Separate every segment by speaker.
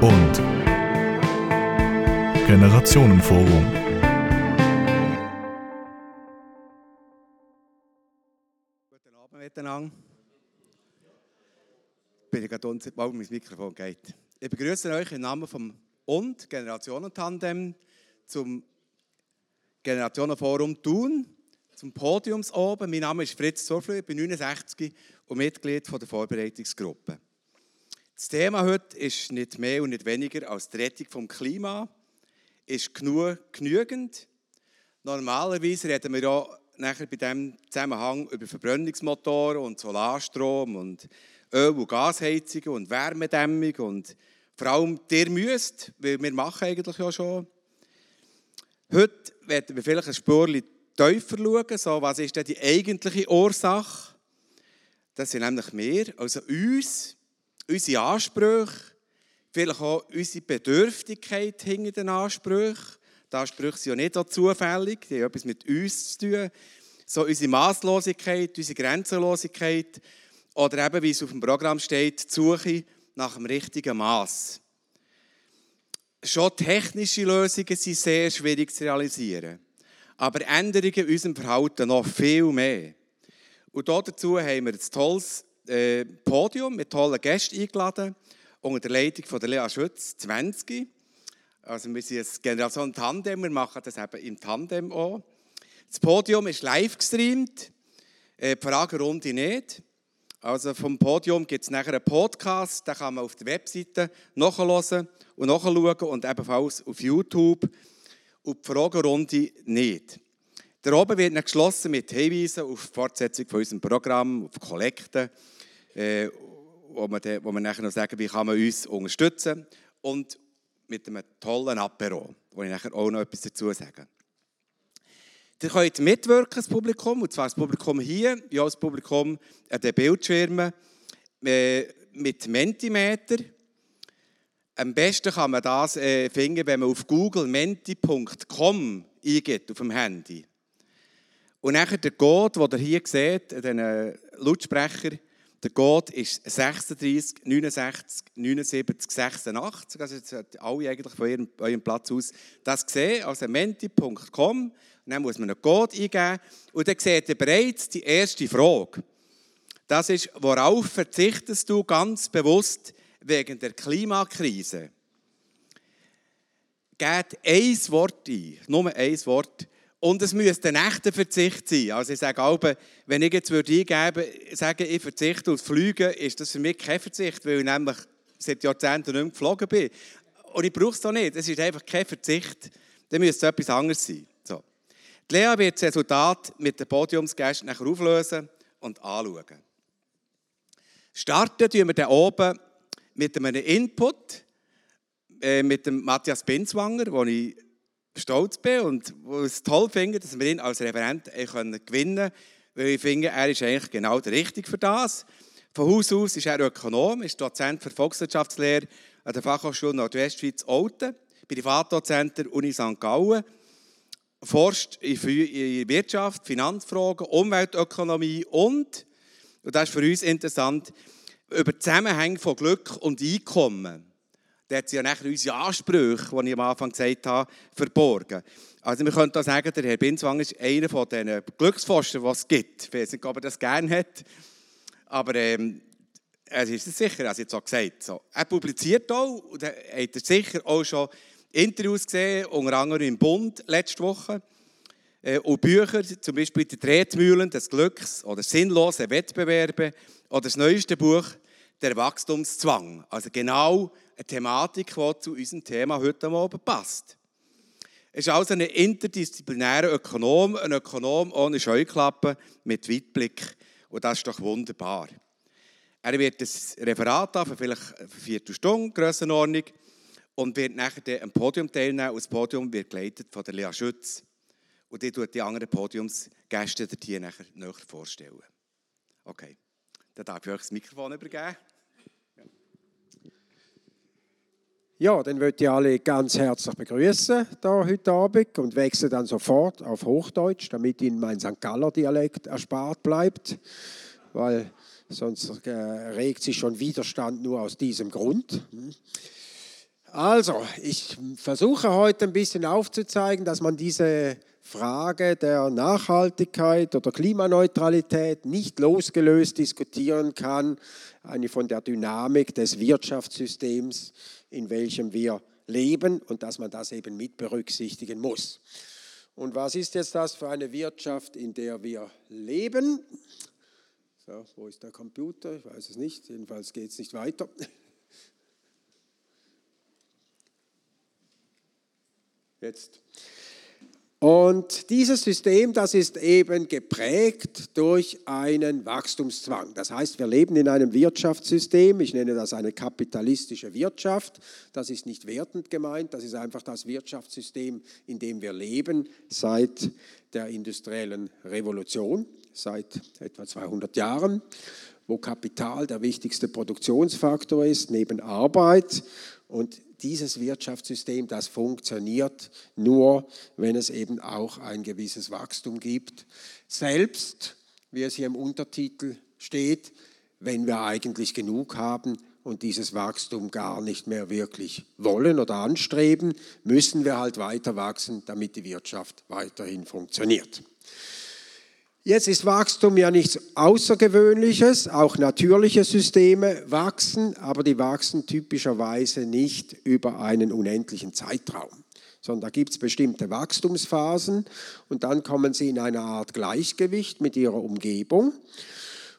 Speaker 1: und Generationenforum.
Speaker 2: Guten Abend miteinander. Ich bin gerade oh, mein Mikrofon geht. Ich begrüße euch im Namen vom und Generationentandem zum Generationenforum Thun, zum Podiums oben. Mein Name ist Fritz Zurflö, ich bin 69 und Mitglied der Vorbereitungsgruppe. Das Thema heute ist nicht mehr und nicht weniger als die Rettung vom Klima. Ist genug genügend? Normalerweise reden wir ja nachher bei diesem Zusammenhang über Verbrennungsmotoren und Solarstrom und Öl- und Gasheizungen und Wärmedämmung und vor allem ihr müsst, weil wir machen eigentlich ja schon. Heute werden wir vielleicht ein Spurchen tiefer schauen, so was ist denn die eigentliche Ursache? Das sind nämlich wir, also uns, unsere Ansprüche, vielleicht auch unsere Bedürftigkeit hinter den Ansprüchen. Die Ansprüche sind ja nicht so zufällig, die haben etwas mit uns zu tun. So unsere Maßlosigkeit, unsere Grenzenlosigkeit oder eben, wie es auf dem Programm steht, die Suche nach dem richtigen Maß. Schon technische Lösungen sind sehr schwierig zu realisieren, aber Änderungen in unserem Verhalten noch viel mehr. Und dazu haben wir ein tolles äh, Podium mit tollen Gästen eingeladen, unter der Leitung von der Lea Schütz, 20. Also wir sind eine Generation Tandem, wir machen das eben im Tandem auch. Das Podium ist live gestreamt, äh, die Fragerunde nicht. Also vom Podium gibt es nachher einen Podcast, den kann man auf der Webseite nachhören und nachschauen und ebenfalls auf YouTube. Und die Fragerunde nicht. Der oben wird geschlossen mit Hinweisen auf die Fortsetzung von unserem Programm, auf Kollekten, äh, wo, wir wo wir nachher noch sagen, wie kann man uns unterstützen und mit einem tollen Apero, wo ich nachher auch noch etwas dazu sagen. Ihr könnt mitwirken, das Publikum, und zwar das Publikum hier, ja das Publikum an den Bildschirmen, äh, mit Mentimeter. Am besten kann man das äh, finden, wenn man auf google menti.com eingibt, auf dem Handy. Und nachher der Code, den ihr hier seht, den Lautsprecher, der Code ist 36 69 79 86. Also jetzt alle eigentlich von ihrem, eurem Platz aus das sehen, also menti.com. Dann muss man einen Code eingeben und dann seht ihr bereits die erste Frage. Das ist, worauf verzichtest du ganz bewusst wegen der Klimakrise? Gebt ein Wort ein, nur ein Wort. Und es müsste ein echter Verzicht sein. Also ich sage auch, wenn ich jetzt würde eingeben würde, ich verzichte auf Fliegen, ist das für mich kein Verzicht, weil ich nämlich seit Jahrzehnten nicht mehr geflogen bin. Und ich brauche es doch nicht. Es ist einfach kein Verzicht. Dann müsste es etwas anderes sein. So. Die Lea wird das Resultat mit den Podiumsgästen nachher auflösen und anschauen. Starten tun wir dann oben mit einem Input, äh, mit dem Matthias Binswanger, wo ich stolz bin und es toll finde, dass wir ihn als Referent gewinnen können, weil ich finde, er ist eigentlich genau der Richtige für das. Von Haus aus ist er Ökonom, ist Dozent für Volkswirtschaftslehre an der Fachhochschule Nordwestschweiz Olten, Privatdozent der Uni St. Gallen, forscht in Wirtschaft, Finanzfragen, Umweltökonomie und, und das ist für uns interessant, über Zusammenhänge von Glück und Einkommen. Da hat sie ja nachher unsere Ansprüche, die ich am Anfang gesagt habe, verborgen. Also wir können da sagen, der Herr Binswang ist einer von den Glücksforschern, die es gibt. Ich weiß nicht, ob er das gerne hat, aber ähm, er ist es sicher, er hat es auch gesagt. So. Er publiziert auch, und er hat sicher auch schon Interviews gesehen, unter anderem im Bund letzte Woche, äh, und Bücher, zum Beispiel die Tretmühlen des Glücks oder sinnlose Wettbewerbe oder das neueste Buch, der Wachstumszwang. Also genau eine Thematik, die zu unserem Thema heute Abend passt. Er ist also ein interdisziplinärer Ökonom, ein Ökonom ohne Scheuklappen, mit Weitblick. Und das ist doch wunderbar. Er wird das Referat haben, vielleicht eine Viertelstunde, Grössenordnung, und wird nachher am Podium teilnehmen. Und das Podium wird geleitet von der Lea Schütz. Und die tut die anderen Podiumsgäste hier nachher näher vorstellen. Okay, dann darf ich euch das Mikrofon übergeben.
Speaker 3: Ja, dann möchte ich alle ganz herzlich begrüßen da heute Abend und wechsle dann sofort auf Hochdeutsch, damit Ihnen mein St. Galler Dialekt erspart bleibt, weil sonst äh, regt sich schon Widerstand nur aus diesem Grund. Also, ich versuche heute ein bisschen aufzuzeigen, dass man diese Frage der Nachhaltigkeit oder Klimaneutralität nicht losgelöst diskutieren kann, eine von der Dynamik des Wirtschaftssystems, in welchem wir leben und dass man das eben mit berücksichtigen muss. Und was ist jetzt das für eine Wirtschaft, in der wir leben? So, wo ist der Computer? Ich weiß es nicht. Jedenfalls geht es nicht weiter. Jetzt. Und dieses System, das ist eben geprägt durch einen Wachstumszwang. Das heißt, wir leben in einem Wirtschaftssystem, ich nenne das eine kapitalistische Wirtschaft. Das ist nicht wertend gemeint, das ist einfach das Wirtschaftssystem, in dem wir leben seit der industriellen Revolution, seit etwa 200 Jahren, wo Kapital der wichtigste Produktionsfaktor ist, neben Arbeit. Und dieses Wirtschaftssystem, das funktioniert nur, wenn es eben auch ein gewisses Wachstum gibt. Selbst, wie es hier im Untertitel steht, wenn wir eigentlich genug haben und dieses Wachstum gar nicht mehr wirklich wollen oder anstreben, müssen wir halt weiter wachsen, damit die Wirtschaft weiterhin funktioniert. Jetzt ist Wachstum ja nichts Außergewöhnliches, auch natürliche Systeme wachsen, aber die wachsen typischerweise nicht über einen unendlichen Zeitraum, sondern da gibt es bestimmte Wachstumsphasen und dann kommen sie in eine Art Gleichgewicht mit ihrer Umgebung.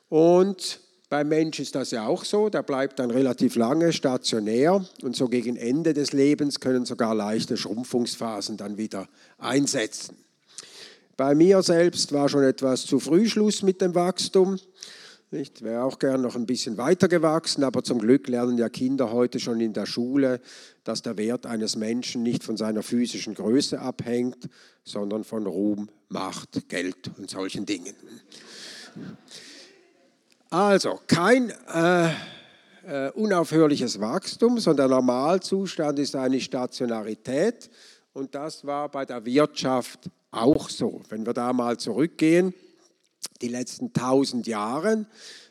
Speaker 3: Und beim Mensch ist das ja auch so, der bleibt dann relativ lange stationär und so gegen Ende des Lebens können sogar leichte Schrumpfungsphasen dann wieder einsetzen. Bei mir selbst war schon etwas zu früh Schluss mit dem Wachstum. Ich wäre auch gern noch ein bisschen weiter gewachsen, aber zum Glück lernen ja Kinder heute schon in der Schule, dass der Wert eines Menschen nicht von seiner physischen Größe abhängt, sondern von Ruhm, Macht, Geld und solchen Dingen. Also kein äh, äh, unaufhörliches Wachstum, sondern der Normalzustand ist eine Stationarität und das war bei der Wirtschaft auch so. Wenn wir da mal zurückgehen, die letzten tausend Jahre,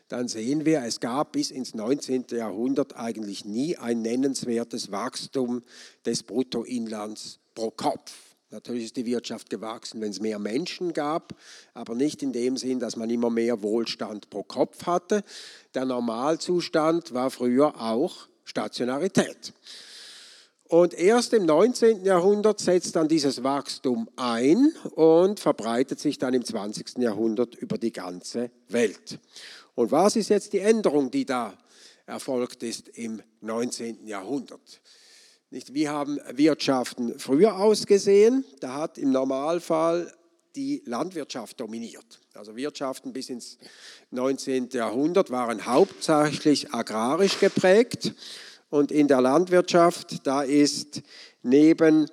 Speaker 3: dann sehen wir, es gab bis ins 19. Jahrhundert eigentlich nie ein nennenswertes Wachstum des Bruttoinlands pro Kopf. Natürlich ist die Wirtschaft gewachsen, wenn es mehr Menschen gab, aber nicht in dem Sinn, dass man immer mehr Wohlstand pro Kopf hatte. Der Normalzustand war früher auch Stationarität. Und erst im 19. Jahrhundert setzt dann dieses Wachstum ein und verbreitet sich dann im 20. Jahrhundert über die ganze Welt. Und was ist jetzt die Änderung, die da erfolgt ist im 19. Jahrhundert? Nicht, wie haben Wirtschaften früher ausgesehen? Da hat im Normalfall die Landwirtschaft dominiert. Also Wirtschaften bis ins 19. Jahrhundert waren hauptsächlich agrarisch geprägt. Und in der Landwirtschaft, da ist neben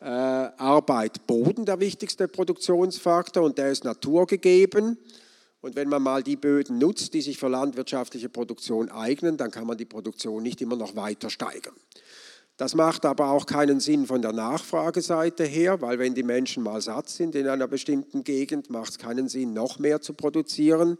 Speaker 3: äh, Arbeit Boden der wichtigste Produktionsfaktor und der ist naturgegeben. Und wenn man mal die Böden nutzt, die sich für landwirtschaftliche Produktion eignen, dann kann man die Produktion nicht immer noch weiter steigern. Das macht aber auch keinen Sinn von der Nachfrageseite her, weil wenn die Menschen mal satt sind in einer bestimmten Gegend, macht es keinen Sinn, noch mehr zu produzieren,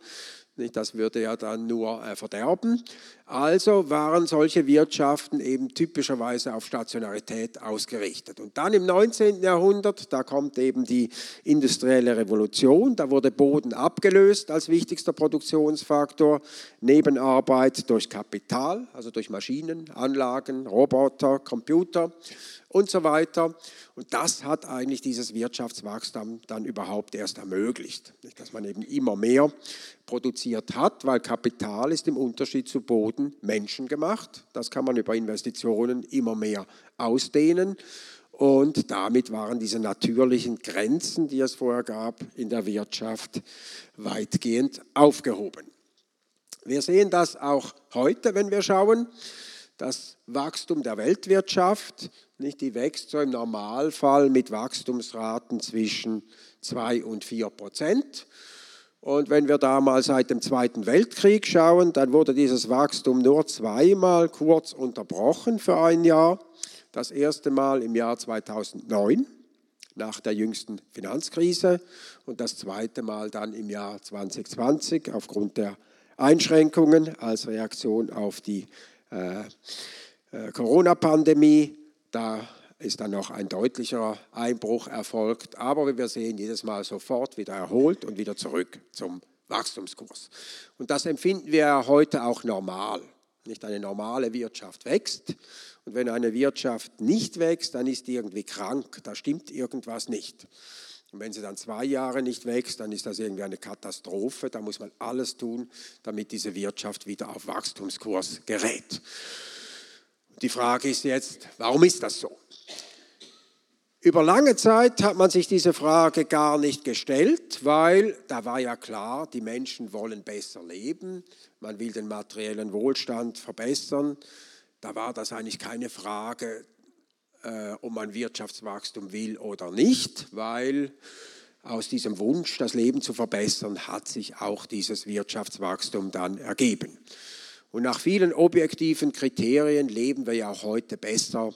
Speaker 3: das würde ja dann nur äh, verderben. Also waren solche Wirtschaften eben typischerweise auf Stationarität ausgerichtet. Und dann im 19. Jahrhundert, da kommt eben die industrielle Revolution, da wurde Boden abgelöst als wichtigster Produktionsfaktor, Nebenarbeit durch Kapital, also durch Maschinen, Anlagen, Roboter, Computer und so weiter. Und das hat eigentlich dieses Wirtschaftswachstum dann überhaupt erst ermöglicht, dass man eben immer mehr produziert hat, weil Kapital ist im Unterschied zu Boden menschengemacht. Das kann man über Investitionen immer mehr ausdehnen. Und damit waren diese natürlichen Grenzen, die es vorher gab, in der Wirtschaft weitgehend aufgehoben. Wir sehen das auch heute, wenn wir schauen. Das Wachstum der Weltwirtschaft nicht, die wächst so im Normalfall mit Wachstumsraten zwischen 2 und 4 Prozent. Und wenn wir da mal seit dem Zweiten Weltkrieg schauen, dann wurde dieses Wachstum nur zweimal kurz unterbrochen für ein Jahr. Das erste Mal im Jahr 2009 nach der jüngsten Finanzkrise und das zweite Mal dann im Jahr 2020 aufgrund der Einschränkungen als Reaktion auf die äh, äh, Corona-Pandemie. Da ist dann noch ein deutlicherer Einbruch erfolgt. Aber wie wir sehen, jedes Mal sofort wieder erholt und wieder zurück zum Wachstumskurs. Und das empfinden wir heute auch normal. Nicht eine normale Wirtschaft wächst. Und wenn eine Wirtschaft nicht wächst, dann ist die irgendwie krank. Da stimmt irgendwas nicht. Und wenn sie dann zwei Jahre nicht wächst, dann ist das irgendwie eine Katastrophe. Da muss man alles tun, damit diese Wirtschaft wieder auf Wachstumskurs gerät. Die Frage ist jetzt, warum ist das so? Über lange Zeit hat man sich diese Frage gar nicht gestellt, weil da war ja klar, die Menschen wollen besser leben, man will den materiellen Wohlstand verbessern. Da war das eigentlich keine Frage, äh, ob man Wirtschaftswachstum will oder nicht, weil aus diesem Wunsch, das Leben zu verbessern, hat sich auch dieses Wirtschaftswachstum dann ergeben. Und nach vielen objektiven Kriterien leben wir ja auch heute besser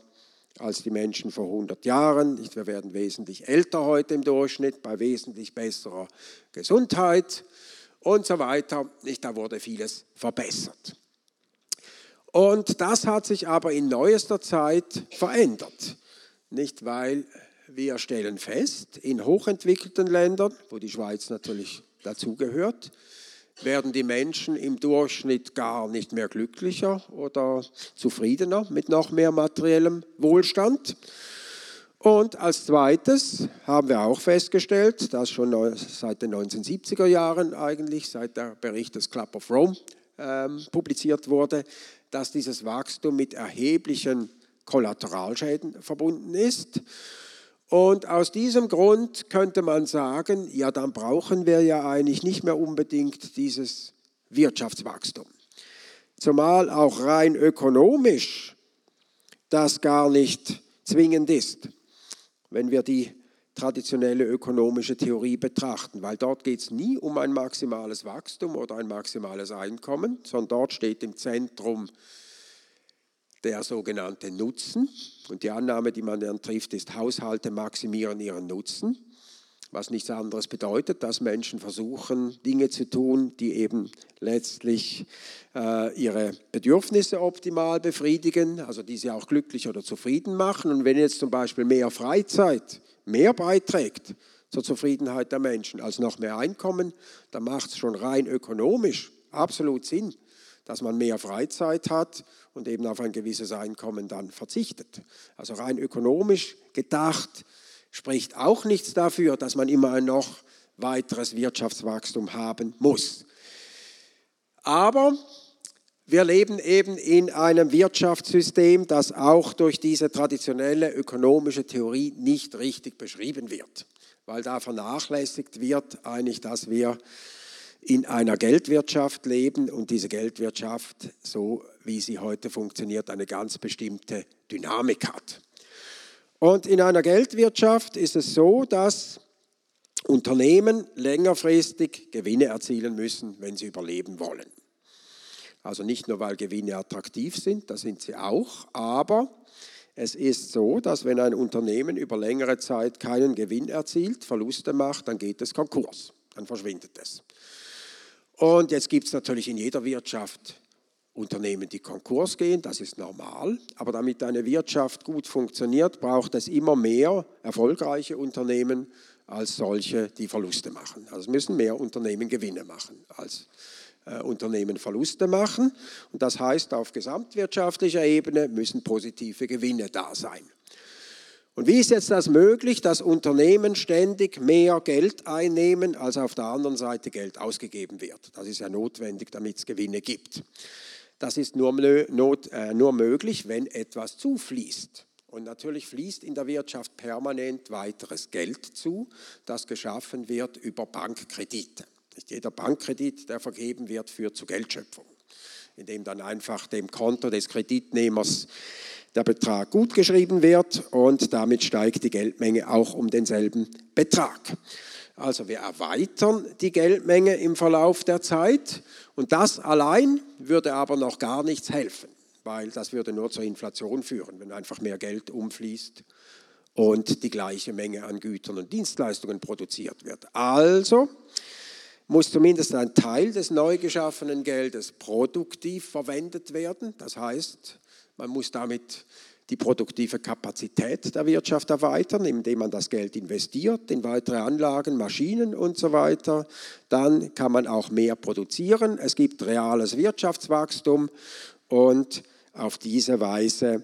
Speaker 3: als die Menschen vor 100 Jahren. Wir werden wesentlich älter heute im Durchschnitt, bei wesentlich besserer Gesundheit und so weiter. Da wurde vieles verbessert. Und das hat sich aber in neuester Zeit verändert. Nicht, weil wir stellen fest, in hochentwickelten Ländern, wo die Schweiz natürlich dazugehört, werden die Menschen im Durchschnitt gar nicht mehr glücklicher oder zufriedener mit noch mehr materiellem Wohlstand. Und als zweites haben wir auch festgestellt, dass schon seit den 1970er Jahren eigentlich, seit der Bericht des Club of Rome ähm, publiziert wurde, dass dieses Wachstum mit erheblichen Kollateralschäden verbunden ist. Und aus diesem Grund könnte man sagen, ja, dann brauchen wir ja eigentlich nicht mehr unbedingt dieses Wirtschaftswachstum. Zumal auch rein ökonomisch das gar nicht zwingend ist, wenn wir die traditionelle ökonomische Theorie betrachten, weil dort geht es nie um ein maximales Wachstum oder ein maximales Einkommen, sondern dort steht im Zentrum der sogenannte Nutzen. Und die Annahme, die man dann trifft, ist, Haushalte maximieren ihren Nutzen, was nichts anderes bedeutet, dass Menschen versuchen, Dinge zu tun, die eben letztlich äh, ihre Bedürfnisse optimal befriedigen, also die sie auch glücklich oder zufrieden machen. Und wenn jetzt zum Beispiel mehr Freizeit mehr beiträgt zur Zufriedenheit der Menschen als noch mehr Einkommen, dann macht es schon rein ökonomisch absolut Sinn, dass man mehr Freizeit hat und eben auf ein gewisses Einkommen dann verzichtet. Also rein ökonomisch gedacht spricht auch nichts dafür, dass man immer ein noch weiteres Wirtschaftswachstum haben muss. Aber wir leben eben in einem Wirtschaftssystem, das auch durch diese traditionelle ökonomische Theorie nicht richtig beschrieben wird, weil da vernachlässigt wird eigentlich, dass wir in einer Geldwirtschaft leben und diese Geldwirtschaft, so wie sie heute funktioniert, eine ganz bestimmte Dynamik hat. Und in einer Geldwirtschaft ist es so, dass Unternehmen längerfristig Gewinne erzielen müssen, wenn sie überleben wollen. Also nicht nur, weil Gewinne attraktiv sind, da sind sie auch, aber es ist so, dass wenn ein Unternehmen über längere Zeit keinen Gewinn erzielt, Verluste macht, dann geht es Konkurs, dann verschwindet es. Und jetzt gibt es natürlich in jeder Wirtschaft Unternehmen, die Konkurs gehen, das ist normal. Aber damit eine Wirtschaft gut funktioniert, braucht es immer mehr erfolgreiche Unternehmen als solche, die Verluste machen. Also es müssen mehr Unternehmen Gewinne machen als äh, Unternehmen Verluste machen. Und das heißt, auf gesamtwirtschaftlicher Ebene müssen positive Gewinne da sein. Und wie ist jetzt das möglich, dass Unternehmen ständig mehr Geld einnehmen, als auf der anderen Seite Geld ausgegeben wird? Das ist ja notwendig, damit es Gewinne gibt. Das ist nur, not, äh, nur möglich, wenn etwas zufließt. Und natürlich fließt in der Wirtschaft permanent weiteres Geld zu, das geschaffen wird über Bankkredite. Nicht jeder Bankkredit, der vergeben wird, führt zu Geldschöpfung, indem dann einfach dem Konto des Kreditnehmers der Betrag gutgeschrieben wird und damit steigt die Geldmenge auch um denselben Betrag. Also wir erweitern die Geldmenge im Verlauf der Zeit und das allein würde aber noch gar nichts helfen, weil das würde nur zur Inflation führen, wenn einfach mehr Geld umfließt und die gleiche Menge an Gütern und Dienstleistungen produziert wird. Also muss zumindest ein Teil des neu geschaffenen Geldes produktiv verwendet werden. Das heißt, Man muss damit die produktive Kapazität der Wirtschaft erweitern, indem man das Geld investiert in weitere Anlagen, Maschinen und so weiter. Dann kann man auch mehr produzieren. Es gibt reales Wirtschaftswachstum und auf diese Weise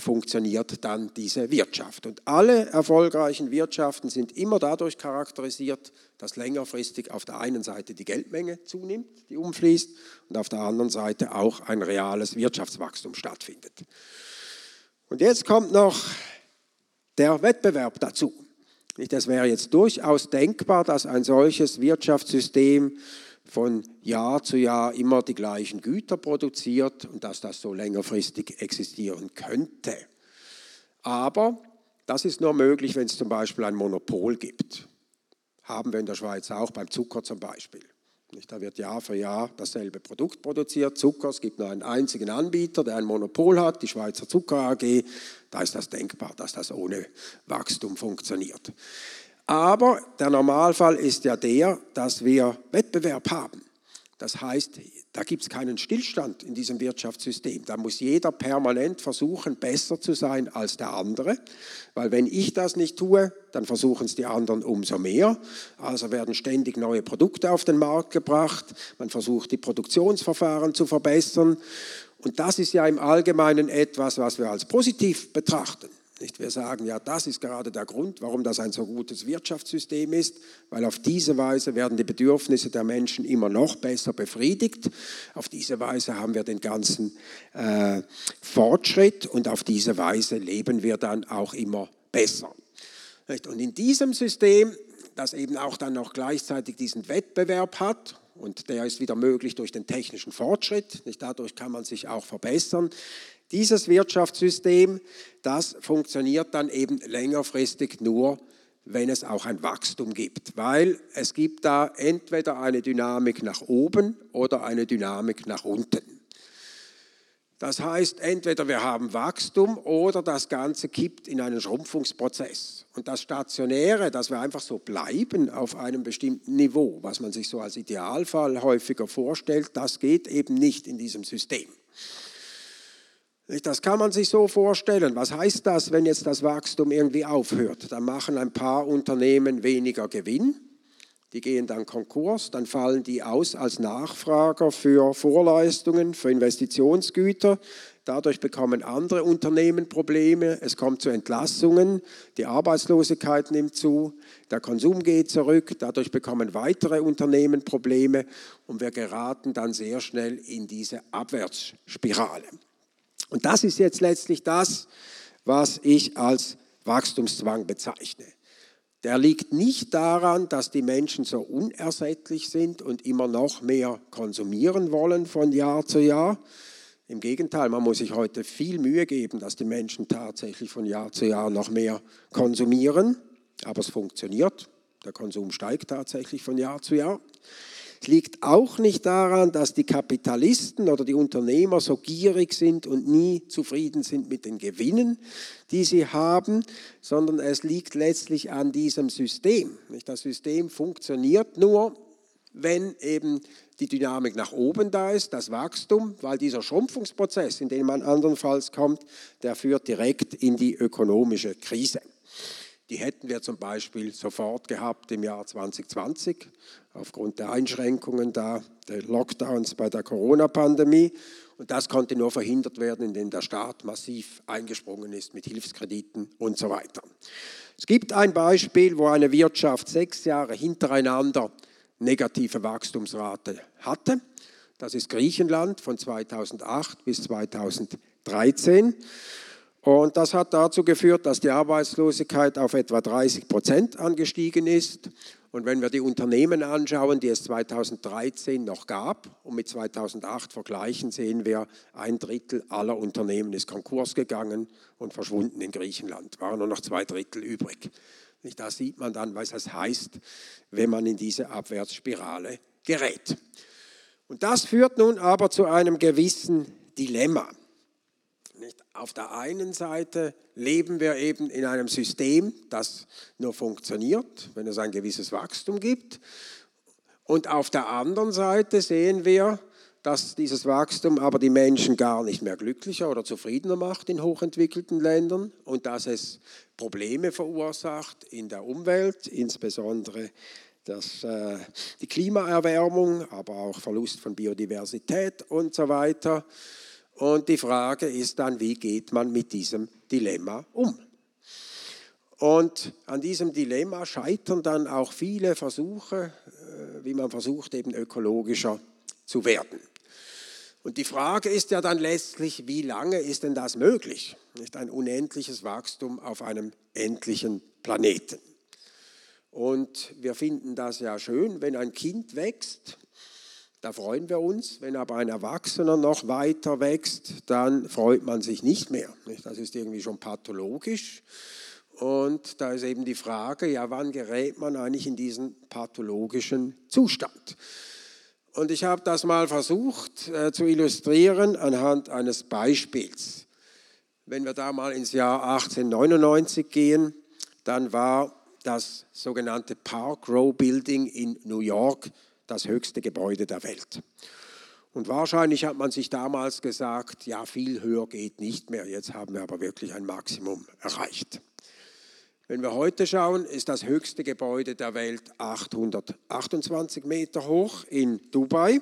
Speaker 3: funktioniert dann diese Wirtschaft. Und alle erfolgreichen Wirtschaften sind immer dadurch charakterisiert, dass längerfristig auf der einen Seite die Geldmenge zunimmt, die umfließt, und auf der anderen Seite auch ein reales Wirtschaftswachstum stattfindet. Und jetzt kommt noch der Wettbewerb dazu. Das wäre jetzt durchaus denkbar, dass ein solches Wirtschaftssystem von Jahr zu Jahr immer die gleichen Güter produziert und dass das so längerfristig existieren könnte. Aber das ist nur möglich, wenn es zum Beispiel ein Monopol gibt. Haben wir in der Schweiz auch beim Zucker zum Beispiel. Da wird Jahr für Jahr dasselbe Produkt produziert. Zucker, es gibt nur einen einzigen Anbieter, der ein Monopol hat, die Schweizer Zucker AG. Da ist das denkbar, dass das ohne Wachstum funktioniert. Aber der Normalfall ist ja der, dass wir Wettbewerb haben. Das heißt, da gibt es keinen Stillstand in diesem Wirtschaftssystem. Da muss jeder permanent versuchen, besser zu sein als der andere. Weil wenn ich das nicht tue, dann versuchen es die anderen umso mehr. Also werden ständig neue Produkte auf den Markt gebracht. Man versucht, die Produktionsverfahren zu verbessern. Und das ist ja im Allgemeinen etwas, was wir als positiv betrachten. Nicht? Wir sagen ja, das ist gerade der Grund, warum das ein so gutes Wirtschaftssystem ist, weil auf diese Weise werden die Bedürfnisse der Menschen immer noch besser befriedigt. Auf diese Weise haben wir den ganzen äh, Fortschritt und auf diese Weise leben wir dann auch immer besser. Nicht? Und in diesem System, das eben auch dann noch gleichzeitig diesen Wettbewerb hat, und der ist wieder möglich durch den technischen Fortschritt, nicht? dadurch kann man sich auch verbessern, dieses Wirtschaftssystem, das funktioniert dann eben längerfristig nur, wenn es auch ein Wachstum gibt, weil es gibt da entweder eine Dynamik nach oben oder eine Dynamik nach unten. Das heißt, entweder wir haben Wachstum oder das Ganze kippt in einen Schrumpfungsprozess. Und das Stationäre, dass wir einfach so bleiben auf einem bestimmten Niveau, was man sich so als Idealfall häufiger vorstellt, das geht eben nicht in diesem System. Das kann man sich so vorstellen. Was heißt das, wenn jetzt das Wachstum irgendwie aufhört? Dann machen ein paar Unternehmen weniger Gewinn, die gehen dann Konkurs, dann fallen die aus als Nachfrager für Vorleistungen, für Investitionsgüter. Dadurch bekommen andere Unternehmen Probleme, es kommt zu Entlassungen, die Arbeitslosigkeit nimmt zu, der Konsum geht zurück, dadurch bekommen weitere Unternehmen Probleme und wir geraten dann sehr schnell in diese Abwärtsspirale. Und das ist jetzt letztlich das, was ich als Wachstumszwang bezeichne. Der liegt nicht daran, dass die Menschen so unersättlich sind und immer noch mehr konsumieren wollen von Jahr zu Jahr. Im Gegenteil, man muss sich heute viel Mühe geben, dass die Menschen tatsächlich von Jahr zu Jahr noch mehr konsumieren. Aber es funktioniert. Der Konsum steigt tatsächlich von Jahr zu Jahr. Es liegt auch nicht daran, dass die Kapitalisten oder die Unternehmer so gierig sind und nie zufrieden sind mit den Gewinnen, die sie haben, sondern es liegt letztlich an diesem System. Das System funktioniert nur, wenn eben die Dynamik nach oben da ist, das Wachstum, weil dieser Schrumpfungsprozess, in den man andernfalls kommt, der führt direkt in die ökonomische Krise. Die hätten wir zum Beispiel sofort gehabt im Jahr 2020 aufgrund der Einschränkungen da, der Lockdowns bei der Corona-Pandemie. Und das konnte nur verhindert werden, indem der Staat massiv eingesprungen ist mit Hilfskrediten und so weiter. Es gibt ein Beispiel, wo eine Wirtschaft sechs Jahre hintereinander negative Wachstumsrate hatte. Das ist Griechenland von 2008 bis 2013. Und das hat dazu geführt, dass die Arbeitslosigkeit auf etwa 30 Prozent angestiegen ist. Und wenn wir die Unternehmen anschauen, die es 2013 noch gab und mit 2008 vergleichen, sehen wir, ein Drittel aller Unternehmen ist Konkurs gegangen und verschwunden in Griechenland. Waren nur noch zwei Drittel übrig. Da sieht man dann, was es heißt, wenn man in diese Abwärtsspirale gerät. Und das führt nun aber zu einem gewissen Dilemma. Nicht? Auf der einen Seite leben wir eben in einem System, das nur funktioniert, wenn es ein gewisses Wachstum gibt. Und auf der anderen Seite sehen wir, dass dieses Wachstum aber die Menschen gar nicht mehr glücklicher oder zufriedener macht in hochentwickelten Ländern und dass es Probleme verursacht in der Umwelt, insbesondere das, äh, die Klimaerwärmung, aber auch Verlust von Biodiversität und so weiter. Und die Frage ist dann, wie geht man mit diesem Dilemma um? Und an diesem Dilemma scheitern dann auch viele Versuche, äh, wie man versucht, eben ökologischer zu werden. Und die Frage ist ja dann letztlich, wie lange ist denn das möglich? Nicht ein unendliches Wachstum auf einem endlichen Planeten. Und wir finden das ja schön, wenn ein Kind wächst, da freuen wir uns. Wenn aber ein Erwachsener noch weiter wächst, dann freut man sich nicht mehr. Das ist irgendwie schon pathologisch. Und da ist eben die Frage, ja, wann gerät man eigentlich in diesen pathologischen Zustand? Und ich habe das mal versucht äh, zu illustrieren anhand eines Beispiels. Wenn wir da mal ins Jahr 1899 gehen, dann war das sogenannte Park Row Building in New York das höchste Gebäude der Welt. Und wahrscheinlich hat man sich damals gesagt, ja, viel höher geht nicht mehr, jetzt haben wir aber wirklich ein Maximum erreicht. Wenn wir heute schauen, ist das höchste Gebäude der Welt 828 Meter hoch in Dubai.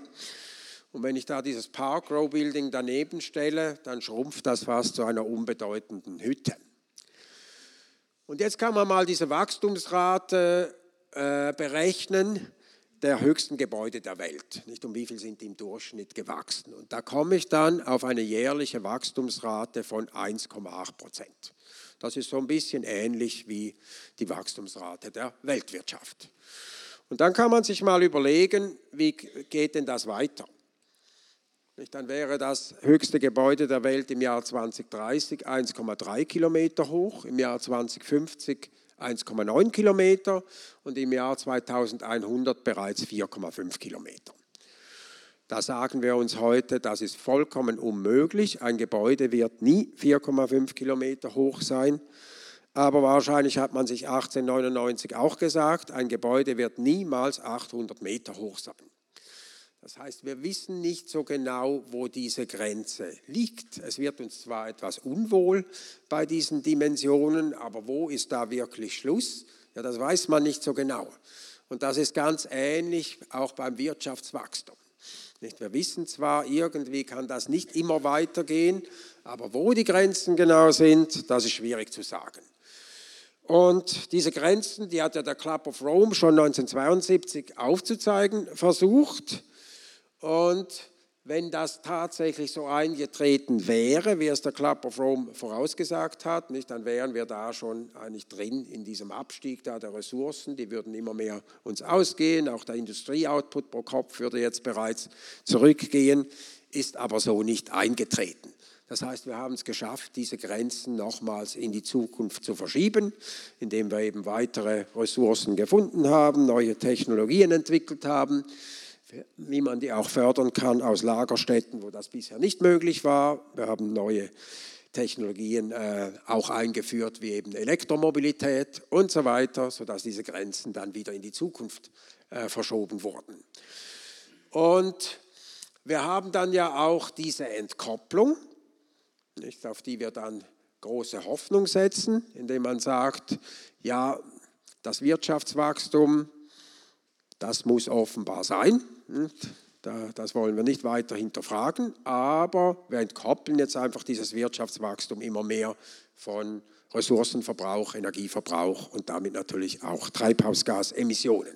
Speaker 3: Und wenn ich da dieses Park Row Building daneben stelle, dann schrumpft das fast zu einer unbedeutenden Hütte. Und jetzt kann man mal diese Wachstumsrate äh, berechnen der höchsten Gebäude der Welt. Nicht um wie viel sind die im Durchschnitt gewachsen. Und da komme ich dann auf eine jährliche Wachstumsrate von 1,8 Prozent. Das ist so ein bisschen ähnlich wie die Wachstumsrate der Weltwirtschaft. Und dann kann man sich mal überlegen, wie geht denn das weiter? Dann wäre das höchste Gebäude der Welt im Jahr 2030 1,3 Kilometer hoch, im Jahr 2050 1,9 Kilometer und im Jahr 2100 bereits 4,5 Kilometer. Da sagen wir uns heute, das ist vollkommen unmöglich. Ein Gebäude wird nie 4,5 Kilometer hoch sein. Aber wahrscheinlich hat man sich 1899 auch gesagt, ein Gebäude wird niemals 800 Meter hoch sein. Das heißt, wir wissen nicht so genau, wo diese Grenze liegt. Es wird uns zwar etwas unwohl bei diesen Dimensionen, aber wo ist da wirklich Schluss? Ja, das weiß man nicht so genau. Und das ist ganz ähnlich auch beim Wirtschaftswachstum. Nicht? Wir wissen zwar, irgendwie kann das nicht immer weitergehen, aber wo die Grenzen genau sind, das ist schwierig zu sagen. Und diese Grenzen, die hat ja der Club of Rome schon 1972 aufzuzeigen versucht. Und wenn das tatsächlich so eingetreten wäre, wie es der Club of Rome vorausgesagt hat, nicht, dann wären wir da schon eigentlich drin in diesem Abstieg da der Ressourcen. Die würden immer mehr uns ausgehen. Auch der Industrieoutput pro Kopf würde jetzt bereits zurückgehen, ist aber so nicht eingetreten. Das heißt, wir haben es geschafft, diese Grenzen nochmals in die Zukunft zu verschieben, indem wir eben weitere Ressourcen gefunden haben, neue Technologien entwickelt haben wie man die auch fördern kann aus Lagerstätten, wo das bisher nicht möglich war. Wir haben neue Technologien äh, auch eingeführt, wie eben Elektromobilität und so weiter, sodass diese Grenzen dann wieder in die Zukunft äh, verschoben wurden. Und wir haben dann ja auch diese Entkopplung, nicht, auf die wir dann große Hoffnung setzen, indem man sagt, ja, das Wirtschaftswachstum, das muss offenbar sein. Das wollen wir nicht weiter hinterfragen, aber wir entkoppeln jetzt einfach dieses Wirtschaftswachstum immer mehr von Ressourcenverbrauch, Energieverbrauch und damit natürlich auch Treibhausgasemissionen.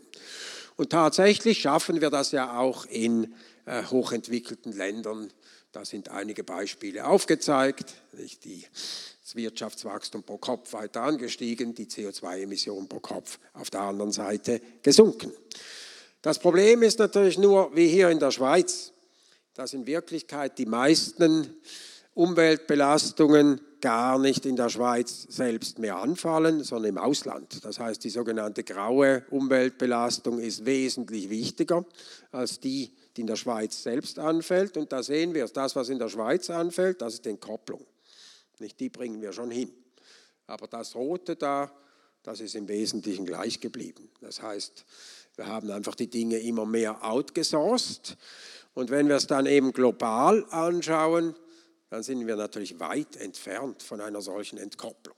Speaker 3: Und tatsächlich schaffen wir das ja auch in äh, hochentwickelten Ländern. Da sind einige Beispiele aufgezeigt. das Wirtschaftswachstum pro Kopf weiter angestiegen, die CO2-Emissionen pro Kopf auf der anderen Seite gesunken. Das Problem ist natürlich nur, wie hier in der Schweiz, dass in Wirklichkeit die meisten Umweltbelastungen gar nicht in der Schweiz selbst mehr anfallen, sondern im Ausland. Das heißt, die sogenannte graue Umweltbelastung ist wesentlich wichtiger als die, die in der Schweiz selbst anfällt. Und da sehen wir, das, was in der Schweiz anfällt, das ist die Entkopplung. Nicht die bringen wir schon hin. Aber das Rote da, das ist im Wesentlichen gleich geblieben. Das heißt, wir haben einfach die Dinge immer mehr outgesourced. Und wenn wir es dann eben global anschauen, dann sind wir natürlich weit entfernt von einer solchen Entkopplung.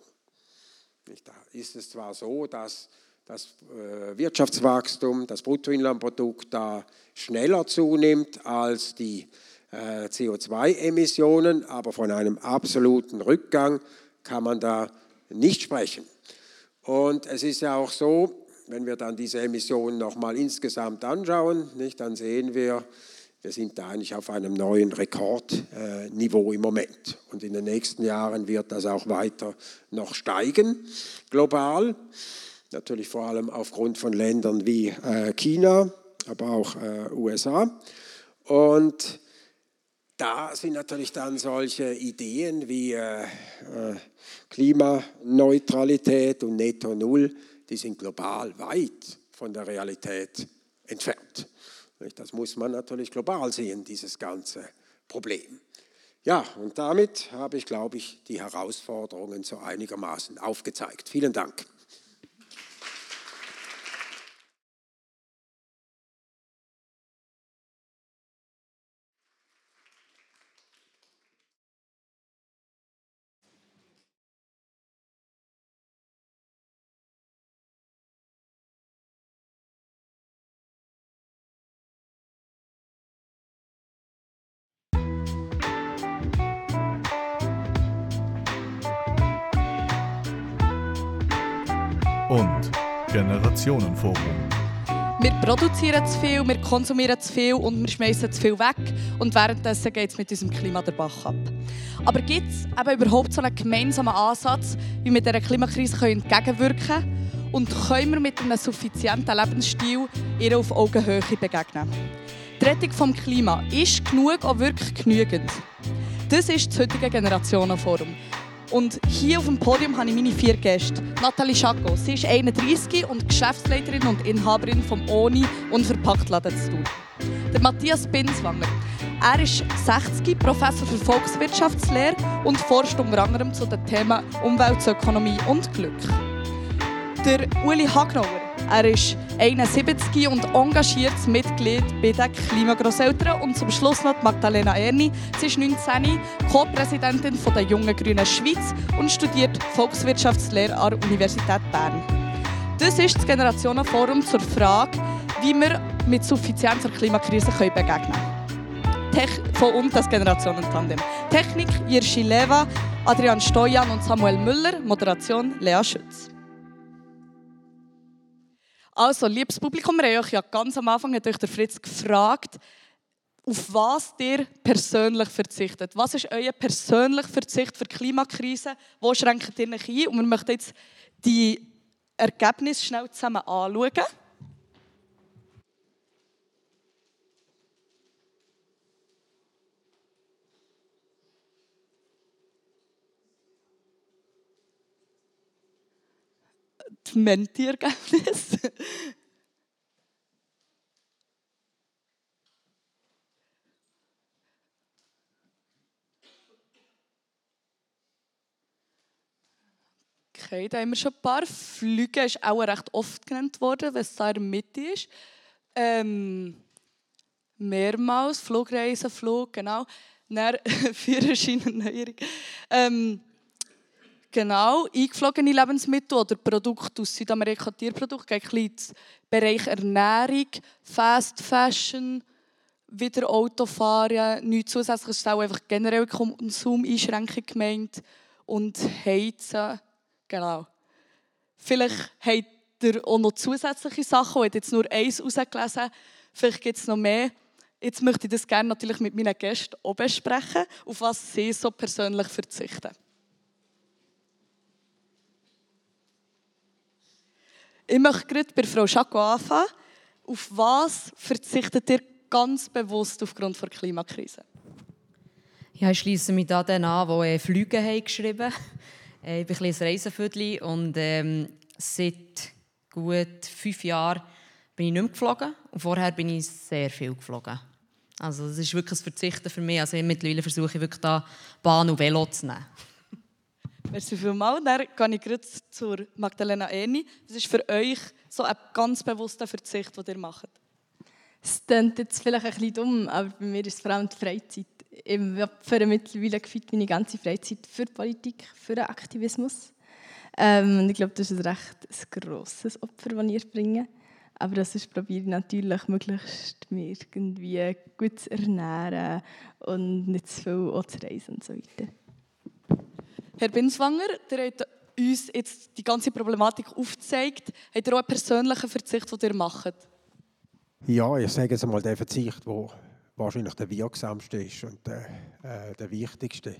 Speaker 3: Da ist es zwar so, dass das äh, Wirtschaftswachstum, das Bruttoinlandprodukt da schneller zunimmt als die äh, CO2-Emissionen, aber von einem absoluten Rückgang kann man da nicht sprechen. Und es ist ja auch so, wenn wir dann diese Emissionen nochmal insgesamt anschauen, nicht, dann sehen wir, wir sind da eigentlich auf einem neuen Rekordniveau im Moment. Und in den nächsten Jahren wird das auch weiter noch steigen, global. Natürlich vor allem aufgrund von Ländern wie äh, China, aber auch äh, USA. Und da sind natürlich dann solche Ideen wie äh, Klimaneutralität und Netto Null, die sind global weit von der Realität entfernt. Das muss man natürlich global sehen, dieses ganze Problem. Ja, und damit habe ich, glaube ich, die Herausforderungen so einigermaßen aufgezeigt. Vielen Dank.
Speaker 1: Generationenforum.
Speaker 4: Wir produzieren zu viel, wir konsumieren zu viel und wir schmeißen zu viel weg. Und währenddessen geht es mit unserem Klima der Bach ab. Aber gibt es überhaupt so einen gemeinsamen Ansatz, wie wir dieser Klimakrise entgegenwirken können? Und können wir mit einem suffizienten Lebensstil ihr auf Augenhöhe begegnen? Die Rettung des Klima ist genug auch wirklich genügend? Das ist das heutige Generationenforum. Und hier auf dem Podium habe ich meine vier Gäste. Nathalie Schacko, sie ist 31 und Geschäftsleiterin und Inhaberin vom ONI und Verpacktladen zu tun. Der Matthias Binswanger. Er ist 60, Professor für Volkswirtschaftslehre und forscht unter anderem zu den Themen Umweltökonomie und Glück. Der Uli Hagnauer. Er ist 71 und engagiertes Mitglied bei den Klimagrosseltern. Und zum Schluss noch Magdalena Erni. Sie ist 19, Co-Präsidentin der Jungen Grünen Schweiz und studiert Volkswirtschaftslehre an der Universität Bern. Das ist das Generationenforum zur Frage, wie wir mit Suffizienz der Klimakrise begegnen können. Tech von und das Generationentandem. Technik Jirschi Leva, Adrian Stojan und Samuel Müller, Moderation Lea Schütz. Also, liebes Publikum, wir euch ja ganz am Anfang hat euch der Fritz gefragt, auf was ihr persönlich verzichtet. Was ist euer persönlicher Verzicht für die Klimakrise? Wo schränkt ihr euch ein? Und wir möchten jetzt die Ergebnisse schnell zusammen anschauen. Die Mentiergebnisse. Okay, da haben wir schon ein paar. Flüge ist auch recht oft genannt worden, es da in der Mitte ist. Ähm, mehrmals, Flugreisen, Flug, genau. Dann Führerschein. Ähm, Genau, eingeflogene Lebensmittel oder Produkte aus Südamerika, Tierprodukte, ein bisschen Bereich Ernährung, Fast Fashion, wieder Autofahren, nichts zusätzliches, ist auch einfach generell Konsumeinschränkung gemeint und Heizen, genau. Vielleicht habt ihr auch noch zusätzliche Sachen, ich habe jetzt nur eins rausgelesen, vielleicht gibt es noch mehr. Jetzt möchte ich das gerne natürlich mit meinen Gästen auch besprechen, auf was sie so persönlich verzichten. Ich möchte gerade bei Frau Schacko anfangen. Auf was verzichtet ihr ganz bewusst aufgrund der Klimakrise?
Speaker 5: Ja, ich schließe mich da den an, die äh, Flüge haben geschrieben haben. Ich bin ein Reiseviertel und ähm, seit gut fünf Jahren bin ich nicht mehr geflogen. Und vorher bin ich sehr viel geflogen. Also das ist wirklich ein Verzichten für mich. Also mittlerweile versuche ich wirklich da Bahn und Velo zu nehmen.
Speaker 4: Merci vielmals. Dann gehe ich gerade zur Magdalena Eni. Was ist für euch so ein ganz bewusster Verzicht, den ihr macht?
Speaker 6: Es klingt jetzt vielleicht ein bisschen dumm, aber bei mir ist es vor allem die Freizeit. Ich opfere mittlerweile meine ganze Freizeit für die Politik, für den Aktivismus. Ähm, ich glaube, das ist ein recht grosses Opfer, das ich bringe. Aber das ist probiere ich natürlich möglichst mich irgendwie gut zu ernähren und nicht zu viel auch zu reisen und so weiter.
Speaker 4: Herr Binswanger, der hat uns jetzt die ganze Problematik aufgezeigt. Habt ihr auch einen persönlichen Verzicht, den ihr macht?
Speaker 3: Ja, ich sage jetzt einmal den Verzicht, der wahrscheinlich der wirksamste ist und der, äh, der wichtigste.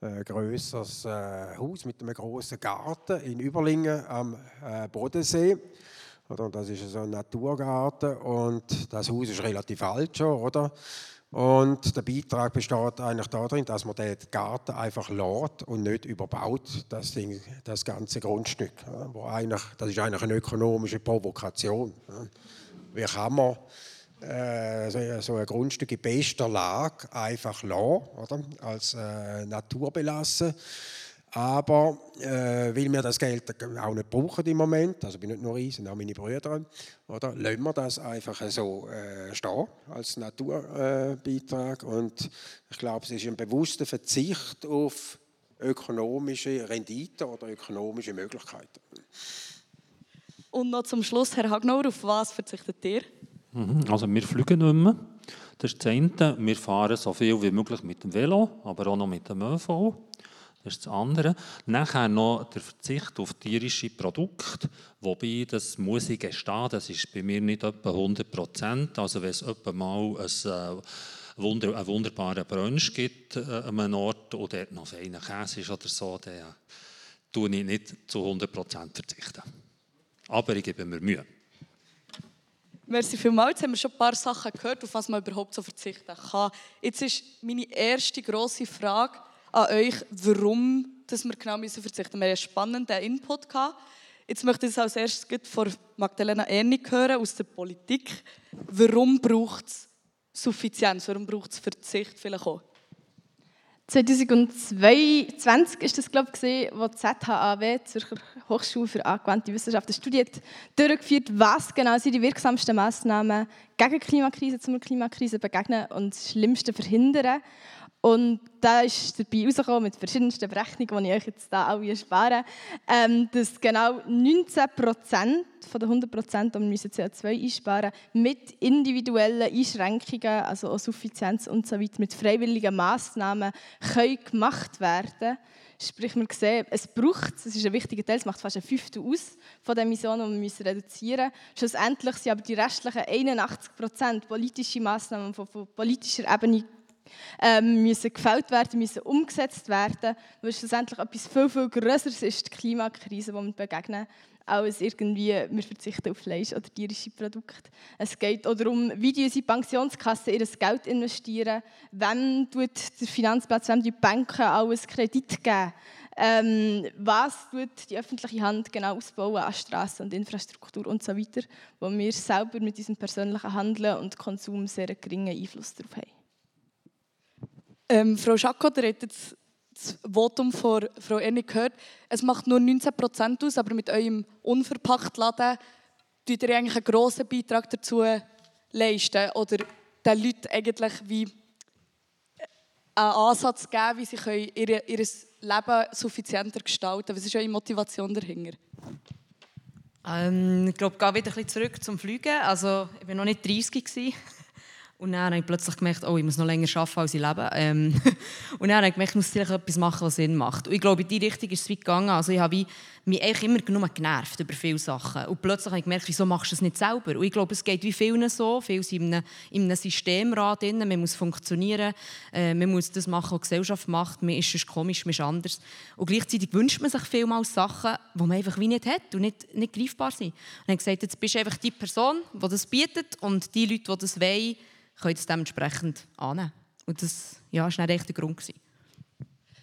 Speaker 3: Ein grösseres äh, Haus mit einem großen Garten in Überlingen am äh, Bodensee. Oder? Das ist so ein Naturgarten und das Haus ist relativ alt schon, oder? Und der Beitrag besteht eigentlich darin, dass man den Garten einfach lädt und nicht überbaut, das, Ding, das ganze Grundstück. Wo eigentlich, das ist eigentlich eine ökonomische Provokation. Wie kann man äh, so ein Grundstück in bester Lage einfach lassen, oder? als äh, naturbelassen? Aber äh, weil wir das Geld auch nicht brauchen im Moment, also bin nicht nur ich, sondern auch meine Brüder, oder, lassen wir das einfach so äh, stehen als Naturbeitrag. Äh, Und ich glaube, es ist ein bewusster Verzicht auf ökonomische Rendite oder ökonomische Möglichkeiten.
Speaker 4: Und noch zum Schluss, Herr Hagnauer, auf was verzichtet ihr?
Speaker 7: Mhm, also wir fliegen nicht mehr. Das ist das eine. Wir fahren so viel wie möglich mit dem Velo, aber auch noch mit dem ÖV. Das ist das andere. Nachher noch der Verzicht auf tierische Produkte, wobei, das muss ich gestehen, das ist bei mir nicht etwa 100 Prozent. Also wenn es etwa mal ein, äh, Wunder, einen wunderbaren Brunch gibt äh, an einem Ort und dort noch feiner Käse ist oder so, dann äh, tue ich nicht zu 100 Prozent verzichten. Aber ich gebe mir Mühe.
Speaker 4: Merci vielmals. Jetzt haben wir schon ein paar Sachen gehört, auf was man überhaupt so verzichten kann. Jetzt ist meine erste grosse Frage, an euch, warum dass wir genau müssen verzichten müssen. Wir haben einen spannenden Input gehabt. Jetzt möchte ich es als erstes von Magdalena Ernig hören aus der Politik. Warum braucht es Suffizienz? Warum braucht es Verzicht vielleicht auch?
Speaker 6: 2022 ist das, glaube ich, wo die ZHAW, Zürcher Hochschule für angewandte Wissenschaften, studiert, durchgeführt, was genau sind die wirksamsten Massnahmen gegen die Klimakrise, zum Klimakrise begegnen und das Schlimmste verhindern. Und da ist dabei herausgekommen, mit verschiedensten Berechnungen, die ich euch jetzt da alle erspare, ähm, dass genau 19 Prozent von den 100 Prozent, die wir CO2 einsparen mit individuellen Einschränkungen, also auch Suffizienz und so weiter, mit freiwilligen Massnahmen können gemacht werden Sprich, wir sehen, es braucht, es ist ein wichtiger Teil, es macht fast ein Fünftel aus von den Emissionen, die wir reduzieren müssen. Schlussendlich sind aber die restlichen 81 Prozent politische Massnahmen von, von politischer Ebene ähm, müssen gefällt werden, müssen umgesetzt werden, weil schlussendlich etwas viel, viel Größeres ist, die Klimakrise, die wir begegnen, als irgendwie, wir verzichten auf Fleisch oder tierische Produkte. Es geht auch darum, wie die unsere Pensionskassen ihr Geld investieren, wem tut der Finanzplatz, wem die Banken alles Kredit geben, ähm, was tut die öffentliche Hand genau ausbauen an Straßen und Infrastruktur und so weiter, wo wir selber mit diesem persönlichen Handeln und Konsum sehr geringen Einfluss darauf haben.
Speaker 4: Ähm, Frau Schacko, ihr habt jetzt das Votum von Frau Erni gehört. Es macht nur 19 Prozent aus, aber mit eurem unverpackt Laden tut ihr eigentlich einen grossen Beitrag dazu leisten oder den Leuten eigentlich wie einen Ansatz geben, wie sie ihr, ihr Leben suffizienter gestalten können. Was ist eure Motivation dahinter?
Speaker 5: Ähm, ich glaube, ich gehe wieder ein bisschen zurück zum Fliegen. Also, ich war noch nicht 30 gewesen. Und dann habe ich plötzlich gemerkt, oh, ich muss noch länger arbeiten, als ich lebe. Ähm, und dann habe ich gemerkt, ich muss vielleicht etwas machen, was Sinn macht. Und ich glaube, in diese Richtung ist es weit gegangen. Also ich habe mich eigentlich immer nur genervt über viele Sachen. Und plötzlich habe ich gemerkt, wieso machst du es nicht selber? Und ich glaube, es geht wie vielen so. Viele sind in einem, in einem Systemrat drin. Man muss funktionieren. Äh, man muss das machen, was die Gesellschaft macht. Man ist komisch, man ist anders. Und gleichzeitig wünscht man sich vielmals Sachen, die man einfach wie nicht hat und nicht, nicht greifbar sind. Und ich habe gesagt, jetzt bist du einfach die Person, die das bietet. Und die Leute, die das wollen, können es dementsprechend annehmen. Und das ja, war dann echt der Grund. Gewesen.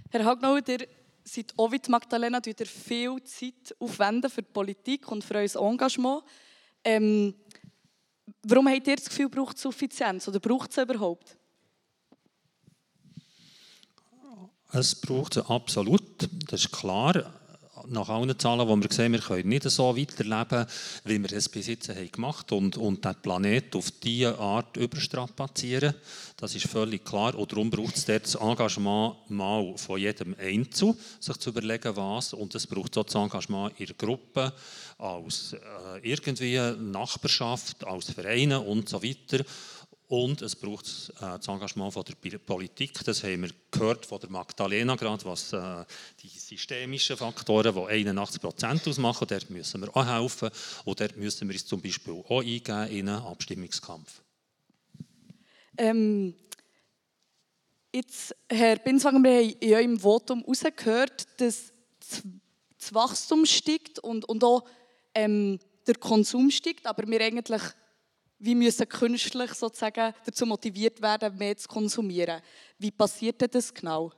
Speaker 4: Herr Hagnau, ihr seid auch wie Magdalena, ihr viel Zeit aufwenden für die Politik und für euer Engagement. Ähm, warum habt ihr das Gefühl, braucht es Suffizienz oder braucht es überhaupt?
Speaker 7: Es braucht es absolut, das ist klar. Nach allen Zahlen, die wir sehen, wir können nicht so weiterleben, wie wir es bis jetzt haben gemacht haben und, und den Planet auf diese Art überstrapazieren. Das ist völlig klar. Und darum braucht es dort das Engagement mal von jedem Einzel, sich zu überlegen, was. Und es braucht auch das Engagement in der Gruppe, als äh, irgendwie Nachbarschaft, als Vereine und so weiter. Und es braucht äh, das Engagement der Politik. Das haben wir gehört von der Magdalena gerade, was äh, die systemischen Faktoren, die 81 Prozent ausmachen, dort müssen wir auch helfen. Und dort müssen wir uns zum Beispiel auch eingeben in einen Abstimmungskampf.
Speaker 4: Ähm, jetzt, Herr Binswanger, wir haben in eurem Votum herausgehört, dass das Wachstum steigt und, und auch ähm, der Konsum steigt, aber wir eigentlich wir müssen künstlich sozusagen dazu motiviert werden, mehr zu konsumieren. Wie passiert das genau?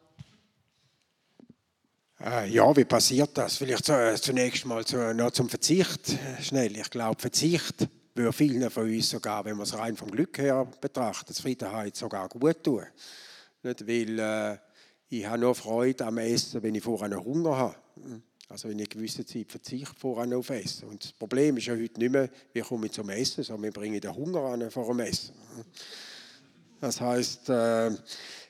Speaker 3: Äh, ja, wie passiert das? Vielleicht äh, zunächst mal zu, noch zum Verzicht. Schnell, ich glaube, Verzicht würde vielen von uns sogar, wenn man es rein vom Glück her betrachtet, Zufriedenheit sogar gut tun. Nicht, weil äh, ich habe nur Freude am Essen, wenn ich vorher Hunger habe. Also in einer gewissen Zeit verzichte voran auf Essen. Und das Problem ist ja heute nicht mehr, wie komme ich zum Essen, sondern wir bringen den Hunger an vor dem Essen. Das heißt, äh,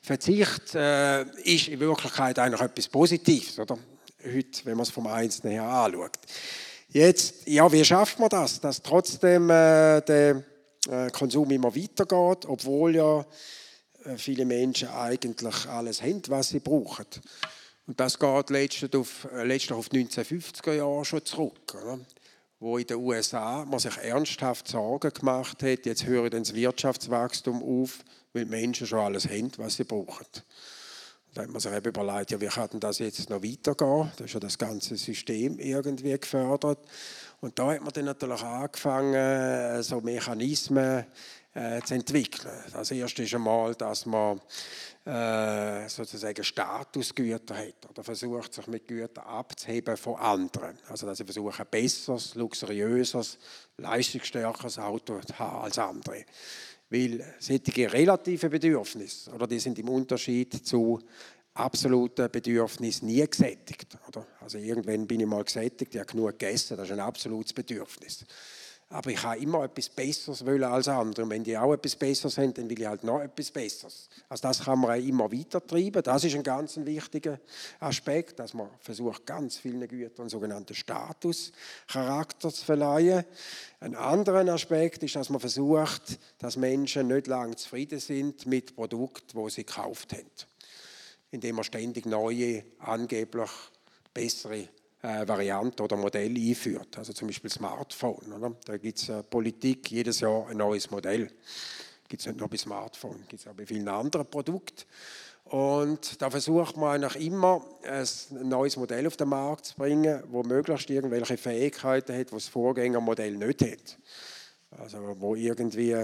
Speaker 3: Verzicht äh, ist in Wirklichkeit eigentlich etwas Positives, oder? Heute, wenn man es vom Einzelnen her anschaut. Jetzt, ja, wie schafft man das, dass trotzdem äh, der äh, Konsum immer weitergeht, obwohl ja äh, viele Menschen eigentlich alles haben, was sie brauchen. Und das geht letztlich auf, äh, letztlich auf die 1950er Jahre schon zurück. Oder? Wo in den USA man sich ernsthaft Sorgen gemacht hat, jetzt höre das Wirtschaftswachstum auf, weil die Menschen schon alles haben, was sie brauchen. Da hat man sich eben überlegt, ja, wie kann das jetzt noch weitergehen? Da ist ja das ganze System irgendwie gefördert. Und da hat man dann natürlich angefangen, äh, so Mechanismen äh, zu entwickeln. Das erste ist einmal, dass man äh, sozusagen Statusgüter hat oder versucht, sich mit Gütern abzuheben von anderen. Also dass sie versuchen, ein besseres, luxuriöses, leistungsstärkeres Auto zu haben als andere. Weil solche relative Bedürfnisse, oder die sind im Unterschied zu absoluten Bedürfnissen nie gesättigt. Oder? Also irgendwann bin ich mal gesättigt, ich habe genug gegessen, das ist ein absolutes Bedürfnis. Aber ich habe immer etwas Besseres wollen als andere. Und wenn die auch etwas Besseres haben, dann will ich halt noch etwas Besseres. Also das kann man auch immer weiter treiben. Das ist ein ganz wichtiger Aspekt, dass man versucht, ganz vielen Gütern einen sogenannten Statuscharakter zu verleihen. Ein anderer Aspekt ist, dass man versucht, dass Menschen nicht lange zufrieden sind mit Produkten, die sie gekauft haben. Indem man ständig neue, angeblich bessere äh, Variante oder Modell einführt. Also zum Beispiel Smartphone. Oder? Da gibt es äh, Politik jedes Jahr ein neues Modell. Gibt es nicht nur bei Smartphone, gibt es auch bei vielen anderen Produkten. Und da versucht man eigentlich immer, ein neues Modell auf den Markt zu bringen, wo möglichst irgendwelche Fähigkeiten hat, die das Vorgängermodell nicht hat. Also wo irgendwie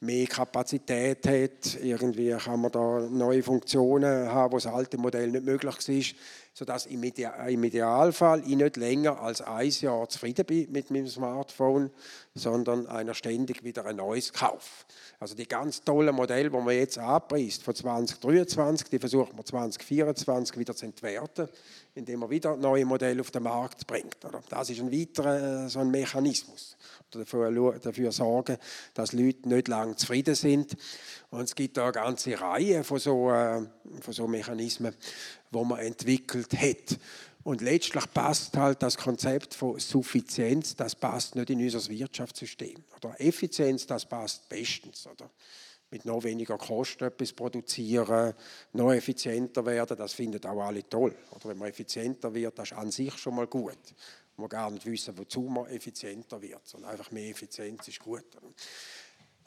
Speaker 3: mehr Kapazität hat, irgendwie kann man da neue Funktionen haben, wo das alte Modell nicht möglich war sodass im, Idealfall ich nicht länger als ein Jahr zufrieden bin mit meinem Smartphone, sondern einer ständig wieder ein neues kaufe. Also die ganz tollen Modelle, die man jetzt anpreist, von 2023, die versucht man 2024 wieder zu entwerten, indem man wieder neue Modelle auf den Markt bringt. Das ist ein weiterer äh, so ein Mechanismus. Dafür, dafür sorgen, dass Leute nicht lange zufrieden sind. Und es gibt da eine ganze Reihe von so, äh, von so Mechanismen, wo man entwickelt hat. Und letztlich passt halt das Konzept von Suffizienz, das passt nicht in unser Wirtschaftssystem. Oder Effizienz, das passt bestens. Oder? Mit noch weniger Kosten etwas produzieren, noch effizienter werden, das finden auch alle toll. Oder wenn man effizienter wird, das ist an sich schon mal gut. Man gar nicht wissen, wozu man effizienter wird, sondern einfach mehr Effizienz ist gut.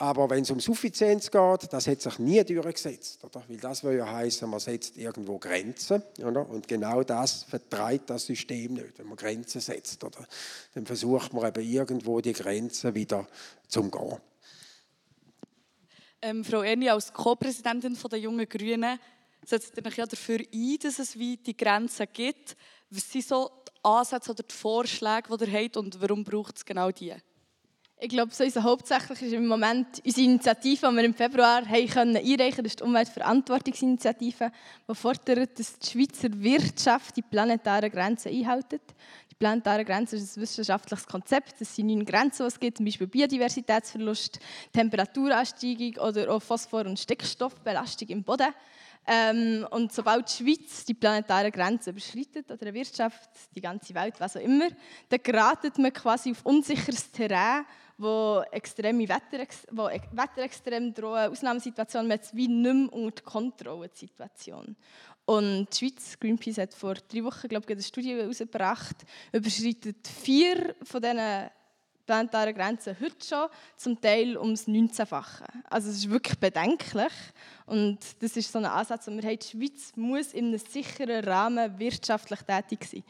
Speaker 3: Aber wenn es um Suffizienz geht, das hat sich nie durchgesetzt. Oder? Weil das will ja heißen, man setzt irgendwo Grenzen. Oder? Und genau das vertreibt das System nicht. Wenn man Grenzen setzt, oder? dann versucht man eben irgendwo die Grenzen wieder zu umgehen.
Speaker 4: Ähm, Frau Erni, als Co-Präsidentin der Jungen Grünen, setzt ihr euch ja dafür ein, dass es wie die Grenzen gibt. Was sind so die Ansätze oder die Vorschläge, die ihr habt und warum braucht es genau die?
Speaker 6: Ich glaube, so unser hauptsächlich ist im Moment unsere Initiative, die wir im Februar haben einreichen Das ist die Umweltverantwortungsinitiative, die fordert, dass die Schweizer Wirtschaft die planetaren Grenzen einhält. Die planetaren Grenzen ist ein wissenschaftliches Konzept. Das sind neun Grenzen, die es gibt, zum Beispiel Biodiversitätsverlust, Temperaturansteigung oder auch Phosphor- und Stickstoffbelastung im Boden. Ähm, und sobald die Schweiz die planetaren Grenzen überschreitet, oder eine Wirtschaft, die ganze Welt, was auch immer, dann geratet man quasi auf unsicheres Terrain, wo extreme Wetter, e-, Wetterextreme drohen, Ausnahmesituationen, man hat wie nicht mehr unter Kontrolle die Situation. Und die Schweiz, Greenpeace hat vor drei Wochen, glaube ich, eine Studie herausgebracht, überschreitet vier von diesen planetaren Grenzen heute schon, zum Teil ums 19-fache. Also es ist wirklich bedenklich und das ist so ein Ansatz, und wir haben, die Schweiz muss in einem sicheren Rahmen wirtschaftlich tätig sein.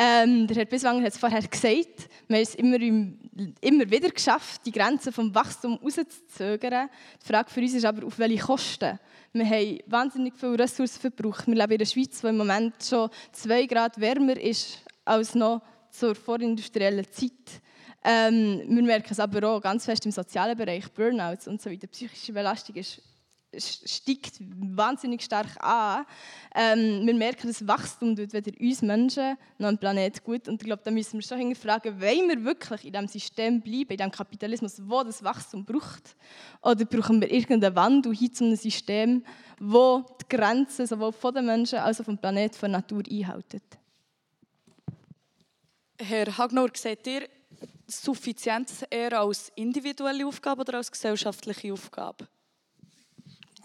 Speaker 6: Ähm, der Herr Biswanger hat es vorher gesagt, wir haben es immer, immer wieder geschafft, die Grenzen vom Wachstum rauszuzögern. Die Frage für uns ist aber, auf welche Kosten? Wir haben wahnsinnig viele Ressourcen verbraucht. Wir leben in der Schweiz, die im Moment schon zwei Grad wärmer ist als noch zur vorindustriellen Zeit. Ähm, wir merken es aber auch ganz fest im sozialen Bereich, Burnouts und so weiter. Psychische Belastung ist, steigt wahnsinnig stark an. Ähm, wir merken, dass Wachstum tut weder uns Menschen noch dem Planet gut. Und ich glaube, da müssen wir schon hinterfragen, wollen wir wirklich in diesem System bleiben, in diesem Kapitalismus, wo das Wachstum braucht? Oder brauchen wir irgendeinen Wandel hin zu einem System, wo die Grenzen sowohl von den Menschen als auch vom Planet, von der Natur einhalten?
Speaker 4: Herr Hagnor, seht ihr Suffizienz eher als individuelle Aufgabe oder als gesellschaftliche Aufgabe?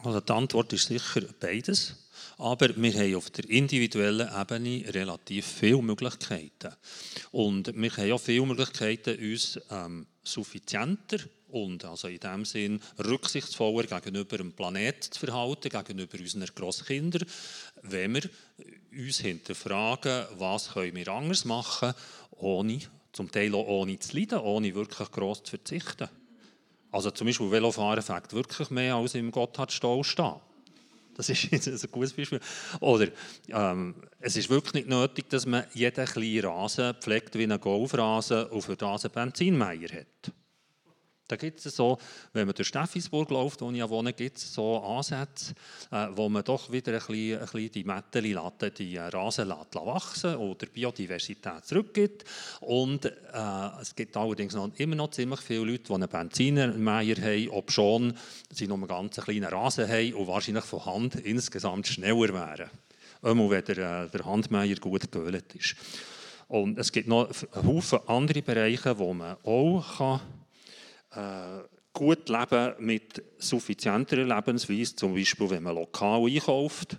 Speaker 7: Also die Antwort ist sicher beides. Aber wir haben auf der individuellen Ebene relativ viele Möglichkeiten. Und wir haben auch viele Möglichkeiten, uns ähm, suffizienter und also in dem Sinn rücksichtsvoller gegenüber dem Planeten zu verhalten, gegenüber unseren Grosskindern, wenn wir uns hinterfragen, was können wir anders machen, ohne zum Teil auch ohne zu leiden, ohne wirklich gross zu verzichten. Also zum Beispiel Velofahren fängt wirklich mehr als im Gotthardstall stehen. Das ist jetzt ein gutes Beispiel. Oder ähm, es ist wirklich nicht nötig, dass man jeden kleinen Rasen pflegt wie einen Golfrasen und für das einen Benzinmeier hat. Da gibt es so, wenn man durch Steffisburg läuft, wo ich wohne, gibt es so Ansätze, äh, wo man doch wieder ein bisschen, ein bisschen die Metteli die äh, Rasen wachsen oder Biodiversität zurückgibt. Und äh, es gibt allerdings noch, immer noch ziemlich viele Leute, die einen Benzinermeier haben, ob schon sie noch einen ganz kleinen Rasen haben und wahrscheinlich von Hand insgesamt schneller wären. Einmal, wenn der, äh, der Handmeier gut geölt ist. Und es gibt noch einen Haufen andere Bereiche, wo man auch kann gut leben mit suffizienter Lebensweise, zum Beispiel wenn man lokal einkauft,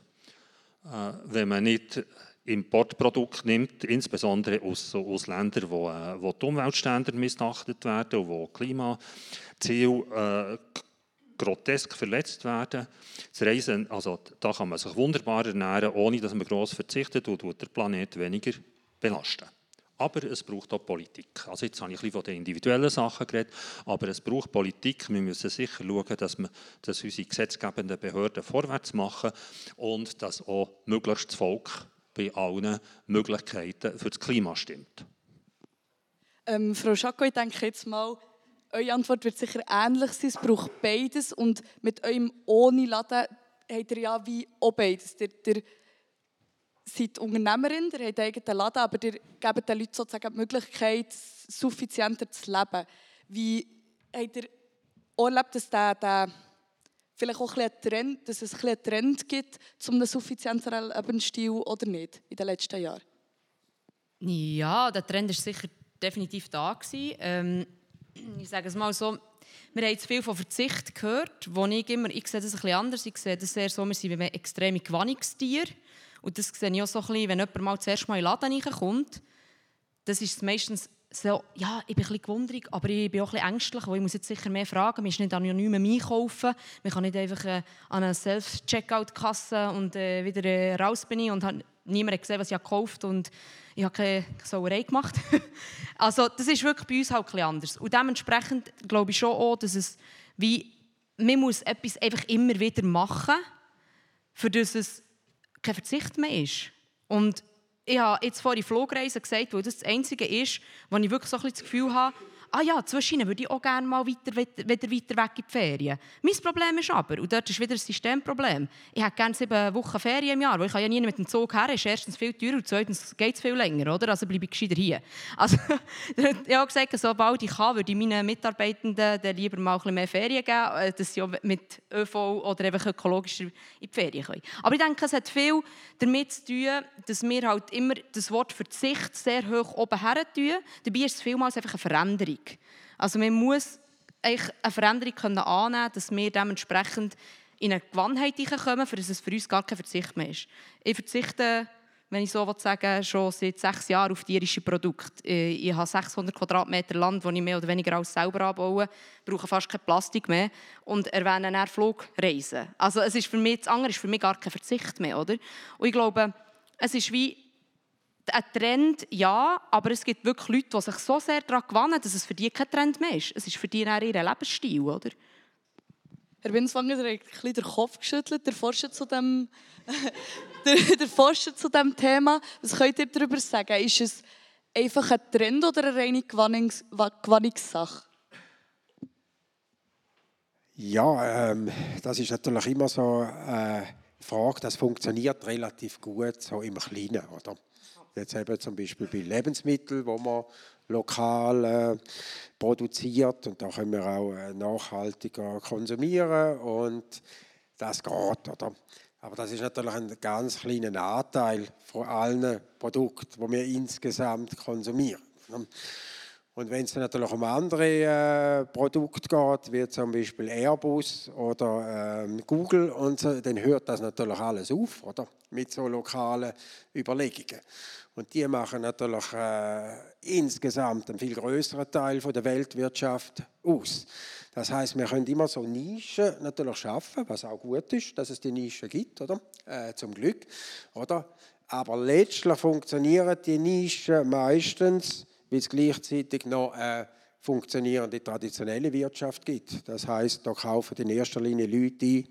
Speaker 7: äh, wenn man nicht Importprodukte nimmt, insbesondere aus, aus Ländern, wo, äh, wo die Umweltstandards missachtet werden und wo Klimaziele äh, grotesk verletzt werden. Das Reisen, also da kann man sich wunderbar ernähren, ohne dass man gross verzichtet und den Planet weniger belasten. Aber es braucht auch Politik. Also jetzt habe ich ein bisschen von den individuellen Sachen geredet, aber es braucht Politik. Wir müssen sicher schauen, dass, wir, dass unsere gesetzgebenden Behörden vorwärts machen und dass auch möglichst das Volk bei allen Möglichkeiten für das Klima stimmt.
Speaker 4: Ähm, Frau Schacko, ich denke jetzt mal, eure Antwort wird sicher ähnlich sein. Es braucht beides und mit eurem ohne Laden habt ihr ja wie auch beides. Der, der seid Unternehmerin, ihr habt einen eigenen Laden, aber ihr gebt den Leuten sozusagen die Möglichkeit, suffizienter zu leben. Wie habt ihr auch erlebt, dass, der, der, vielleicht auch ein Trend, dass es ein Trend gibt zu einem suffizienteren Lebensstil oder nicht in den letzten Jahren?
Speaker 5: Ja, der Trend war sicher definitiv da. Ähm, ich sage es mal so, wir haben jetzt viel von Verzicht gehört, wo ich immer, ich sehe das ein bisschen anders, ich sehe das sehr so, wir sind extreme Gewannungstier. Und das sehe ich auch so ein bisschen, wenn jemand mal zuerst mal in den Laden reinkommt, das ist meistens so, ja, ich bin ein bisschen gewundert, aber ich bin auch ein bisschen ängstlich, weil ich muss jetzt sicher mehr fragen. Man ist nicht anonym einkaufen. Man kann nicht einfach äh, an eine Self-Checkout-Kasse und äh, wieder äh, raus bin ich und hat niemand gesehen, was ich gekauft habe und ich habe keine Sauerei gemacht. also das ist wirklich bei uns halt ein bisschen anders. Und dementsprechend glaube ich schon auch, dass es wie, man muss etwas einfach immer wieder machen, für das es kein Verzicht mehr ist. Und ich habe jetzt vorhin Flugreisen gesagt, weil das das Einzige ist, wo ich wirklich so ein bisschen das Gefühl habe, ah ja, zwischen würde ich auch gerne mal weiter, wieder weiter weg in die Ferien. Mein Problem ist aber, und dort ist wieder ein Systemproblem, ich hätte gerne sieben Wochen Ferien im Jahr, weil ich ja nie mit dem Zug her, ist erstens viel teurer und zweitens geht es viel länger, oder? Also bleibe ich gescheiter hier. Also, ich habe gesagt, sobald ich kann, würde ich meinen Mitarbeitenden lieber mal ein bisschen mehr Ferien geben, äh, dass sie mit ÖV oder einfach ökologischer in die Ferien können. Aber ich denke, es hat viel damit zu tun, dass wir halt immer das Wort Verzicht sehr hoch oben her tun. Dabei ist es vielmals einfach eine Veränderung. Also man muss eine Veränderung können annehmen dass wir dementsprechend in eine Gewandheit kommen, für dass es für uns gar kein Verzicht mehr ist. Ich verzichte, wenn ich so sagen schon seit sechs Jahren auf tierische Produkte. Ich habe 600 Quadratmeter Land, das ich mehr oder weniger alles selber anbaue, brauche fast kein Plastik mehr und erwähne dann Flugreisen. Also es ist für mich, das andere ist für mich gar kein Verzicht mehr. Oder? Und ich glaube, es ist wie ein Trend, ja, aber es gibt wirklich Leute, die sich so sehr daran gewöhnen, dass es für die kein Trend mehr ist. Es ist für die ihr Lebensstil, oder?
Speaker 4: Herr Winswanger, der hat ein bisschen den Kopf geschüttelt, der Forscher zu dem, der, der Forscher zu dem Thema. Was könnt ihr darüber sagen? Ist es einfach ein Trend oder eine reine Gewannungs Gewannungssache?
Speaker 3: Ja, ähm, das ist natürlich immer so eine Frage, das funktioniert relativ gut so im Kleinen, oder? Jetzt eben zum Beispiel bei Lebensmitteln, wo man lokal äh, produziert und da können wir auch äh, nachhaltiger konsumieren und das geht, oder? Aber das ist natürlich ein ganz kleiner Anteil von allen Produkten, die wir insgesamt konsumieren. Und wenn es natürlich um andere äh, Produkte geht, wie zum Beispiel Airbus oder äh, Google, und so, dann hört das natürlich alles auf, oder? Mit so lokalen Überlegungen. Und die machen natürlich äh, insgesamt einen viel größeren Teil von der Weltwirtschaft aus. Das heißt, wir können immer so Nischen natürlich schaffen, was auch gut ist, dass es die Nischen gibt, oder? Äh, zum Glück, oder? Aber letztlich funktionieren die Nischen meistens weil es gleichzeitig noch eine funktionierende traditionelle Wirtschaft gibt. Das heißt, da kaufen in erster Linie Leute ein,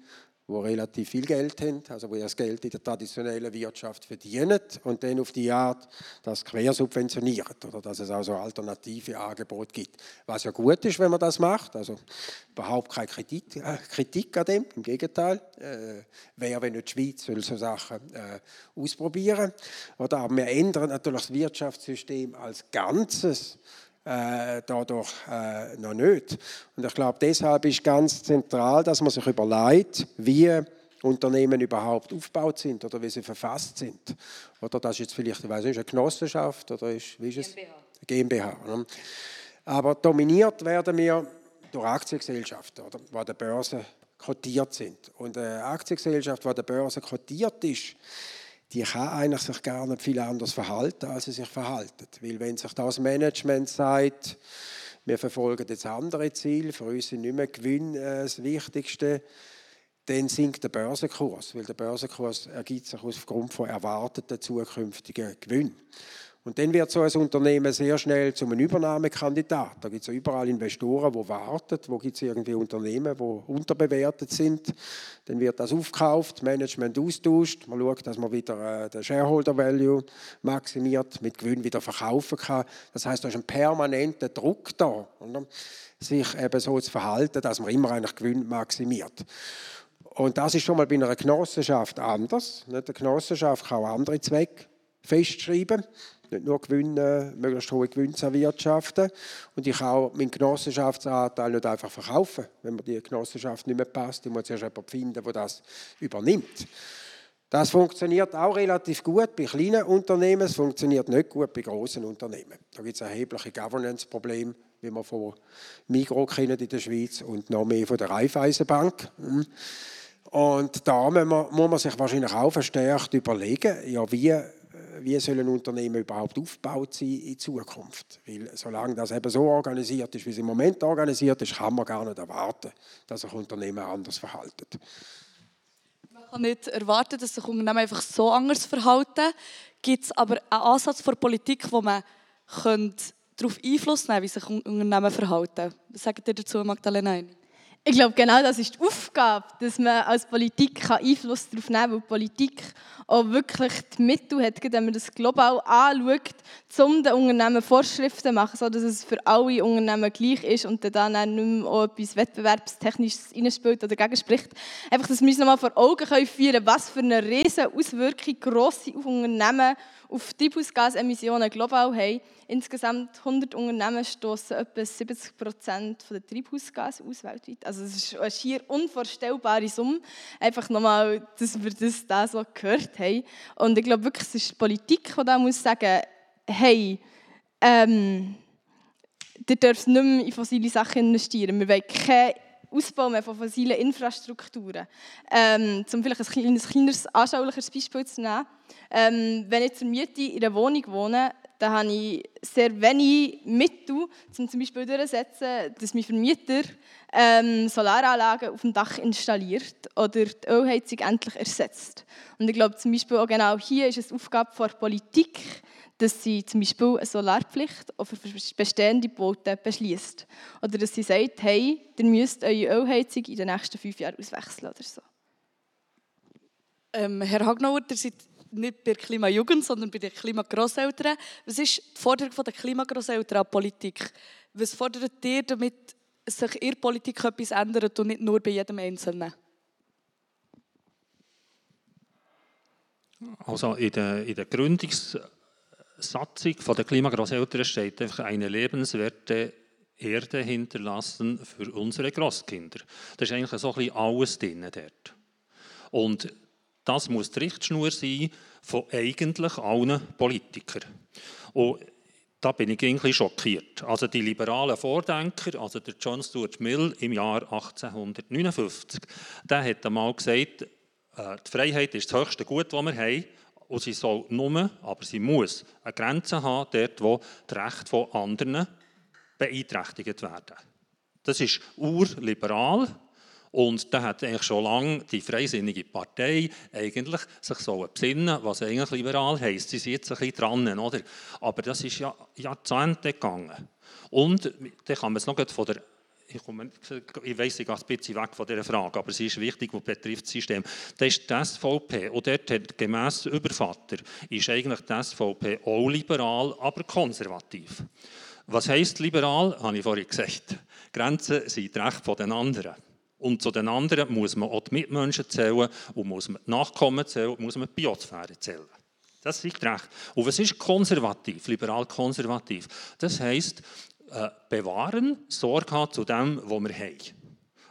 Speaker 3: die relativ viel Geld haben, also die das Geld in der traditionellen Wirtschaft verdienen und dann auf die Art das quersubventionieren oder dass es auch so alternative Angebote gibt. Was ja gut ist, wenn man das macht, also überhaupt keine Kritik, äh, Kritik an dem, im Gegenteil. Äh, wer, wenn nicht die Schweiz, will so Sachen äh, ausprobieren. Oder, aber wir ändern natürlich das Wirtschaftssystem als Ganzes äh, dadurch äh, noch nicht. Und ich glaube, deshalb ist ganz zentral, dass man sich überlegt, wie Unternehmen überhaupt aufgebaut sind oder wie sie verfasst sind. Oder das ist jetzt vielleicht, ich weiß nicht, eine Genossenschaft oder ist, wie ist es? GmbH. GmbH Aber dominiert werden wir durch Aktiengesellschaften, oder, die an der Börse kotiert sind. Und eine Aktiengesellschaft, die an der Börse kotiert ist, die kann eigentlich sich gar nicht viel anders verhalten, als sie sich verhalten. Weil wenn sich das Management sagt, wir verfolgen jetzt andere Ziele, für uns sind nicht mehr Gewinn äh, das Wichtigste, dann sinkt der Börsenkurs, weil der Börsenkurs ergibt sich aufgrund von erwarteten zukünftigen Gewinnen. Und dann wird so ein Unternehmen sehr schnell zu einem Übernahmekandidat. Da gibt es überall Investoren, die warten, wo gibt es irgendwie Unternehmen, die unterbewertet sind. Dann wird das aufgekauft, Management austauscht, man schaut, dass man wieder äh, den Shareholder Value maximiert, mit Gewinn wieder verkaufen kann. Das heißt, da ist ein permanenter Druck da, oder? sich eben so zu verhalten, dass man immer eigentlich Gewinn maximiert. Und das ist schon mal bei einer Genossenschaft anders. Eine Genossenschaft kann auch andere Zwecke festschreiben nicht nur Gewinne, möglichst hohe Gewinne erwirtschaften. Und ich kann auch meinen Genossenschaftsanteil nicht einfach verkaufen, wenn mir die Genossenschaft nicht mehr passt. Ich muss erst jemanden finden, der das übernimmt. Das funktioniert auch relativ gut bei kleinen Unternehmen, es funktioniert nicht gut bei großen Unternehmen. Da gibt es erhebliche Governance-Probleme, wie wir von Migro kennen in der Schweiz und noch mehr von der Raiffeisenbank. Und da muss man sich wahrscheinlich auch verstärkt überlegen, ja, wie wie soll ein Unternehmen überhaupt aufgebaut sein in Zukunft? Weil solange das eben so organisiert ist, wie es im Moment organisiert ist, kann man gar nicht erwarten, dass sich Unternehmen anders verhalten.
Speaker 4: Man kann nicht erwarten, dass sich Unternehmen einfach so anders verhalten. Gibt es aber einen Ansatz der Politik, wo man darauf Einfluss nehmen könnte, wie sich Unternehmen verhalten? Was sagt ihr dazu, Magdalena?
Speaker 6: Ich glaube, genau das ist die Aufgabe, dass man als Politik Einfluss darauf nehmen kann, weil Politik auch wirklich die Mittel hat, wenn man das global anschaut, um den Unternehmen Vorschriften zu machen, sodass es für alle Unternehmen gleich ist und dann, dann nicht mehr auch etwas Wettbewerbstechnisches reinspielt oder gegenspricht. Einfach, dass wir uns nochmal vor Augen führen können, was für eine riesige Auswirkung grosse Unternehmen auf Treibhausgasemissionen global haben. Insgesamt 100 Unternehmen stoßen etwa 70 Prozent der Treibhausgase aus weltweit. Also es ist eine schier unvorstellbare Summe. Einfach nochmal, dass wir das da so gehört haben. Und ich glaube wirklich, es ist die Politik, die da muss sagen, hey, ähm, ihr dürft nicht mehr in fossile Sachen investieren. Wir wollen keine Ausbau mehr von fossilen Infrastrukturen. Ähm, um vielleicht ein kleines, kleineres, anschaulicheres Beispiel zu nehmen. Ähm, wenn ich zur Miete in einer Wohnung wohne, dann habe ich sehr wenig Mittel, um zum Beispiel durchzusetzen, dass mein Vermieter ähm, Solaranlagen auf dem Dach installiert oder die Ölheizung endlich ersetzt. Und ich glaube zum Beispiel auch genau hier ist es Aufgabe der Politik, dass sie zum Beispiel eine Solarpflicht für bestehende Bauten beschließt. Oder dass sie sagt, hey, ihr müsst eure Ölheizung in den nächsten fünf Jahren auswechseln oder so.
Speaker 4: Ähm, Herr Hagnauer, ihr seid nicht bei der Klimajugend, sondern bei den Klimagrosseltern. Was ist die Forderung der Klimagrosseltern an Politik? Was fordert ihr, damit sich Ihre Politik etwas ändert und nicht nur bei jedem Einzelnen?
Speaker 7: Also in der, in Gründungssatzung der Klimagrosseltern steht einfach eine lebenswerte Erde hinterlassen für unsere Großkinder. Da ist eigentlich so ein bisschen alles drin dort. Und das muss die Richtschnur sein von eigentlich allen Politikern. Und da bin ich irgendwie schockiert. Also die liberalen Vordenker, also der John Stuart Mill im Jahr 1859, der hat einmal gesagt, äh, die Freiheit ist das höchste Gut, das wir haben. Und sie soll nur, aber sie muss, eine Grenze haben, dort wo die Rechte von anderen beeinträchtigt werden. Das ist urliberal und da hat eigentlich schon lange die Freisinnige Partei eigentlich sich so besinnen, was eigentlich liberal heisst. Sie sind jetzt ein bisschen dran, oder? Aber das ist ja Jahrzehnte gegangen. Und dann kann man es noch von der ich, komme, ich weiss, ich gehe ein bisschen weg von dieser Frage, aber sie ist wichtig, die betrifft das System. Das ist die SVP. Und dort hat gemäss Übervater ist eigentlich die SVP auch liberal, aber konservativ. Was heisst liberal? Habe ich vorhin gesagt. Grenzen sind das Recht der anderen. Und zu den anderen muss man auch die Mitmenschen zählen und muss man die Nachkommen zählen und muss man die Biosphäre zählen. Das ist recht. Und was ist konservativ, liberal-konservativ? Das heisst, äh, bewahren, Sorge haben zu dem, was wir haben.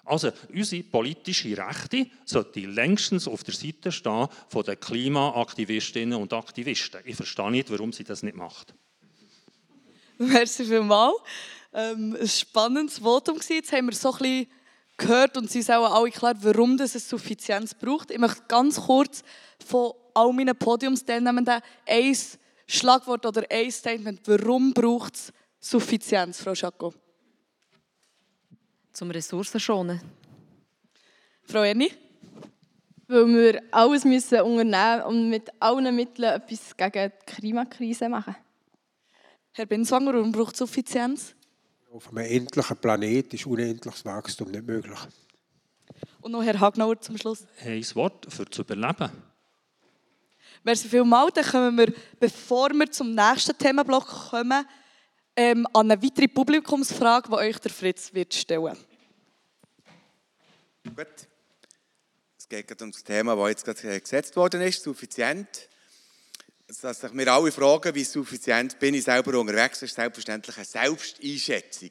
Speaker 7: Also unsere politische Rechte sollte längstens auf der Seite stehen von den Klimaaktivistinnen und Aktivisten. Ich verstehe nicht, warum sie das nicht macht.
Speaker 4: Merci vielmals. Ähm, ein spannendes Votum. Jetzt haben wir so ein bisschen gehört und sie ist auch klar, warum das es Suffizienz braucht. Ich möchte ganz kurz von all meinen Podiumsteilnehmenden ein Schlagwort oder ein Statement, warum braucht es Suffizienz, Frau Schacko?
Speaker 5: Zum Ressourcen schonen.
Speaker 4: Frau Erni?
Speaker 6: Weil wir alles müssen unternehmen und mit allen Mitteln etwas gegen die Klimakrise machen.
Speaker 4: Herr Binswanger, warum braucht es Suffizienz?
Speaker 3: Auf einem endlichen Planet ist unendliches Wachstum nicht möglich.
Speaker 4: Und noch Herr Hagnauer zum Schluss.
Speaker 7: Ein Wort für zu überleben.
Speaker 4: Merci vielmals. Dann kommen wir, bevor wir zum nächsten Themenblock kommen, ähm, an eine weitere Publikumsfrage, die euch der Fritz wird stellen
Speaker 2: Gut. Es geht um das Thema, das jetzt gerade gesetzt worden ist, suffizient dass sich wir alle fragen, wie suffizient bin ich selber unterwegs, ist selbstverständlich eine Selbsteinschätzung.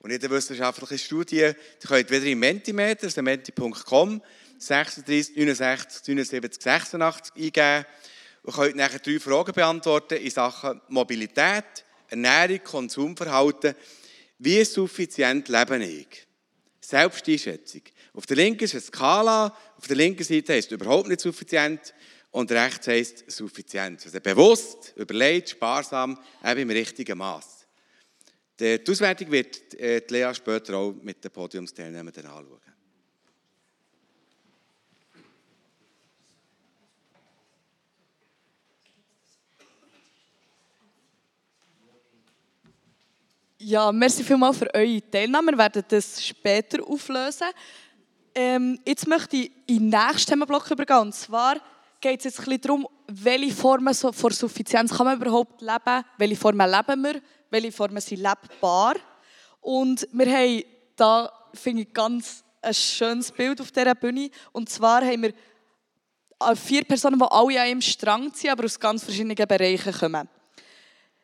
Speaker 2: Und in der wissenschaftlichen Studie, die könnt wieder im Mentimeter, also menti.com, 36, 69, 79, 86 eingeben und könnt nachher drei Fragen beantworten in Sachen Mobilität, Ernährung, Konsumverhalten. Wie suffizient lebe ich? Selbsteinschätzung. Auf der linken ist eine Skala, auf der linken Seite heißt überhaupt nicht suffizient. Und rechts heisst Suffizienz. Also bewusst, überlegt, sparsam, eben im richtigen Maß. Die Auswertung wird äh, die Lea später auch mit den Podiumsteilnehmern anschauen.
Speaker 4: Ja, merci vielmals für eure Teilnahme. Wir werden das später auflösen. Ähm, jetzt möchte ich in den nächsten Themenblock übergehen. Und zwar geht es jetzt ein bisschen darum, welche Formen von Suffizienz kann man überhaupt leben, welche Formen leben wir, welche Formen sind lebbar. Und wir haben da, finde ich, ganz ein schönes Bild auf dieser Bühne. Und zwar haben wir äh, vier Personen, die alle an einem Strang ziehen, aber aus ganz verschiedenen Bereichen kommen.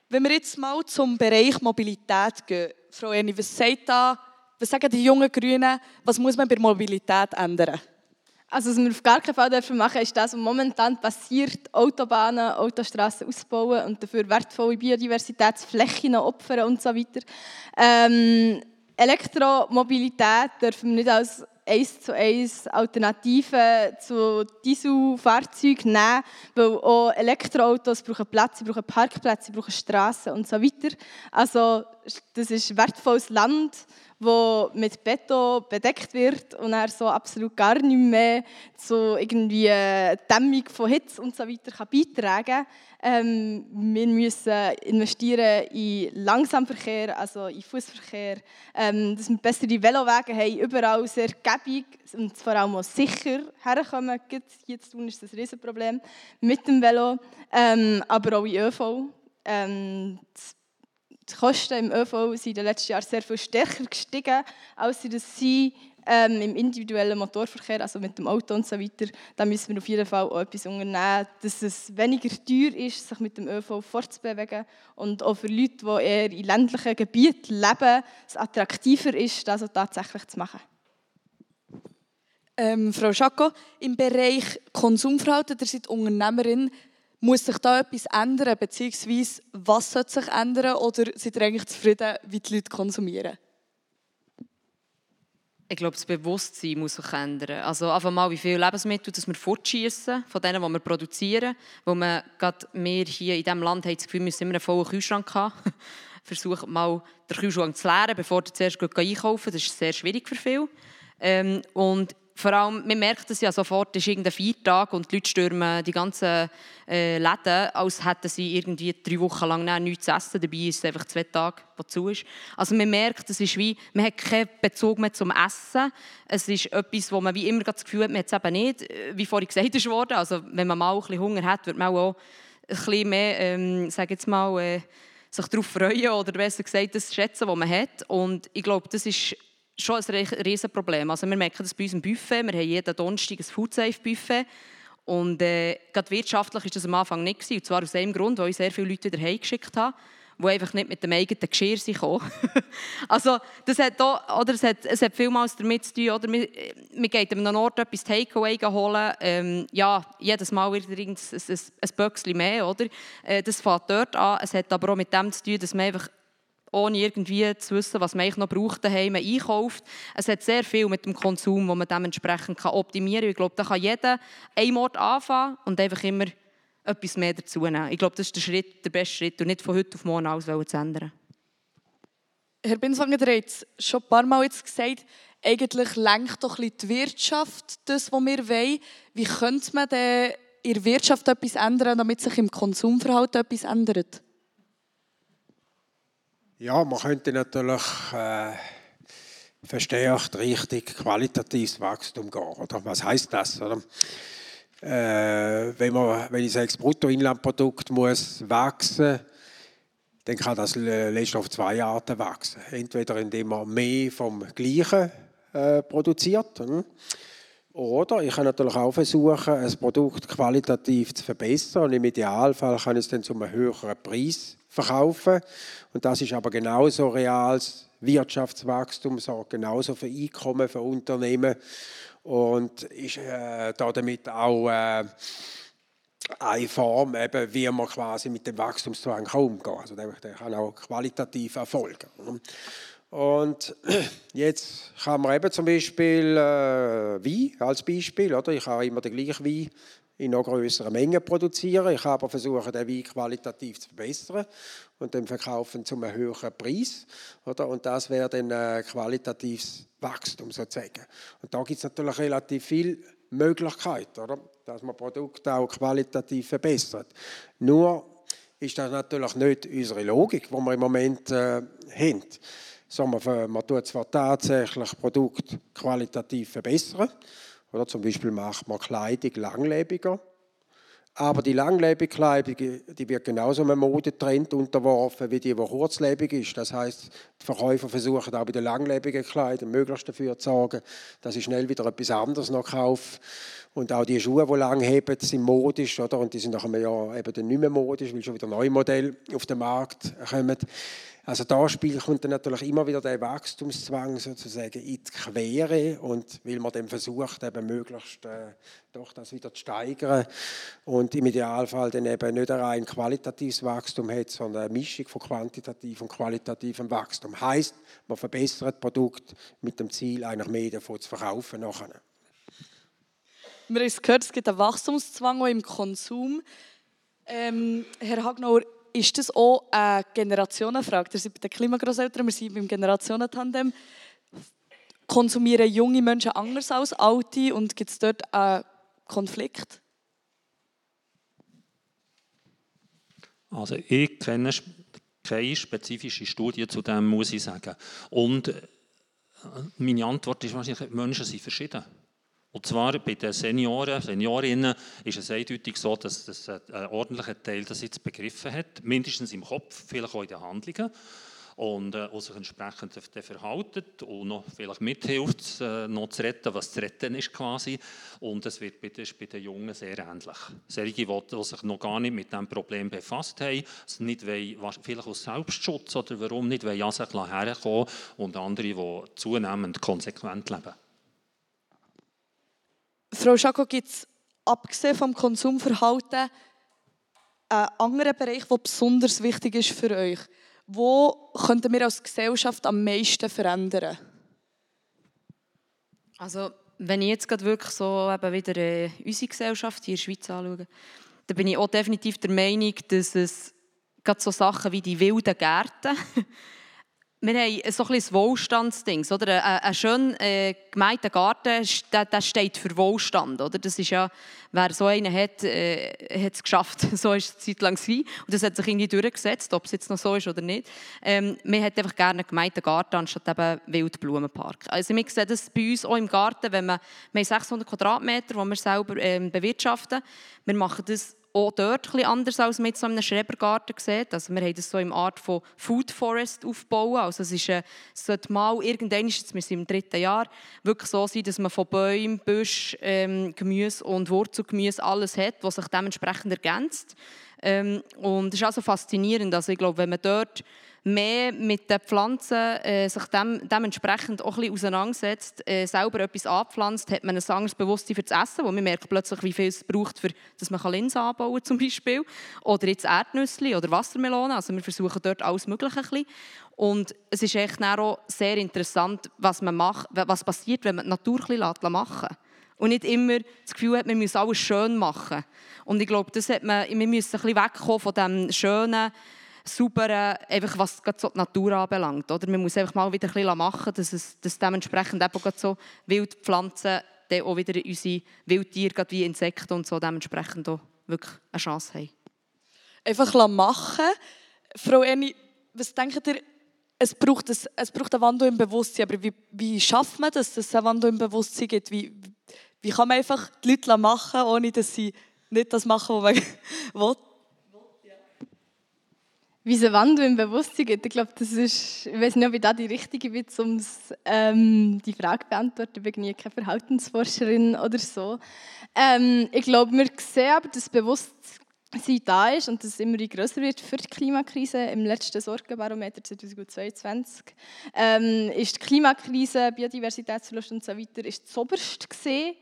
Speaker 4: Wenn wir jetzt mal zum Bereich Mobilität gehen, Frau Erni, was sagt da, was sagen die jungen Grünen, was muss man bei Mobilität ändern?
Speaker 6: Also was wir auf gar keinen Fall dürfen machen, ist das, was momentan passiert, Autobahnen, Autostraßen ausbauen und dafür wertvolle Biodiversitätsflächen opfern und so weiter. Ähm, Elektromobilität dürfen wir nicht als eins zu eins Alternative zu Dieselfahrzeugen nehmen, weil auch Elektroautos brauchen Platz, sie brauchen Parkplätze, sie brauchen Straßen und so weiter. Also das ist wertvolles Land, wo mit Beton bedeckt wird und er so absolut gar nicht mehr zu irgendwie äh, Dämmung von Hitze und so weiter kann beitragen kann. Ähm, wir müssen investieren in Langsamverkehr, also in Fußverkehr, ähm, dass wir bessere Velowege haben, überall sehr gäbig und vor allem auch sicher herkommen. Jetzt ist das ein Riesenproblem mit dem Velo, ähm, aber auch in ÖV. Ähm, die Kosten im ÖV sind in den letzten Jahren sehr viel stärker gestiegen, als sie das sind ähm, im individuellen Motorverkehr, also mit dem Auto und so weiter. Da müssen wir auf jeden Fall auch etwas unternehmen, dass es weniger teuer ist, sich mit dem ÖV fortzubewegen und auch für Leute, die eher in ländlichen Gebieten leben, es attraktiver ist, das auch tatsächlich zu machen.
Speaker 4: Ähm, Frau Schako, im Bereich Konsumverhalten, ihr seid Unternehmerin, muss sich da etwas ändern, beziehungsweise was sollte sich ändern oder seid ihr eigentlich zufrieden, wie die Leute konsumieren?
Speaker 5: Ich glaube, das Bewusstsein muss sich ändern. Also einfach mal, wie viele Lebensmittel dass wir fortschießen von denen, die wir produzieren. Wo man gerade wir hier in diesem Land haben das Gefühl, wir müssen immer einen vollen Kühlschrank haben. Versucht mal, den Kühlschrank zu leeren, bevor du zuerst einkaufen Das ist sehr schwierig für viele. Ähm, und vor allem, man merkt es ja sofort, es ist irgendein Feiertag und die Leute stürmen die ganzen äh, Läden, als hätten sie irgendwie drei Wochen lang nichts zu essen. Dabei ist es einfach zwei Tage, was zu ist. Also man merkt, es ist wie, man hat keinen Bezug mehr zum Essen. Es ist etwas, wo man wie immer das Gefühl hat, man hat es eben nicht, äh, wie vorhin gesagt wurde. Also wenn man mal ein bisschen Hunger hat, wird man auch ein bisschen mehr, ähm, sage jetzt mal, äh, sich darauf freuen oder besser gesagt, das schätzen, was man hat. Und ich glaube, das ist schon ein Riesenproblem. Also wir merken das bei uns im Buffet. Wir haben jeden Donnerstag ein Foodsafe-Buffet. Und äh, gerade wirtschaftlich war das am Anfang nicht. Gewesen. Und zwar aus dem Grund, weil ich sehr viele Leute wieder heimgeschickt habe, die einfach nicht mit dem eigenen Geschirr kamen. also das hat, auch, oder es hat, es hat vielmals damit zu tun, oder man, man geht an einem Ort etwas Takeaway holen, ähm, ja, jedes Mal ein, ein, ein, ein Böckchen mehr, oder? Äh, das fängt dort an. Es hat aber auch mit dem zu tun, dass man einfach ohne irgendwie zu wissen, was man eigentlich noch braucht daheim einkauft. Es hat sehr viel mit dem Konsum, wo man dementsprechend optimieren kann. Ich glaube, da kann jeder einen Ort anfangen und einfach immer etwas mehr dazu nehmen. Ich glaube, das ist der, Schritt, der beste Schritt und nicht von heute auf morgen alles zu ändern.
Speaker 4: Herr Binswanger, ihr habt schon ein paar Mal jetzt gesagt, eigentlich lenkt doch ein die Wirtschaft das, was wir wollen. Wie könnte man in der Wirtschaft etwas ändern, damit sich im Konsumverhalten etwas ändert?
Speaker 3: Ja, man könnte natürlich äh, verstärkt richtig qualitatives Wachstum gehen. Oder? Was heißt das? Oder? Äh, wenn, man, wenn ich sage, das Bruttoinlandprodukt muss wachsen, dann kann das letztlich auf zwei Arten wachsen. Entweder indem man mehr vom Gleichen äh, produziert. Hm? Oder ich kann natürlich auch versuchen, ein Produkt qualitativ zu verbessern. Und im Idealfall kann ich es dann zu einem höheren Preis verkaufen. Und das ist aber genauso reales Wirtschaftswachstum, sorgt genauso für Einkommen für Unternehmen und ist äh, damit auch äh, eine Form, eben, wie man quasi mit dem Wachstumszwang umgehen Also der, der kann auch qualitativ erfolgen. Und jetzt kann man eben zum Beispiel äh, Wein als Beispiel, oder? Ich habe immer den gleichen Wein in noch größeren Mengen produzieren. Ich habe aber versucht, den Wein qualitativ zu verbessern und dann verkaufen zu einem höheren Preis. Oder? Und das wäre dann ein qualitatives Wachstum sozusagen. Und da gibt es natürlich relativ viele Möglichkeiten, oder? dass man Produkte auch qualitativ verbessert. Nur ist das natürlich nicht unsere Logik, die wir im Moment äh, haben. Sondern man tut zwar tatsächlich Produkte qualitativ verbessern, oder zum Beispiel macht man Kleidung langlebiger, aber die langlebige die wird genauso einem Modetrend unterworfen wie die, die kurzlebig ist. Das heißt, die Verkäufer versuchen auch bei den langlebigen Kleidern möglichst dafür zu sorgen, dass ich schnell wieder etwas anderes noch kaufe. Und auch die Schuhe, die lang heben, sind modisch, oder? Und die sind nach einem Jahr eben dann nicht mehr modisch, weil schon wieder neue Modelle auf den Markt kommen. Also da kommt dann natürlich immer wieder der Wachstumszwang sozusagen in die Quere und weil man dann versucht, eben möglichst äh, doch das wieder zu steigern und im Idealfall dann eben nicht ein rein qualitatives Wachstum hat, sondern eine Mischung von quantitativem und qualitativem Wachstum. Heißt, man verbessert das Produkt mit dem Ziel, eigentlich mehr davon zu verkaufen nachher.
Speaker 4: Wir haben es gehört, es gibt einen Wachstumszwang auch im Konsum. Ähm, Herr Hagnauer, ist das auch eine Generationenfrage? Wir sind bei den Klimagroßeltern, wir sind beim Generationentandem. Konsumieren junge Menschen anders als alte und gibt es dort einen Konflikt?
Speaker 7: Also ich kenne keine spezifische Studie zu dem, muss ich sagen. Und äh, meine Antwort ist wahrscheinlich, Menschen sind verschieden. Und zwar bei den Senioren, Seniorinnen ist es eindeutig so, dass das ein ordentlicher Teil das jetzt begriffen hat, mindestens im Kopf, vielleicht auch in den Handlungen und äh, sich entsprechend verhalten und noch vielleicht mithilft, äh, noch zu retten, was zu retten ist quasi. Und es wird bei, ist bei den Jungen sehr ähnlich. Solche, die, sich noch gar nicht mit diesem Problem befasst haben, nicht wollen, vielleicht aus Selbstschutz oder warum nicht wollen, an sich herkommen und andere, die zunehmend konsequent leben.
Speaker 4: Frau Schako, gibt es abgesehen vom Konsumverhalten einen anderen Bereich, der besonders wichtig ist für euch? Wo könnten wir als Gesellschaft am meisten verändern?
Speaker 5: Also, wenn ich jetzt gerade wirklich so eben wieder äh, unsere Gesellschaft hier in der Schweiz anschaue, dann bin ich auch definitiv der Meinung, dass es gerade so Sachen wie die wilden Gärten wir haben so ein Wohlstandsding. Oder? Ein, ein schön äh, gemeinter Garten der, der steht für Wohlstand. Oder? Das ist ja, wer so einen hat, äh, hat es geschafft. So ist es Zeit lang Und das hat sich irgendwie durchgesetzt, ob es jetzt noch so ist oder nicht. Ähm, man hat einfach gerne einen gemeinten Garten anstatt eben Wildblumenpark. Also wir sehen das bei uns auch im Garten, wenn wir, wir haben 600 Quadratmeter, die wir selber ähm, bewirtschaften. Wir machen das auch dort etwas anders, als man so in einem Schrebergarten sieht. Also wir haben das so im Art von Food Forest aufbauen. Also es, ist, äh, es sollte mal irgendwann, jetzt wir sind im dritten Jahr, wirklich so sein, dass man von Bäumen, Büsch, ähm, Gemüse und Wurzelgemüse alles hat, was sich dementsprechend ergänzt. Ähm, und es ist also faszinierend. Also ich glaube, wenn man dort mehr mit den Pflanzen äh, sich dem, dementsprechend auch ein bisschen auseinandersetzt, äh, selber etwas anpflanzt, hat man ein anderes Bewusstsein für das Essen, wo man merkt plötzlich, wie viel es braucht, für, dass man Linsen anbauen kann zum Beispiel. Oder jetzt Erdnüsse oder Wassermelonen. Also wir versuchen dort alles Mögliche ein bisschen. Und es ist echt auch sehr interessant, was, man macht, was passiert, wenn man die Natur ein bisschen machen lässt. Und nicht immer das Gefühl hat, man muss alles schön machen. Und ich glaube, das hat man, wir müssen ein bisschen wegkommen von dem schönen, sauberen, einfach was so die Natur anbelangt. Oder? Man muss einfach mal wieder ein bisschen machen, dass, es, dass dementsprechend eben so Wildpflanzen dann auch wieder unsere Wildtiere, wie Insekten und so, dementsprechend auch wirklich eine Chance haben.
Speaker 4: Einfach machen. Frau Erni, was denkt ihr, es braucht, ein, es braucht einen Wandel im Bewusstsein, aber wie, wie schafft man das, dass es einen Wandel im Bewusstsein gibt? Wie, wie kann man einfach die Leute machen, ohne dass sie nicht das machen, was man will?
Speaker 6: Wie einen Wandel im Bewusstsein gibt, ich glaube, das ist, ich weiß nicht, ob ich da die richtige bin, um ähm, die Frage zu beantworten. Ich bin nie keine Verhaltensforscherin oder so. Ähm, ich glaube, wir sehen aber, dass Bewusstsein da ist und dass es immer größer wird für die Klimakrise. Im letzten Sorgenbarometer 2022 ähm, ist die Klimakrise, Biodiversitätsverlust und so weiter, ist das oberste gesehen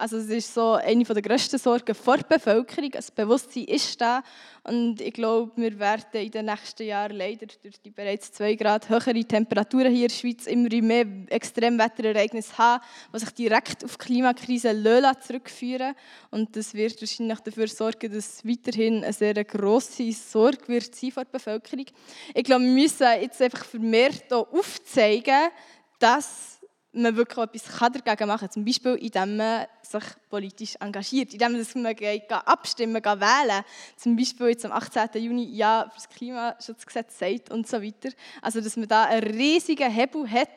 Speaker 6: also es ist so eine der grössten Sorgen vor der Bevölkerung. Das Bewusstsein ist da und ich glaube, wir werden in den nächsten Jahren leider durch die bereits 2 Grad höhere Temperaturen hier in der Schweiz immer mehr Extremwetterereignisse haben, die sich direkt auf die Klimakrise zurückführen Und das wird wahrscheinlich dafür sorgen, dass weiterhin eine sehr grosse Sorge wird sein vor der Bevölkerung. Ich glaube, wir müssen jetzt einfach vermehrt aufzeigen, dass man wirklich etwas dagegen machen kann. Zum Beispiel, indem man sich politisch engagiert, indem man abstimmen geht, wählen Zum Beispiel jetzt am 18. Juni Ja für das Klimaschutzgesetz sagt und so weiter. Also, dass man da einen riesigen Hebel hat,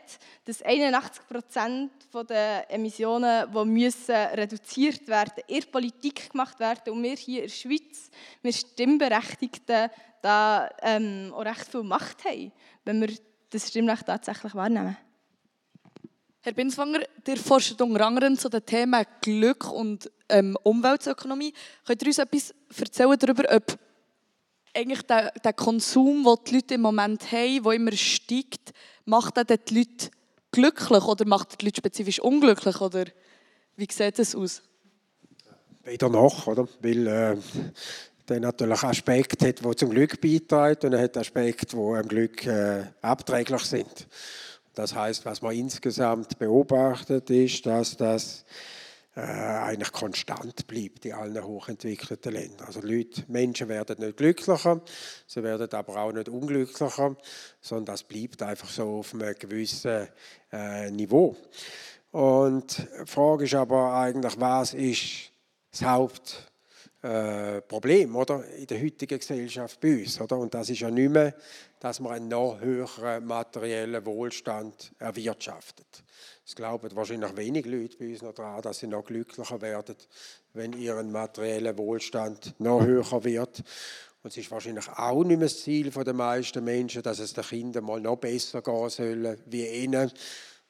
Speaker 6: dass 81 Prozent der Emissionen, die müssen reduziert werden in der Politik gemacht werden. Und wir hier in der Schweiz, wir Stimmberechtigten, da ähm, auch recht viel Macht haben, wenn wir das Stimmrecht tatsächlich wahrnehmen.
Speaker 4: Herr Binswanger, ihr forscht unter anderem zu den Themen Glück und ähm, Umweltökonomie. Könnt ihr uns etwas erzählen darüber, ob eigentlich der, der Konsum, den die Leute im Moment haben, der immer steigt, macht er die Leute glücklich oder macht die Leute spezifisch unglücklich? Oder wie sieht das aus?
Speaker 3: Weder noch, oder? Weil äh, der natürlich Aspekte hat, die zum Glück beitragen und er hat Aspekte, die am Glück äh, abträglich sind. Das heißt, was man insgesamt beobachtet, ist, dass das äh, eigentlich konstant bleibt in allen hochentwickelten Ländern. Also Leute, Menschen werden nicht glücklicher, sie werden aber auch nicht unglücklicher, sondern das bleibt einfach so auf einem gewissen äh, Niveau. Und die Frage ist aber eigentlich, was ist das Haupt äh, Problem oder, in der heutigen Gesellschaft bei uns. Oder? Und das ist ja nicht mehr, dass man einen noch höheren materiellen Wohlstand erwirtschaftet. Es glauben wahrscheinlich wenig Leute bei uns noch daran, dass sie noch glücklicher werden, wenn ihr materieller Wohlstand noch höher wird. Und es ist wahrscheinlich auch nicht mehr das Ziel der meisten Menschen, dass es den Kindern mal noch besser gehen soll wie ihnen.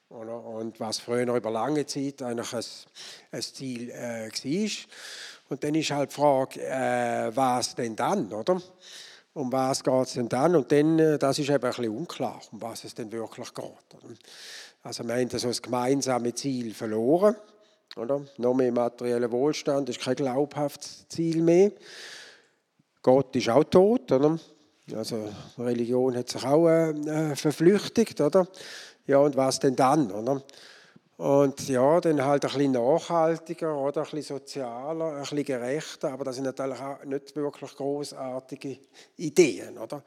Speaker 3: Und was früher über lange Zeit eigentlich ein, ein Ziel äh, war. Und dann ist halt die Frage, äh, was denn dann, oder? Um was geht es denn dann? Und dann, äh, das ist eben ein bisschen unklar, um was es denn wirklich geht. Oder? Also wir haben so das gemeinsame Ziel verloren. Oder? Noch mehr materieller Wohlstand ist kein glaubhaftes Ziel mehr. Gott ist auch tot. Oder? Also Religion hat sich auch äh, äh verflüchtigt. Oder? Ja, und was denn dann? Oder? Und ja, dann halt ein bisschen nachhaltiger oder ein bisschen sozialer, ein bisschen gerechter, aber das sind natürlich auch nicht wirklich großartige Ideen, oder?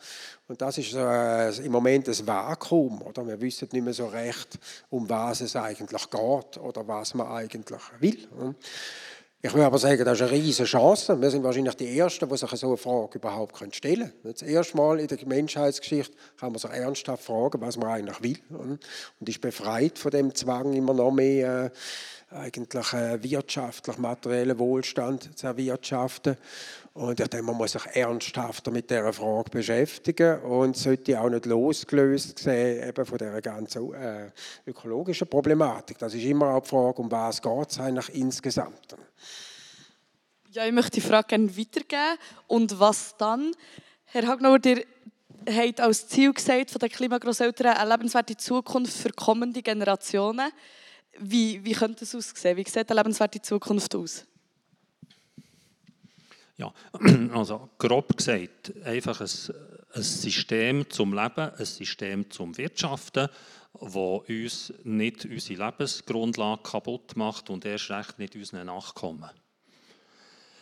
Speaker 3: Und das ist äh, im Moment ein Vakuum, oder? Wir wissen nicht mehr so recht, um was es eigentlich geht oder was man eigentlich will. Oder? Ich würde aber sagen, das ist eine riesige Chance. Wir sind wahrscheinlich die Ersten, die sich so eine Frage überhaupt stellen können. Das erste Mal in der Menschheitsgeschichte kann man sich ernsthaft fragen, was man eigentlich will. Und ist befreit von dem Zwang, immer noch mehr äh, eigentlich äh, wirtschaftlich, materiellen Wohlstand zu erwirtschaften. Und ich denke, man muss sich ernsthafter mit dieser Frage beschäftigen und sollte auch nicht losgelöst sehen eben von dieser ganzen äh, ökologischen Problematik. Das ist immer auch die Frage, um was geht es eigentlich insgesamt.
Speaker 4: Ja, ich möchte die Frage gerne weitergeben. Und was dann? Herr Hagnauer, ihr habt als Ziel gesagt von den Klimagrosseltern eine lebenswerte Zukunft für kommende Generationen. Wie, wie könnte das aussehen? Wie sieht eine lebenswerte Zukunft aus?
Speaker 7: Ja, also grob gesagt, einfach ein, ein System zum Leben, ein System zum Wirtschaften, das uns nicht unsere Lebensgrundlage kaputt macht und erst recht nicht unseren Nachkommen.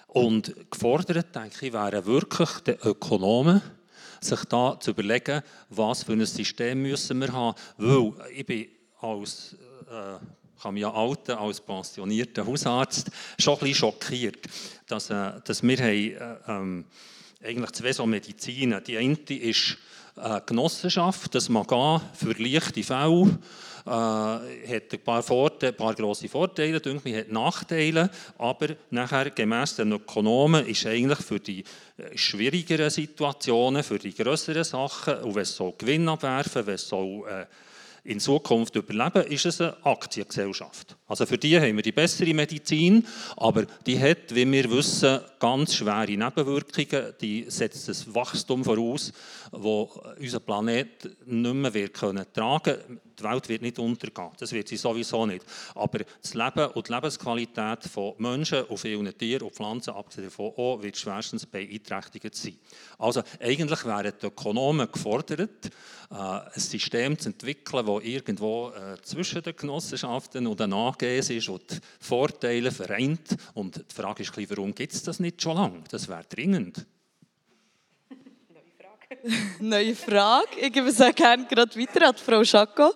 Speaker 7: Und gefordert, denke ich, wären wirklich die Ökonomen, sich da zu überlegen, was für ein System müssen wir haben. Weil ich bin als äh, kann ja outen als pensionierter Hausarzt, schon ein bisschen schockiert, dass, äh, dass wir haben, äh, ähm, eigentlich zwei so Medizinen. Die eine ist äh, Genossenschaft, das man gehen für leichte Fälle, äh, hat ein paar, Vorteile, ein paar grosse Vorteile, denke hat Nachteile, aber nachher gemäss den Ökonomen ist eigentlich für die äh, schwierigeren Situationen, für die größeren Sachen, und wenn es Gewinn abwerfen, wenn es so äh, in Zukunft überleben, ist es eine Aktiengesellschaft. Also für die haben wir die bessere Medizin, aber die hat, wie wir wissen, ganz schwere Nebenwirkungen. Die setzt das Wachstum voraus, das unser Planet nicht mehr wird können tragen Die Welt wird nicht untergehen, das wird sie sowieso nicht. Aber das Leben und die Lebensqualität von Menschen und vielen Tieren und Pflanzen, abgesehen davon auch, wird schwerstens beeinträchtigt sein. Also eigentlich wären die Ökonomen gefordert, äh, ein System zu entwickeln, das irgendwo äh, zwischen den Genossenschaften und den AGs ist und die Vorteile vereint. Und die Frage ist, warum gibt es das nicht schon lange? Das wäre dringend.
Speaker 4: Neue Frage. Ich gebe es auch gerne gerade weiter an Frau Schacko.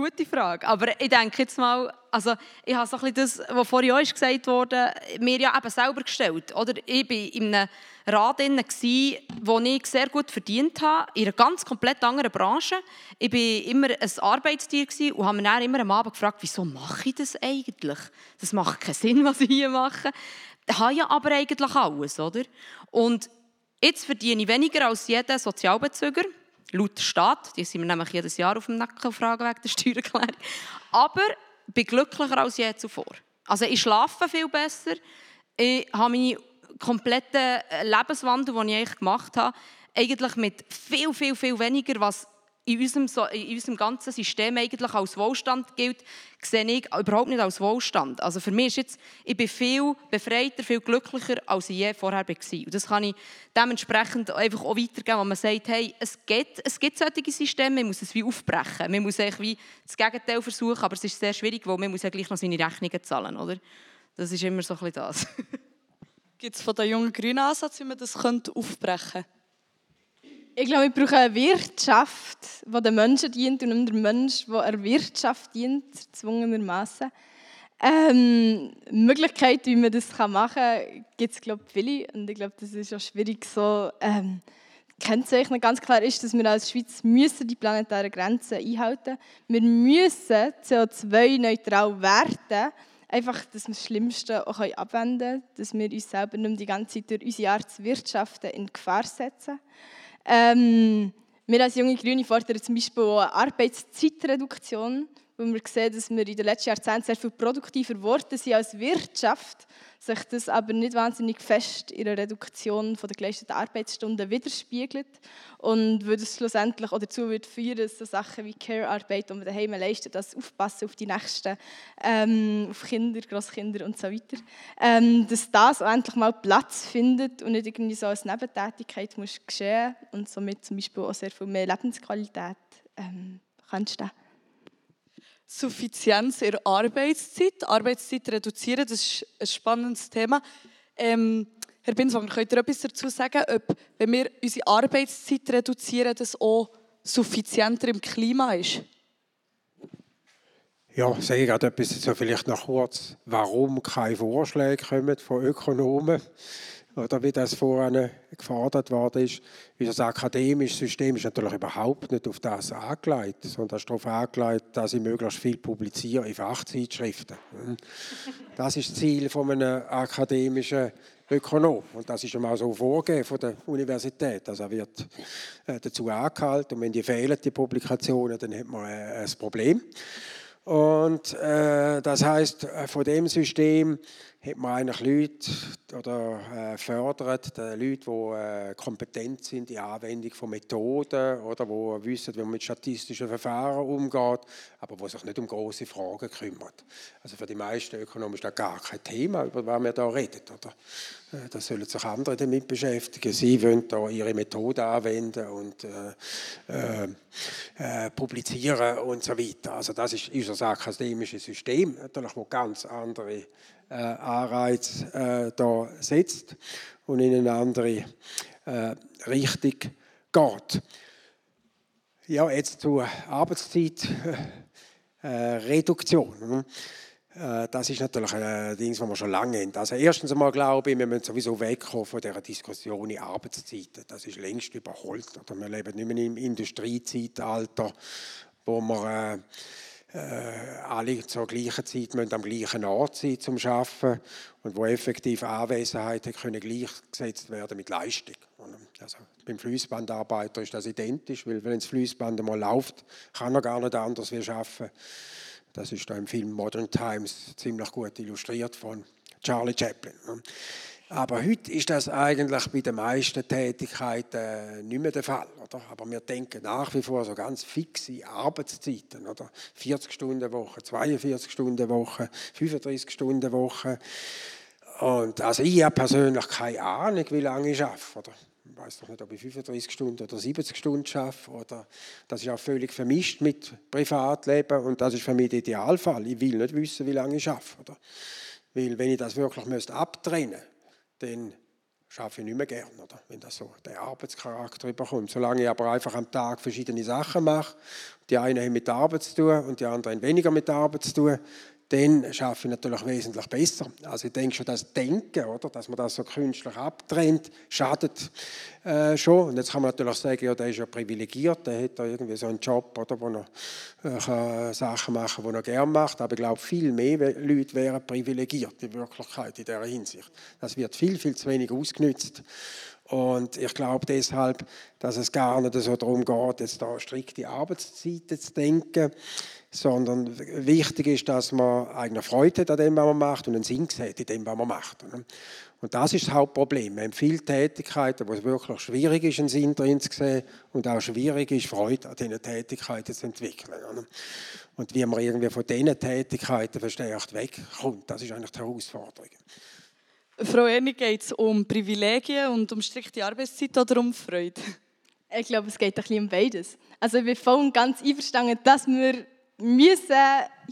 Speaker 5: Gute Frage. Aber ich denke jetzt mal, also ich habe so ein bisschen das, was vorhin auch gesagt wurde, mir ja eben selber gestellt. Oder ich war in einem Rad, wo ich sehr gut verdient habe, in einer ganz komplett anderen Branche. Ich war immer ein Arbeitstier und habe mich dann immer am Abend gefragt, wieso mache ich das eigentlich? Das macht keinen Sinn, was ich hier mache. Ich habe ja aber eigentlich alles, oder? Und jetzt verdiene ich weniger als jeder Sozialbezüger laut Staat. Die sind wir nämlich jedes Jahr auf dem Nacken fragen wegen der Steuererklärung. Aber ich bin glücklicher als je zuvor. Also ich schlafe viel besser. Ich habe meine komplette Lebenswandel, die ich eigentlich gemacht habe, eigentlich mit viel, viel, viel weniger, was in unserem, in unserem ganzen System eigentlich als Wohlstand gilt, sehe ich überhaupt nicht als Wohlstand. Also für mich ist jetzt, ich bin viel befreiter, viel glücklicher, als ich je vorher war. Und das kann ich dementsprechend einfach auch weitergeben, wo man sagt, hey, es gibt, es gibt solche Systeme, man muss es wie aufbrechen. Man muss wie das Gegenteil versuchen, aber es ist sehr schwierig, weil man muss ja gleich noch seine Rechnungen zahlen, oder? Das ist immer so ein bisschen das.
Speaker 4: Gibt es von den jungen Grünen Ansatz, wie man das aufbrechen könnte?
Speaker 6: Ich glaube, wir brauchen eine Wirtschaft, die den Menschen dient und nicht der Mensch, der der Wirtschaft dient, zwungenermaßen. Ähm, Möglichkeiten, wie man das machen kann, gibt es glaube ich, viele. Und ich glaube, das ist auch schwierig so ähm, kennzeichnen. Ganz klar ist, dass wir als Schweiz müssen die planetaren Grenzen einhalten müssen. Wir müssen CO2-neutral werden. Einfach, dass wir das Schlimmste auch abwenden können, dass wir uns selber nicht die ganze Zeit durch unsere Art zu wirtschaften in Gefahr setzen. Ähm, wir als junge Grüne fordern zum Beispiel auch eine Arbeitszeitreduktion, weil wir sehen, dass wir in den letzten Jahrzehnten sehr viel produktiver geworden sind als Wirtschaft sich das aber nicht wahnsinnig fest in der Reduktion der geleisteten Arbeitsstunden widerspiegelt und würde es schlussendlich auch dazu würde führen, dass so Sachen wie Care-Arbeit, die man daheim leistet, das Aufpassen auf die Nächsten, ähm, auf Kinder, Grosskinder und so weiter, ähm, dass das endlich mal Platz findet und nicht irgendwie so als Nebentätigkeit muss geschehen und somit zum Beispiel auch sehr viel mehr Lebensqualität ähm, kann entstehen.
Speaker 4: Suffizienz in der Arbeitszeit, Arbeitszeit reduzieren, das ist ein spannendes Thema. Ähm, Herr Binswanger, könnt ihr etwas dazu sagen, ob, wenn wir unsere Arbeitszeit reduzieren, das auch suffizienter im Klima ist?
Speaker 3: Ja, sage ich gerade etwas dazu, vielleicht noch kurz, warum keine Vorschläge kommen von Ökonomen oder wie das vorhin gefordert worden ist. Unser akademisches System ist natürlich überhaupt nicht auf das angelegt, sondern darauf angelegt, dass ich möglichst viel publiziere in Fachzeitschriften. Das ist das Ziel von einem akademischen Ökonom. Und das ist einmal so vorgegeben von der Universität. Also er wird äh, dazu angehalten. Und wenn die fehlen, die Publikationen, dann hat man äh, ein Problem. Und äh, das heißt, äh, von dem System hat man eigentlich Leute oder äh, fördert äh, Leute, die äh, kompetent sind in der Anwendung von Methoden oder die wissen, wie man mit statistischen Verfahren umgeht, aber die sich nicht um große Fragen kümmert. Also für die meisten Ökonomen ist das gar kein Thema, über was wir da reden. Oder? Äh, da sollen sich andere damit beschäftigen. Sie wollen da ihre Methode anwenden und äh, äh, publizieren und so weiter. Also das ist unser akademisches System, natürlich, wo ganz andere äh, Anreiz äh, da setzt und in eine andere äh, Richtung geht. Ja, jetzt zur Arbeitszeitreduktion. Hm. Äh, das ist natürlich ein Ding, das wir schon lange haben. Also erstens einmal glaube ich, wir müssen sowieso wegkommen von dieser Diskussion in Arbeitszeiten. Das ist längst überholt. wir leben nicht mehr im Industriezeitalter, wo wir äh, äh, alle zur gleichen Zeit müssen am gleichen Ort sein zum Arbeiten und wo effektiv Anwesenheit können gleichgesetzt werden mit Leistung. Also beim Fließbandarbeiter ist das identisch, weil wenn das Fließband einmal läuft, kann er gar nicht anders wie arbeiten. Das ist da im Film Modern Times ziemlich gut illustriert von Charlie Chaplin. Aber heute ist das eigentlich bei den meisten Tätigkeiten nicht mehr der Fall. Oder? Aber wir denken nach wie vor so ganz fixe Arbeitszeiten. Oder? 40 Stunden Woche, 42 Stunden Woche, 35 Stunden Woche. Und also ich habe persönlich keine Ahnung, wie lange ich arbeite. Ich weiß doch nicht, ob ich 35 Stunden oder 70 Stunden arbeite. Das ist auch völlig vermischt mit Privatleben. Und das ist für mich der Idealfall. Ich will nicht wissen, wie lange ich arbeite. Weil wenn ich das wirklich abtrennen müsste, dann schaffe ich nicht mehr gern, oder? wenn das so der Arbeitscharakter überkommt. Solange ich aber einfach am Tag verschiedene Sachen mache, die einen haben mit der Arbeit zu tun und die anderen haben weniger mit der Arbeit zu tun, dann schaffe ich natürlich wesentlich besser. Also ich denke schon, das Denken, oder, dass man das so künstlich abtrennt, schadet äh, schon. Und jetzt kann man natürlich sagen, ja, der ist ja privilegiert, der hat da irgendwie so einen Job, oder, wo er äh, Sachen machen kann, die er gerne macht. Aber ich glaube, viel mehr Leute wären privilegiert in Wirklichkeit in dieser Hinsicht. Das wird viel, viel zu wenig ausgenutzt. Und ich glaube deshalb, dass es gar nicht so darum geht, jetzt da strikte Arbeitszeiten zu denken, sondern wichtig ist, dass man eigene Freude hat an dem, was man macht und einen Sinn sieht in dem, was man macht. Und das ist das Hauptproblem. Wir haben viele Tätigkeiten, wo es wirklich schwierig ist, einen Sinn drin zu sehen und auch schwierig ist, Freude an diesen Tätigkeiten zu entwickeln. Und wie man irgendwie von diesen Tätigkeiten verstärkt wegkommt, das ist eigentlich die Herausforderung.
Speaker 4: Frau Erni, geht es um Privilegien und um strikte Arbeitszeit oder um Freude?
Speaker 6: Ich glaube, es geht ein bisschen um beides. Also ich bin voll und ganz einverstanden, dass wir müssen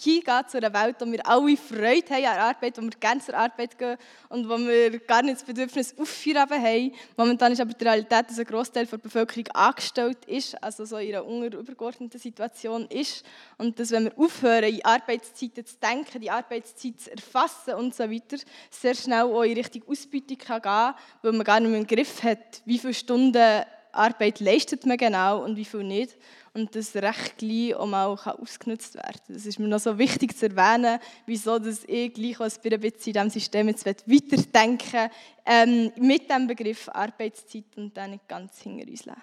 Speaker 6: hingehen zu einer Welt, wo wir alle Freude haben an der Arbeit, wo wir gerne zur Arbeit gehen und wo wir gar nicht das Bedürfnis auf haben. Momentan ist aber die Realität, dass ein Großteil der Bevölkerung angestellt ist, also so in einer untergeordneten Situation ist. Und dass, wenn wir aufhören, in Arbeitszeiten zu denken, die Arbeitszeit zu erfassen und so weiter, sehr schnell auch in Richtung Ausbeutung kann gehen weil man gar nicht mehr im Griff hat, wie viele Stunden Arbeit leistet man genau und wie viel nicht und das recht gleich auch ausgenutzt werden kann. Das ist mir noch so wichtig zu erwähnen, wieso dass ich gleich als in diesem System jetzt weiterdenken ähm, mit dem Begriff Arbeitszeit und dann nicht ganz hinter uns lassen.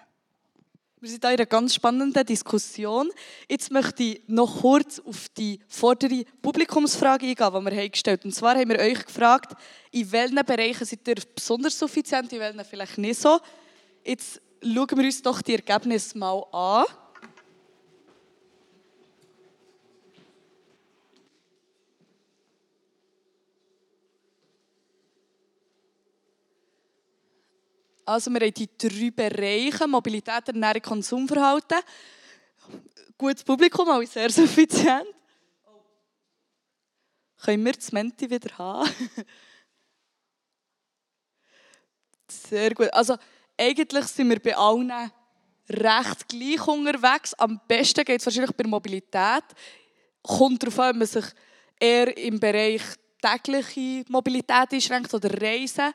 Speaker 4: Wir sind in einer ganz spannenden Diskussion. Jetzt möchte ich noch kurz auf die vordere Publikumsfrage eingehen, die wir gestellt haben. Und zwar haben wir euch gefragt, in welchen Bereichen seid ihr besonders suffizient, in welchen vielleicht nicht so. Jetzt schauen wir uns doch die Ergebnisse mal an. Also wir haben die drei Bereiche, Mobilität, Ernährung, Konsumverhalten. Gutes Publikum, alle sehr suffizient. Können wir das Menti wieder haben? sehr gut. Also eigentlich sind wir bei allen recht gleich unterwegs. Am besten geht es wahrscheinlich bei Mobilität. Kommt darauf an, ob man sich eher im Bereich tägliche Mobilität einschränkt oder Reisen.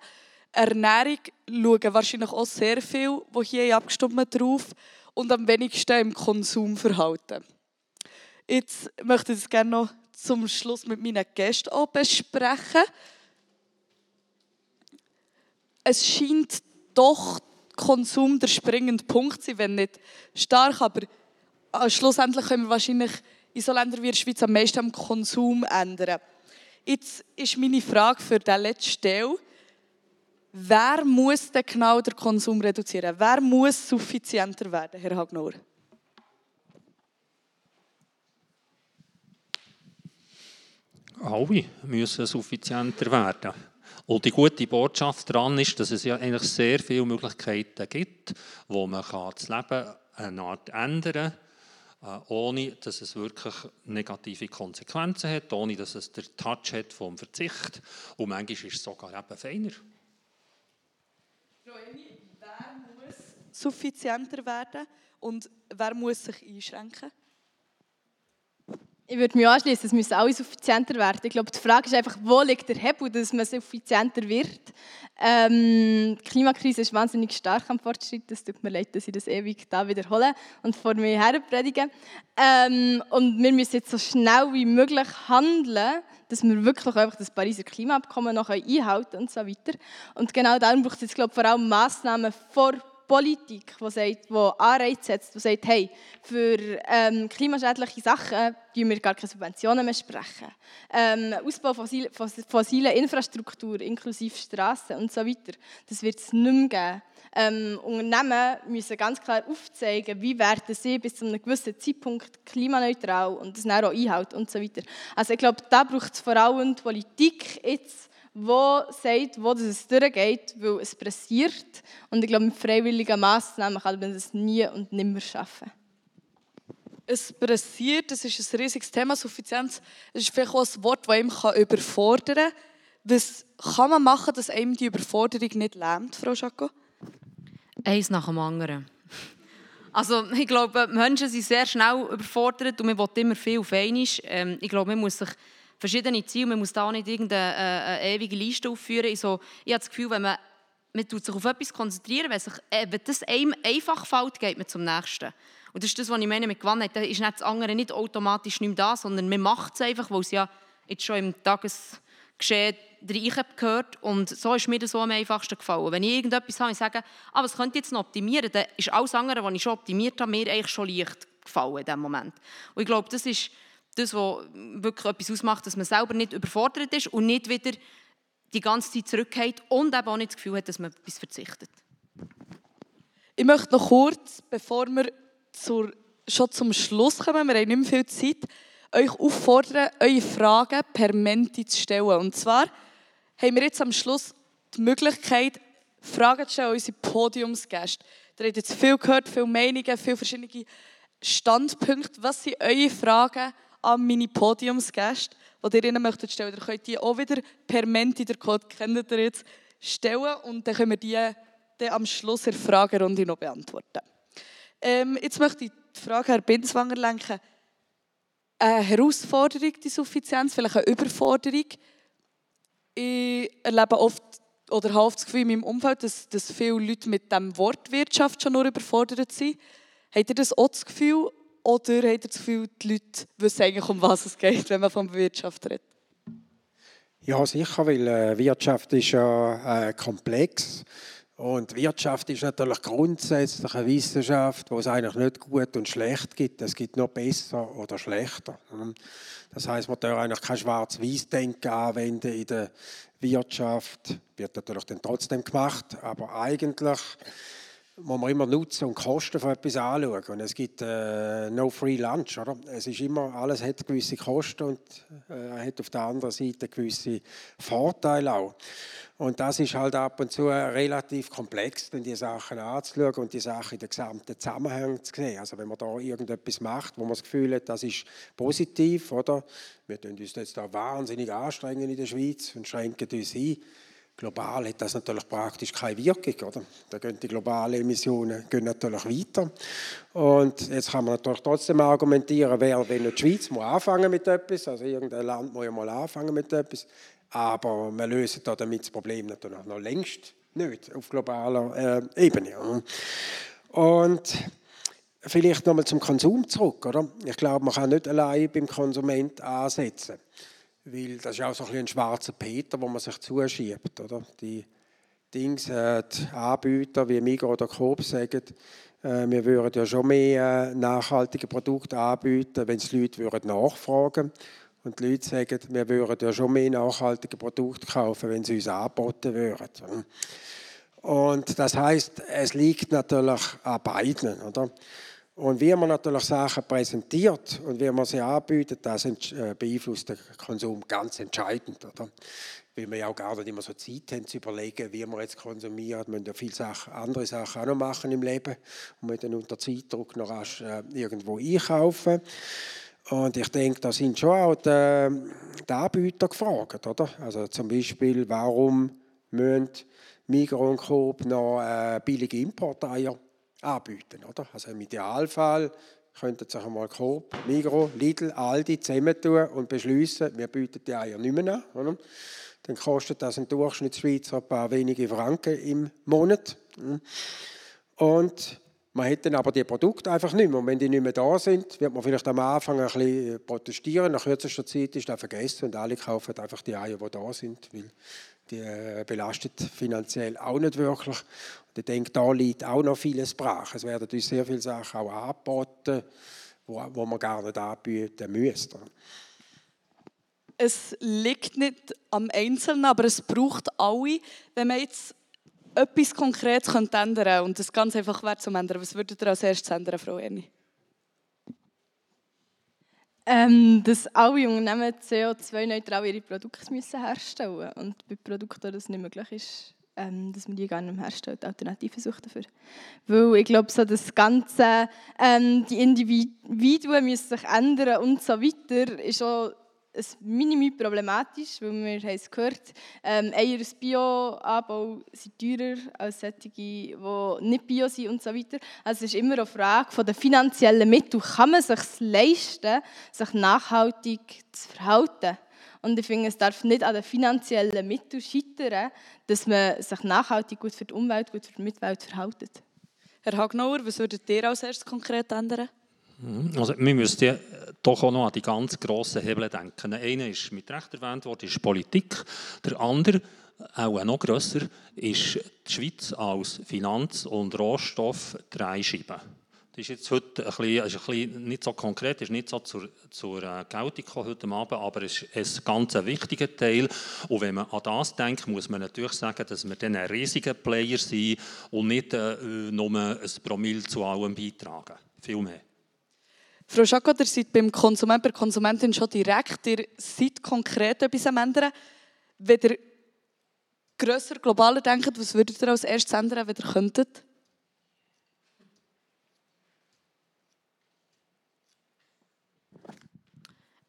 Speaker 4: Ernährung schauen wahrscheinlich auch sehr viel, die hier abgestimmt drauf und am wenigsten im Konsumverhalten. Jetzt möchte ich das gerne noch zum Schluss mit meinen Gästen auch besprechen. Es scheint doch Konsum der springende Punkt zu sein, wenn nicht stark, aber äh, schlussendlich können wir wahrscheinlich in so Ländern wie der Schweiz am meisten am Konsum ändern. Jetzt ist meine Frage für die letzte Stelle Wer muss denn genau den Konsum reduzieren? Wer muss suffizienter werden, Herr Hagnor?
Speaker 7: Alle müssen suffizienter werden. Und die gute Botschaft daran ist, dass es ja eigentlich sehr viele Möglichkeiten gibt, wo man das Leben eine Art ändern kann, äh, ohne dass es wirklich negative Konsequenzen hat, ohne dass es den Touch hat vom Verzicht. Und manchmal ist es sogar eben feiner.
Speaker 4: Wer muss suffizienter werden und wer muss sich einschränken?
Speaker 6: Ich würde mich anschließen, es müssen alle suffizienter werden. Ich glaube, die Frage ist einfach, wo liegt der Hebel, dass man suffizienter wird. Ähm, die Klimakrise ist wahnsinnig stark am Fortschritt. Es tut mir leid, dass ich das ewig da wiederhole und vor mir her predige. Ähm, und wir müssen jetzt so schnell wie möglich handeln, dass wir wirklich einfach das Pariser Klimaabkommen noch einhalten und so weiter. Und genau darum braucht es jetzt, glaube ich, vor allem Massnahmen vor Politik, die, Anreize setzt, die sagt, hey, für ähm, klimaschädliche Sachen sprechen wir gar keine Subventionen mehr. Sprechen. Ähm, Ausbau fossiler fossile Infrastruktur, inklusive Straßen und so weiter, das wird es nicht mehr geben. Ähm, Unternehmen müssen ganz klar aufzeigen, wie werden sie bis zu einem gewissen Zeitpunkt klimaneutral und das dann auch einhalten und so weiter. Also ich glaube, da braucht es vor allem die Politik jetzt, wo sagt, wo es durchgeht, weil es pressiert. Und ich glaube, mit freiwilligen Massnahmen kann man das nie und nimmer schaffen.
Speaker 4: Es pressiert, das ist ein riesiges Thema. Suffizienz ist vielleicht auch ein Wort, das ihm überfordern kann. Was kann man machen, dass einem die Überforderung nicht lähmt, Frau Jaco?
Speaker 5: Eins nach dem anderen. Also ich glaube, Menschen sind sehr schnell überfordert und man will immer viel auf einmal. Ähm, ich glaube, man muss sich verschiedene Ziele, man muss da nicht irgendeine äh, ewige Liste aufführen. Ich, so, ich habe das Gefühl, wenn man, man tut sich auf etwas konzentrieren, wenn, sich, äh, wenn das einem einfach fällt, geht man zum nächsten. Und das ist das, was ich meine mit Gewandheit. Da ist nicht das andere nicht automatisch nicht mehr da, sondern man macht es einfach, weil es ja jetzt schon im Tagesgeschehen reingehört. Und so ist mir das am einfachsten gefallen. Wenn ich irgendetwas habe, ich sage, ah, was könnte ich jetzt noch optimieren, dann ist alles andere, was ich schon optimiert habe, mir eigentlich schon leicht gefallen in diesem Moment. Und ich glaube, das ist das, was wirklich etwas ausmacht, dass man selber nicht überfordert ist und nicht wieder die ganze Zeit zurückgeht und eben auch nicht das Gefühl hat, dass man etwas verzichtet.
Speaker 4: Ich möchte noch kurz, bevor wir zur, schon zum Schluss kommen, wir haben nicht mehr viel Zeit, euch auffordern, eure Fragen per Menti zu stellen. Und zwar haben wir jetzt am Schluss die Möglichkeit, Fragen zu stellen unsere Podiumsgäste. Ihr habt jetzt viel gehört, viele Meinungen, viele verschiedene Standpunkte. Was sind eure Fragen an meine Podiumsgäste, die ihr ihnen möchtet stellen? Ihr könnt die auch wieder per Menti, der Code kennt ihr jetzt, stellen und dann können wir die am Schluss der Fragerunde noch beantworten. Ähm, jetzt möchte ich die Frage Herr Binswanger lenken. Eine Herausforderung, die Suffizienz, vielleicht eine Überforderung. Ich erlebe oft oder habe oft das Gefühl in meinem Umfeld, dass, dass viele Leute mit dem Wort Wirtschaft schon nur überfordert sind. Habt ihr das auch das Gefühl? Oder habt ihr das Gefühl, die Leute wissen eigentlich, um was es geht, wenn man von Wirtschaft redet?
Speaker 3: Ja, sicher, weil äh, Wirtschaft ist ja äh, komplex und Wirtschaft ist natürlich grundsätzlich eine Wissenschaft, wo es eigentlich nicht gut und schlecht gibt. Es gibt nur besser oder schlechter. Das heißt, man darf eigentlich kein Schwarz-Weiß-Denken anwenden in der Wirtschaft. Wird natürlich dann trotzdem gemacht, aber eigentlich muss man immer Nutzen und Kosten von etwas anschauen. Und es gibt äh, no free lunch, oder? Es ist immer, alles hat gewisse Kosten und äh, hat auf der anderen Seite gewisse Vorteile auch. Und das ist halt ab und zu relativ komplex, dann die Sachen anzuschauen und die Sachen in den gesamten Zusammenhang zu sehen. Also wenn man da irgendetwas macht, wo man das Gefühl hat, das ist positiv, oder? Wir tun uns jetzt da wahnsinnig anstrengen in der Schweiz und schränken uns ein. Global hat das natürlich praktisch keine Wirkung, oder? Da gehen die globalen Emissionen gehen natürlich weiter. Und jetzt kann man natürlich trotzdem argumentieren, wer, wenn die Schweiz muss anfangen mit etwas, also irgendein Land muss ja mal anfangen mit etwas, aber wir lösen da damit das Problem natürlich noch längst nicht auf globaler äh, Ebene. Und vielleicht nochmal zum Konsum zurück. Oder? Ich glaube, man kann nicht allein beim Konsument ansetzen. Weil das ist auch so ein, ein schwarzer Peter, wo man sich zuschiebt. Oder? Die Dings, äh, die Anbieter wie Migros oder Coop sagen, äh, wir würden ja schon mehr äh, nachhaltige Produkte anbieten, wenn es Leute würden nachfragen. Und die Leute sagen, wir würden ja schon mehr nachhaltige Produkte kaufen, wenn sie uns angeboten würden. Und das heißt, es liegt natürlich an beiden. Oder? Und wie man natürlich Sachen präsentiert und wie man sie anbietet, das äh, beeinflusst den Konsum ganz entscheidend. Oder? Weil wir ja auch gar nicht immer so Zeit haben zu überlegen, wie man jetzt konsumiert. Wir müssen ja viele Sachen, andere Sachen auch noch machen im Leben und wir dann unter Zeitdruck noch rasch äh, irgendwo einkaufen. Und ich denke, da sind schon auch die, die Anbieter gefragt. Oder? Also zum Beispiel, warum müssen Migros und Coop noch äh, billige Importeier anbieten? Oder? Also im Idealfall könnten sich einmal Coop, Migros, Lidl, Aldi zusammentun und beschließen, wir bieten die Eier nicht mehr an. Oder? Dann kostet das ein Durchschnittsschweizer ein paar wenige Franken im Monat. Und man hat dann aber die Produkte einfach nicht mehr. Und wenn die nicht mehr da sind, wird man vielleicht am Anfang ein bisschen protestieren. Nach kürzester Zeit ist das vergessen und alle kaufen einfach die Eier, die da sind, weil die äh, belastet finanziell auch nicht wirklich. Und ich denke, da liegt auch noch vieles brach. Es werden uns sehr viele Sachen auch angeboten, wo, wo man gar nicht anbieten müsste.
Speaker 4: Es liegt nicht am Einzelnen, aber es braucht alle. Wenn man jetzt etwas Konkretes könnt ändern und das ganz einfach wäre zum ändern, was würdet ihr als erstes ändern, Frau Erni?
Speaker 6: Ähm, dass alle Unternehmen CO2-neutral ihre Produkte müssen herstellen müssen. Und bei Produkten, wo das nicht möglich ist, ähm, dass man die mehr herstellt, Alternativen sucht dafür. Weil ich glaube, so das Ganze, ähm, die Individuen müssen sich ändern und so weiter, ist auch ein Minimi problematisch, weil wir haben es gehört, ähm, Eier aus Bio-Anbau sind teurer als solche, die nicht Bio sind und so weiter. Also es ist immer eine Frage der finanziellen Mittel. Kann man es sich leisten, sich nachhaltig zu verhalten? Und ich finde, es darf nicht an den finanziellen Mitteln scheitern, dass man sich nachhaltig gut für die Umwelt, gut für die Mitwelt verhält.
Speaker 4: Herr Hagnauer, was würdet ihr als erstes konkret ändern?
Speaker 7: Mhm. Also, wir müssen ja doch auch noch an die ganz grossen Hebel denken. Einer ist mit Recht erwähnt worden, ist Politik. Der andere, auch noch grösser, ist die Schweiz als Finanz- und Rohstoff-Dreischeibe. Das ist jetzt heute ein bisschen, ist ein bisschen nicht so konkret, ist nicht so zur, zur äh, Geltung gekommen heute Abend, aber es ist ein ganz wichtiger Teil. Und wenn man an das denkt, muss man natürlich sagen, dass wir dann ein riesiger Player sind und nicht äh, nur ein Promille zu allem beitragen. Viel mehr.
Speaker 4: Frau Schakot, ihr seid beim Konsument, bei Konsumentin schon direkt, ihr seid konkret etwas am ändern. Wenn ihr grösser, globaler denkt, was würdet ihr als erstes ändern, wenn ihr könntet?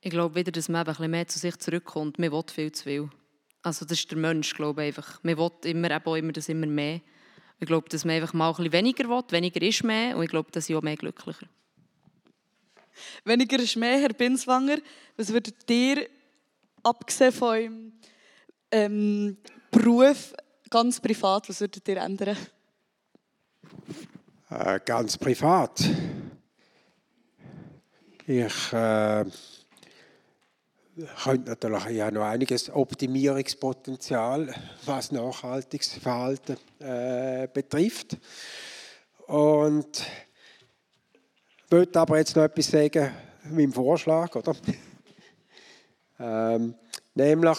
Speaker 5: Ich glaube wieder, dass man ein bisschen mehr zu sich zurückkommt. Man will viel zu viel. Also das ist der Mensch, glaube ich einfach. Man will immer, eben auch immer das immer mehr. Ich glaube, dass man einfach mal ein bisschen weniger will. Weniger ist mehr und ich glaube, dass ich auch mehr glücklicher.
Speaker 4: Weniger ist mehr, Herr Binswanger. Was würdet ihr, abgesehen von eurem ähm, Beruf, ganz privat, was würdet ihr ändern?
Speaker 3: Äh, ganz privat. Ich äh, könnte natürlich ja noch einiges Optimierungspotenzial, was nachhaltiges Verhalten äh, betrifft. Und ich wollte aber jetzt noch etwas sagen mit dem Vorschlag, oder? ähm, nämlich,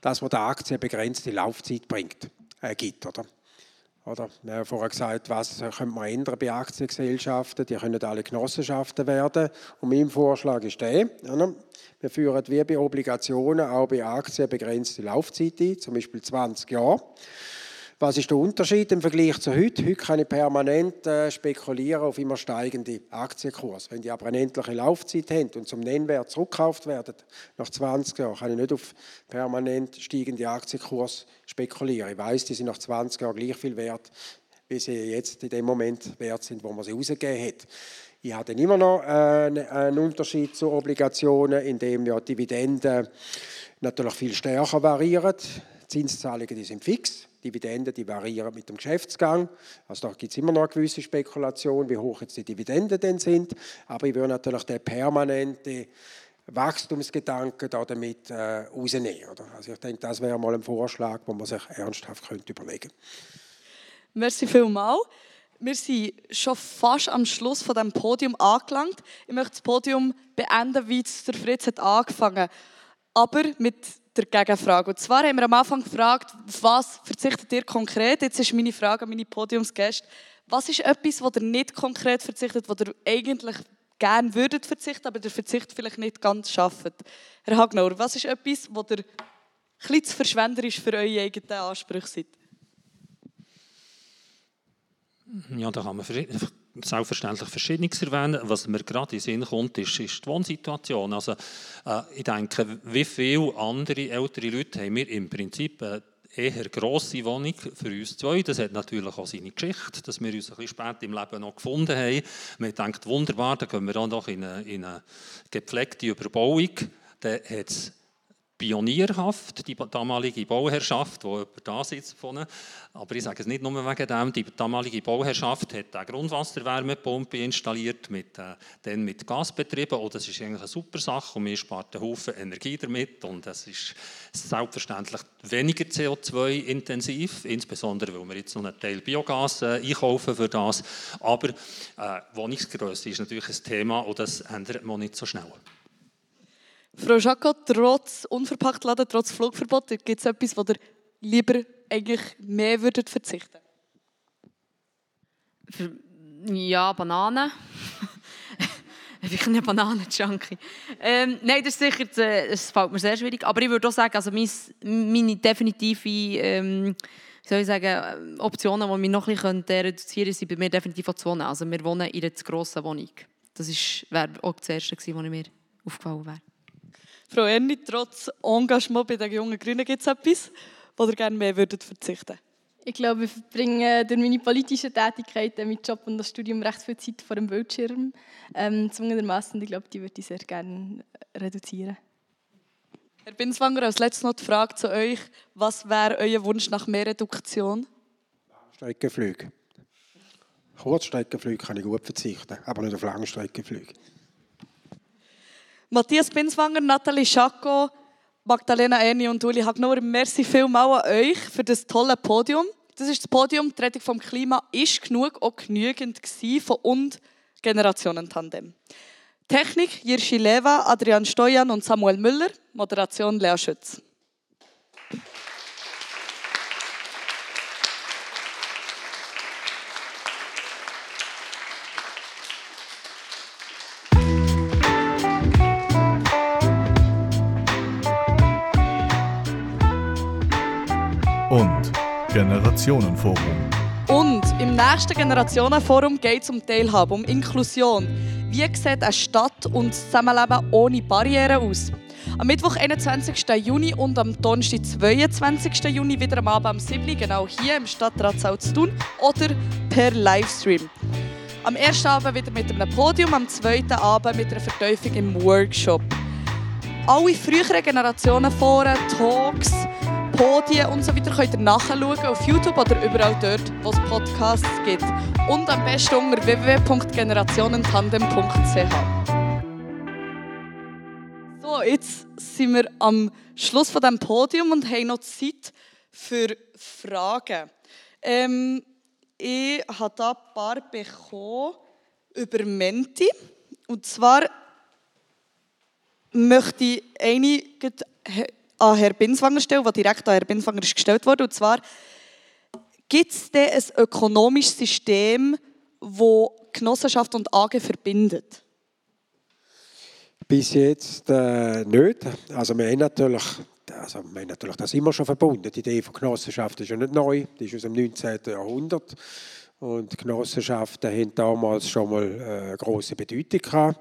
Speaker 3: dass man der Aktie begrenzte Laufzeit bringt, äh, gibt, oder? Oder, wir haben vorher gesagt, was könnte man ändern bei Aktiengesellschaften? Die können alle Genossenschaften werden. Und mein Vorschlag ist der, wir führen wie bei Obligationen auch bei Aktien begrenzte Laufzeit ein, zum Beispiel 20 Jahre. Was ist der Unterschied im Vergleich zu heute? Heute kann ich permanent äh, spekulieren auf immer steigende Aktienkurse. Wenn die aber eine endliche Laufzeit haben und zum Nennwert zurückgekauft werden, nach 20 Jahren, kann ich nicht auf permanent steigende Aktienkurs spekulieren. Ich weiß, die sind nach 20 Jahren gleich viel wert, wie sie jetzt in dem Moment wert sind, wo man sie ausgegeben hat. Ich habe dann immer noch äh, einen Unterschied zu Obligationen, indem ja Dividenden natürlich viel stärker variieren. Zinszahlungen die sind fix. Dividenden die variieren mit dem Geschäftsgang. Also da gibt es immer noch eine gewisse Spekulation, wie hoch jetzt die Dividenden denn sind. Aber ich würde natürlich den permanenten Wachstumsgedanken damit äh, rausnehmen. Oder? Also ich denke, das wäre mal ein Vorschlag, den man sich ernsthaft könnte überlegen könnte.
Speaker 4: Merci vielmals. Wir sind schon fast am Schluss von dem Podium angelangt. Ich möchte das Podium beenden, wie es der Fritz hat angefangen. Aber mit der Gegenfrage. Und zwar haben wir am Anfang gefragt, auf was verzichtet ihr konkret? Jetzt ist meine Frage an meine Podiumsgäste. Was ist etwas, wo ihr nicht konkret verzichtet, wo ihr eigentlich gerne würdet verzichten, aber der Verzicht vielleicht nicht ganz schafft? Herr Hagnauer, was ist etwas, wo ihr ein zu verschwenderisch für eure eigenen Ansprüche seid?
Speaker 7: Ja, da kann man selbstverständlich Verschiedenes erwähnen. Was mir gerade in den Sinn kommt, ist, ist die Wohnsituation. Also, äh, ich denke, wie viele andere ältere Leute haben wir im Prinzip eine eher grosse Wohnung für uns zwei. Das hat natürlich auch seine Geschichte, dass wir uns ein bisschen spät im Leben noch gefunden haben. Man denkt, wunderbar, dann gehen wir auch noch in eine, in eine gepflegte Überbauung. Dann hat es pionierhaft, die damalige Bauherrschaft, die über da sitzt. Aber ich sage es nicht nur wegen dem, die damalige Bauherrschaft hat eine Grundwasserwärmepumpe installiert, mit, äh, dann mit Gas betrieben. Und das ist eigentlich eine super Sache und wir sparen einen Haufen Energie damit. Und es ist selbstverständlich weniger CO2-intensiv, insbesondere weil wir jetzt noch einen Teil Biogas äh, einkaufen für das. Aber äh, Wohnungsgröße ist natürlich ein Thema und das ändert man nicht so schnell.
Speaker 4: Frau Jaco, trotz unverpackt Laden, trotz Flugverbot, gibt es etwas, wo ihr lieber eigentlich mehr würdet verzichten
Speaker 5: Ja, Bananen. ich bin ein Bananen-Junkie. Ähm, nein, das ist sicher, es fällt mir sehr schwierig. Aber ich würde auch sagen, also meine definitive ähm, soll ich sagen, Optionen, die mich noch ein bisschen reduzieren können, sind bei mir definitiv auch zu wohnen. Also wir wohnen in einer zu grossen Wohnung. Das wäre auch das Erste, was mir aufgefallen wäre.
Speaker 4: Frau Erni, trotz Engagement bei den jungen Grünen gibt es etwas, wo ihr gerne mehr würdet verzichten
Speaker 6: Ich glaube, ich verbringe durch meine politischen Tätigkeiten, meinen Job und das Studium recht viel Zeit vor dem Bildschirm. Ähm, zwungenermaßen, ich glaube, die würde ich sehr gerne reduzieren.
Speaker 4: Herr Binswanger, als letztes noch die Frage zu euch. Was wäre euer Wunsch nach mehr Reduktion?
Speaker 3: Streckenflüge. Kurzstreckenflüge kann ich gut verzichten, aber nicht auf Langstreckenflüge.
Speaker 4: Matthias Binswanger, Nathalie Schacko, Magdalena Erni und Uli Hagnauer, merci vielmals an euch für das tolle Podium. Das ist das Podium, die Rettung vom Klima ist genug, auch genügend von und Generationentandem. Technik Jirschi Leva, Adrian Stoyan und Samuel Müller. Moderation Lea Schütz.
Speaker 1: Generationenforum.
Speaker 4: Und im nächsten Generationenforum geht es um Teilhabe, um Inklusion. Wie sieht eine Stadt und das Zusammenleben ohne Barrieren aus? Am Mittwoch, 21. Juni und am Donnerstag, 22. Juni wieder am Abend am 7. genau hier im Stadtrat Salztun oder per Livestream. Am ersten Abend wieder mit einem Podium, am zweiten Abend mit einer Vertiefung im Workshop. Alle früheren Generationen Foren, Talks, Podien und so weiter könnt ihr nachschauen auf YouTube oder überall dort, wo es Podcasts gibt. Und am besten unter www.generationentandem.ch. So, jetzt sind wir am Schluss von dem Podium und haben noch Zeit für Fragen. Ähm, ich habe hier ein paar bekommen über Menti. Und zwar möchte ich eine an Herrn Binswanger stellen, die direkt an Herrn Binswanger ist gestellt wurde. Und zwar, gibt es denn ein ökonomisches System, das Genossenschaft und AG verbindet?
Speaker 3: Bis jetzt äh, nicht. Also wir haben natürlich, also wir haben natürlich das immer schon verbunden. Die Idee von Genossenschaft ist ja nicht neu, die ist aus dem 19. Jahrhundert. Und Genossenschaften haben damals schon mal äh, große Bedeutung gehabt.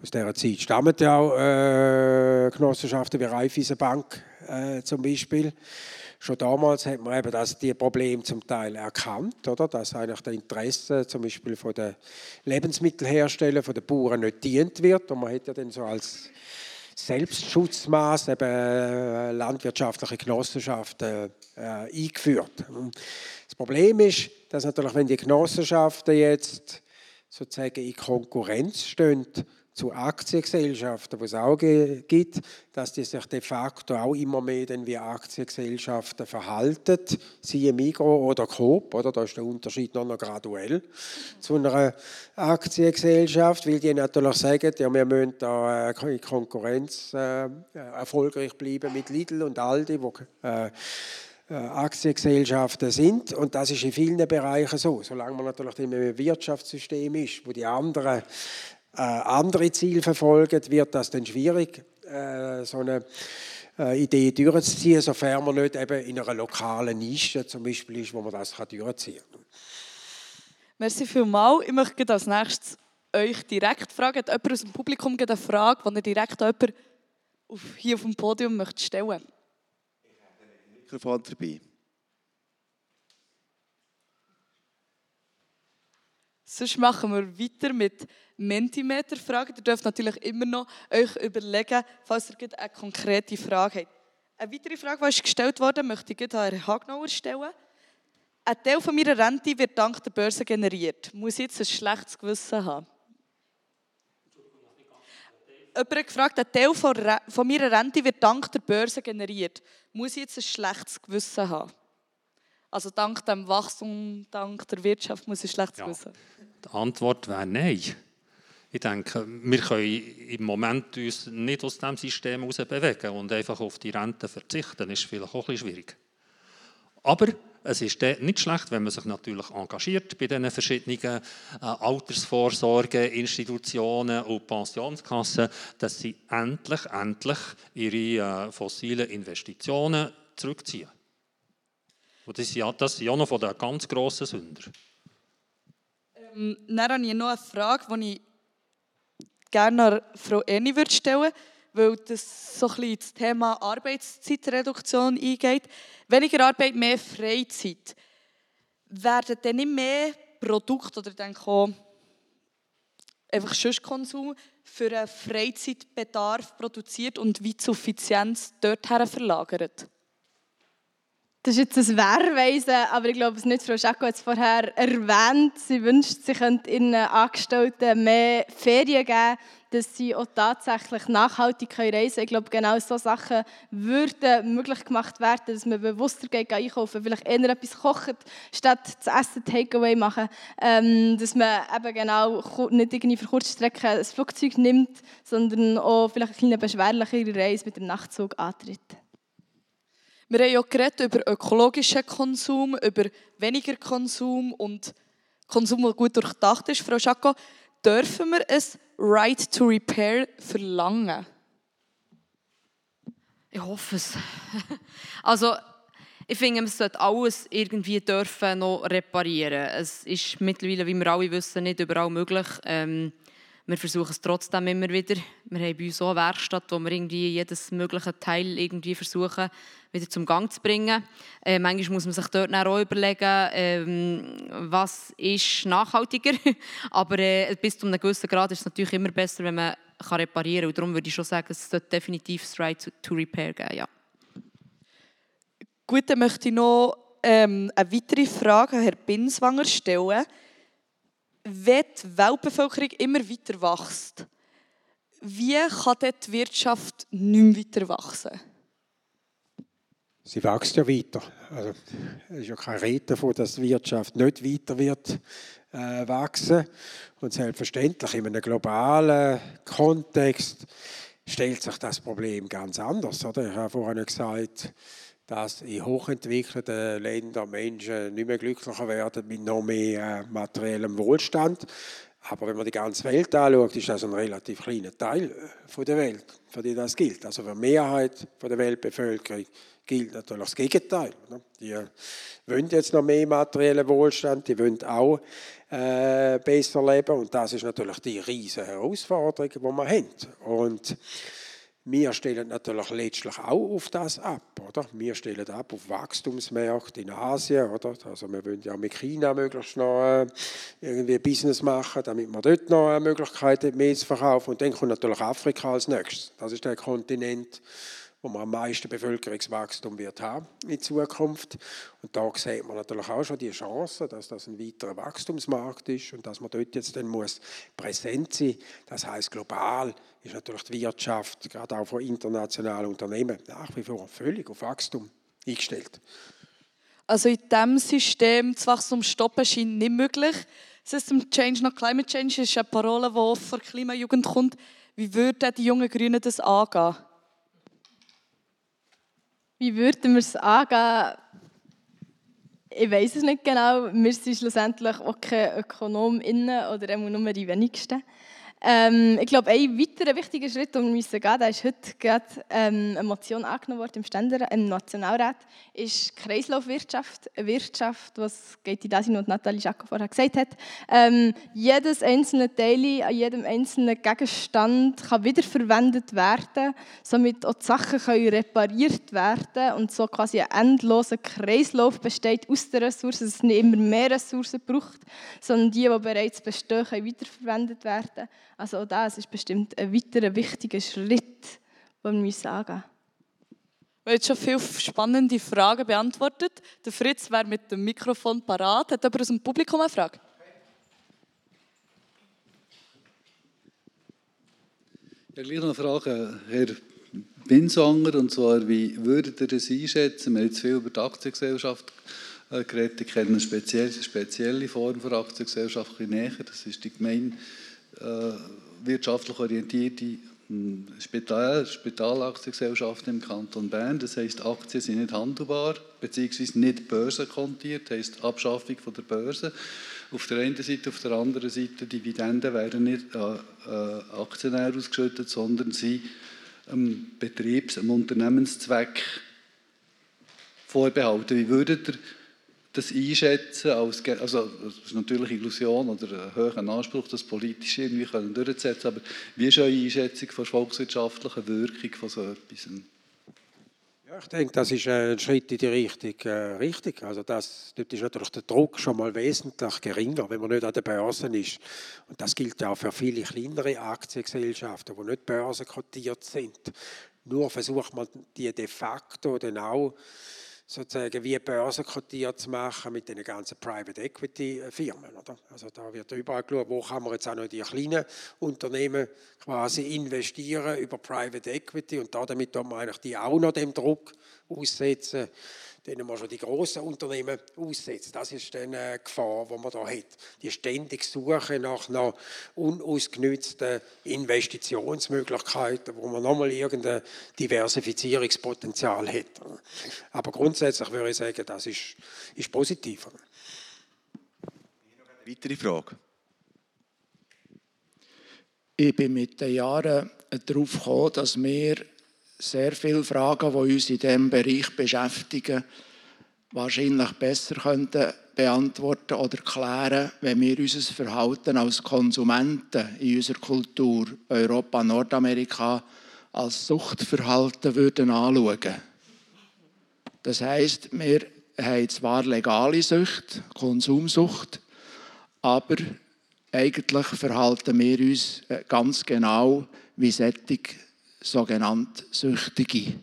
Speaker 3: Aus dieser Zeit stammen ja auch äh, Genossenschaften wie Raiffeisenbank äh, zum Beispiel. Schon damals hat man eben das, die Probleme zum Teil erkannt, oder? dass eigentlich der Interesse zum Beispiel von den Lebensmittelherstellern, von den Bauern nicht dient wird. Und man hat ja dann so als Selbstschutzmaß eben äh, landwirtschaftliche Genossenschaften äh, eingeführt. Das Problem ist, dass natürlich, wenn die Genossenschaften jetzt sozusagen in Konkurrenz stehen zu Aktiengesellschaften, die es auch gibt, dass die sich de facto auch immer mehr wie Aktiengesellschaften verhalten, siehe Migro oder Coop, oder? da ist der Unterschied noch, noch graduell zu einer Aktiengesellschaft, weil die natürlich sagen, ja, wir müssen da äh, in Konkurrenz äh, erfolgreich bleiben mit Lidl und Aldi, wo äh, äh, Aktiengesellschaften sind. Und das ist in vielen Bereichen so. Solange man natürlich in einem Wirtschaftssystem ist, wo die anderen äh, andere Ziele verfolgen, wird das dann schwierig, äh, so eine äh, Idee durchzuziehen, sofern man nicht eben in einer lokalen Nische zum Beispiel ist, wo man das kann durchziehen kann.
Speaker 4: Merci vielmals. Ich möchte als nächstes euch direkt fragen. Hat jemand aus dem Publikum eine Frage, die ihr direkt jemand hier auf dem Podium möchte stellen möchte?
Speaker 2: Ich habe ein Mikrofon dabei.
Speaker 4: Sonst machen wir weiter mit Mentimeter-Fragen. Ihr dürft natürlich immer noch euch überlegen, falls ihr eine konkrete Frage habt. Eine weitere Frage, die gestellt wurde, möchte ich Herrn Hagnauer stellen. Ein Teil von meiner Rente wird dank der Börse generiert. Muss ich jetzt ein schlechtes Gewissen haben? Jemand hat gefragt, ein Teil von meiner Rente wird dank der Börse generiert. Muss ich jetzt ein schlechtes Gewissen haben? Also dank dem Wachstum, dank der Wirtschaft muss ich schlechtes ja. Gewissen
Speaker 7: Die Antwort wäre nein. Ich denke, wir können im Moment uns nicht aus diesem System heraus bewegen und einfach auf die Rente verzichten. Das ist vielleicht auch ein bisschen schwierig. Aber es ist nicht schlecht, wenn man sich natürlich engagiert bei diesen verschiedenen äh, Altersvorsorge, Institutionen und Pensionskassen, dass sie endlich, endlich ihre äh, fossilen Investitionen zurückziehen. Und das, ja, das sind ja noch von den ganz grossen Sünder.
Speaker 4: Ähm, dann habe ich noch eine Frage, die ich gerne Frau Eni würde weil das so ein bisschen das Thema Arbeitszeitreduktion eingeht. Weniger Arbeit, mehr Freizeit. Werden dann nicht mehr Produkte oder dann auch einfach Konsum für einen Freizeitbedarf produziert und wie die Suffizienz dorthin verlagert?
Speaker 6: Das ist jetzt ein Wehrweisen, aber ich glaube, es nicht. Frau Schacko hat es vorher erwähnt. Sie wünscht, sie könnte ihren Angestellten mehr Ferien geben, dass sie auch tatsächlich nachhaltig reisen können. Ich glaube, genau solche Sachen würden möglich gemacht werden, dass man bewusster geht einkaufen, vielleicht eher etwas kocht, statt zu essen Takeaway machen. Ähm, dass man eben genau nicht irgendwie für Kurzstrecken ein Flugzeug nimmt, sondern auch vielleicht eine kleine beschwerlichere Reise mit dem Nachtzug antritt.
Speaker 4: Wir haben ja geredet über ökologischen Konsum, über weniger Konsum und Konsum, der gut durchdacht ist. Frau Schacko, dürfen wir ein Right to Repair verlangen?
Speaker 5: Ich hoffe es. Also, ich finde, man sollte alles irgendwie dürfen noch reparieren. Es ist mittlerweile, wie wir alle wissen, nicht überall möglich. Ähm, wir versuchen es trotzdem immer wieder. Wir haben bei uns auch eine Werkstatt, wo wir irgendwie jedes mögliche Teil irgendwie versuchen, wieder zum Gang zu bringen. Äh, manchmal muss man sich dort auch überlegen, ähm, was ist nachhaltiger. Aber äh, bis zu einem gewissen Grad ist es natürlich immer besser, wenn man kann reparieren kann. Darum würde ich schon sagen, es sollte definitiv das Right to, to Repair geben. Ja.
Speaker 4: Gut, dann möchte ich noch ähm, eine weitere Frage an Herrn Binswanger stellen wenn die Weltbevölkerung immer weiter wächst, wie kann die Wirtschaft nicht mehr weiter wachsen?
Speaker 3: Sie wächst ja weiter. Also, es ist ja kein Rede davon, dass die Wirtschaft nicht weiter wird äh, wachsen. Und selbstverständlich in einem globalen Kontext stellt sich das Problem ganz anders. Oder? Ich habe vorhin gesagt, dass in hochentwickelten Ländern Menschen nicht mehr glücklicher werden mit noch mehr äh, materiellem Wohlstand. Aber wenn man die ganze Welt anschaut, ist das ein relativ kleiner Teil äh, der Welt, für die das gilt. Also für die Mehrheit der Weltbevölkerung gilt natürlich das Gegenteil. Die wollen jetzt noch mehr materiellen Wohlstand, die wollen auch äh, besser leben und das ist natürlich die riesige Herausforderung, die wir haben. Und wir stellen natürlich letztlich auch auf das ab, oder? Wir stellen ab auf Wachstumsmärkte in Asien, oder? Also wir wollen ja mit China möglichst noch äh, irgendwie Business machen, damit wir dort noch eine Möglichkeit haben, mehr zu verkaufen. Und dann kommt natürlich Afrika als nächstes. Das ist der Kontinent, wo man am meisten Bevölkerungswachstum wird haben in Zukunft. Und da sieht man natürlich auch schon die Chance, dass das ein weiterer Wachstumsmarkt ist und dass man dort jetzt dann muss präsent sein. Das heißt global ist natürlich die Wirtschaft gerade auch von internationalen Unternehmen nach wie vor völlig auf Wachstum eingestellt.
Speaker 4: Also in diesem System das Wachstum stoppen scheint nicht möglich. System Change nach Climate Change ist eine Parole, die oft von Klimajugend kommt. Wie würden die jungen Grünen das angehen?
Speaker 6: Wie würden wir es angehen? Ich weiß es nicht genau. Wir sind schlussendlich auch keine Ökonominnen oder nur die wenigsten. Ähm, ich glaube, ein weiterer wichtiger Schritt, den wir gehen müssen, ist heute gerade ähm, eine Motion angenommen worden im, Ständer, im Nationalrat, ist Kreislaufwirtschaft. Eine Wirtschaft, was Katie Dasin und Nathalie Jacques vorher gesagt hat. Ähm, jedes einzelne Teil an jedem einzelnen Gegenstand kann wiederverwendet werden, somit auch die Sachen können repariert werden und so quasi ein endloser Kreislauf besteht aus den Ressourcen, dass es nicht immer mehr Ressourcen braucht, sondern die, die bereits bestehen, können wiederverwendet werden. Also auch das ist bestimmt ein weiterer wichtiger Schritt, den wir sagen
Speaker 4: wir haben schon viele spannende Fragen beantwortet. Der Fritz wäre mit dem Mikrofon parat. Hat jemand aus dem Publikum eine Frage?
Speaker 8: Ja, gleich noch eine Frage, Herr Binsanger, und zwar, wie würdet ihr das einschätzen? Wir haben jetzt viel über die Aktiengesellschaft äh, geredet. Ich kenne eine spezielle, spezielle Form für Aktiengesellschaft ein näher. Das ist die gemein äh, wirtschaftlich orientierte hm, Spital, Spitalaktiengesellschaften im Kanton Bern. Das heißt, Aktien sind nicht handelbar, beziehungsweise nicht börsenkontiert, das heißt Abschaffung von der Börse. Auf der einen Seite, auf der anderen Seite, Dividenden werden nicht an äh, Aktionäre ausgeschüttet, sondern sie einem Betriebs-, einem Unternehmenszweck vorbehalten. Wie würdet ihr das einschätzen, als, also das ist natürlich Illusion oder ein hoher Anspruch, das politisch irgendwie können durchzusetzen, aber wie ist eure Einschätzung von volkswirtschaftlichen Wirkung von so etwas?
Speaker 3: Ja, ich denke, das ist ein Schritt in die richtige Richtung. Also das, dort ist natürlich der Druck schon mal wesentlich geringer, wenn man nicht an der Börse ist. Und das gilt ja auch für viele kleinere Aktiengesellschaften, die nicht börsenkotiert sind. Nur versucht man die de facto dann auch sozusagen wie börsenkotiert zu machen mit den ganzen Private Equity Firmen. Oder? Also da wird überall geschaut, wo kann man jetzt auch noch die kleinen Unternehmen quasi investieren über Private Equity und da damit man eigentlich die auch noch dem Druck aussetzen denen man schon die großen Unternehmen aussetzt. Das ist dann eine Gefahr, die man da hat. Die ständige Suche nach noch unausgenützten Investitionsmöglichkeiten, wo man nochmal irgendein Diversifizierungspotenzial hat. Aber grundsätzlich würde ich sagen, das ist, ist positiv.
Speaker 2: Weitere Frage?
Speaker 9: Ich bin mit den Jahren darauf gekommen, dass wir sehr viele Fragen, die uns in diesem Bereich beschäftigen, wahrscheinlich besser könnten beantworten oder klären, wenn wir unser Verhalten als Konsumenten in unserer Kultur, Europa, Nordamerika, als Suchtverhalten würden anschauen. Das heißt, wir haben zwar legale Sucht, Konsumsucht, aber eigentlich verhalten wir uns äh, ganz genau wie solche sogenannte Süchtige.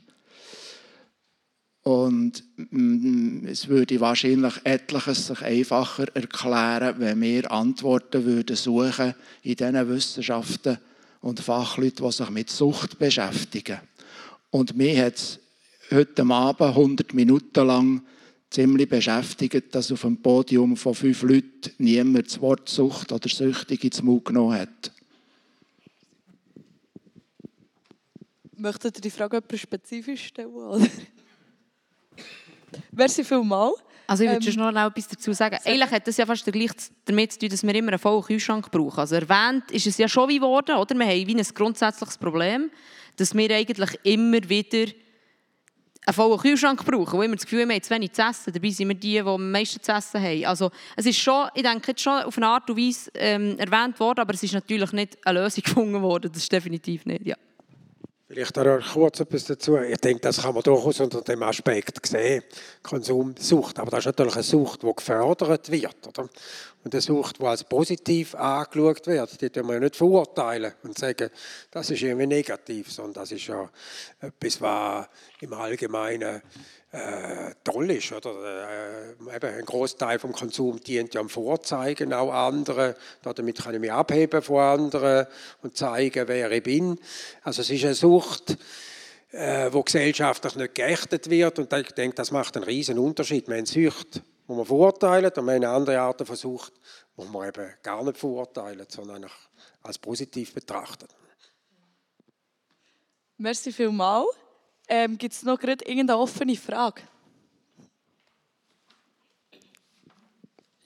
Speaker 9: Und mm, es würde wahrscheinlich etliches sich einfacher erklären, wenn wir Antworten würden suchen in diesen Wissenschaften und Fachleuten, die sich mit Sucht beschäftigen. Und mir hat es heute Abend 100 Minuten lang ziemlich beschäftigt, dass auf dem Podium von fünf Leuten niemand das Wort Sucht oder Süchtige zum Mund genommen hat.
Speaker 4: Möchtet ihr die Frage etwas spezifisch stellen? Oder? Merci vielmals.
Speaker 5: Also ich würde
Speaker 4: Ähm,
Speaker 5: noch etwas dazu sagen. Eigentlich hat das ja fast gleich damit zu tun, dass wir immer einen vollen Kühlschrank brauchen. Also erwähnt ist es ja schon wie geworden, oder? Wir haben wie ein grundsätzliches Problem, dass wir eigentlich immer wieder einen vollen Kühlschrank brauchen, wo immer das Gefühl haben, wir haben zu wenig zu essen. Dabei sind wir die, die am meisten zu essen haben. Also es ist schon, ich denke, jetzt schon auf eine Art und Weise ähm, erwähnt worden, aber es ist natürlich nicht eine Lösung gefunden worden. Das ist definitiv nicht, ja.
Speaker 3: Vielleicht auch kurz etwas dazu. Ich denke, das kann man durchaus unter dem Aspekt sehen, Konsumsucht. Aber das ist natürlich eine Sucht, die gefördert wird. Oder? Und eine Sucht, die als positiv angeschaut wird, die tun wir ja nicht verurteilen und sagen, das ist irgendwie negativ, sondern das ist ja etwas, was im Allgemeinen toll ist. Oder? Äh, eben ein Großteil vom Konsum dient ja am Vorzeigen auch anderen. Damit kann ich mich abheben von anderen und zeigen, wer ich bin. Also es ist eine Sucht, äh, wo gesellschaftlich nicht geächtet wird. Und ich denke, das macht einen riesen Unterschied. Wir haben Sucht, die wir verurteilen, und wir haben andere Art von Sucht, die wir eben gar nicht verurteilen, sondern als positiv betrachten.
Speaker 4: Merci vielmals. Ähm, Gibt es noch gerade irgendeine offene Frage?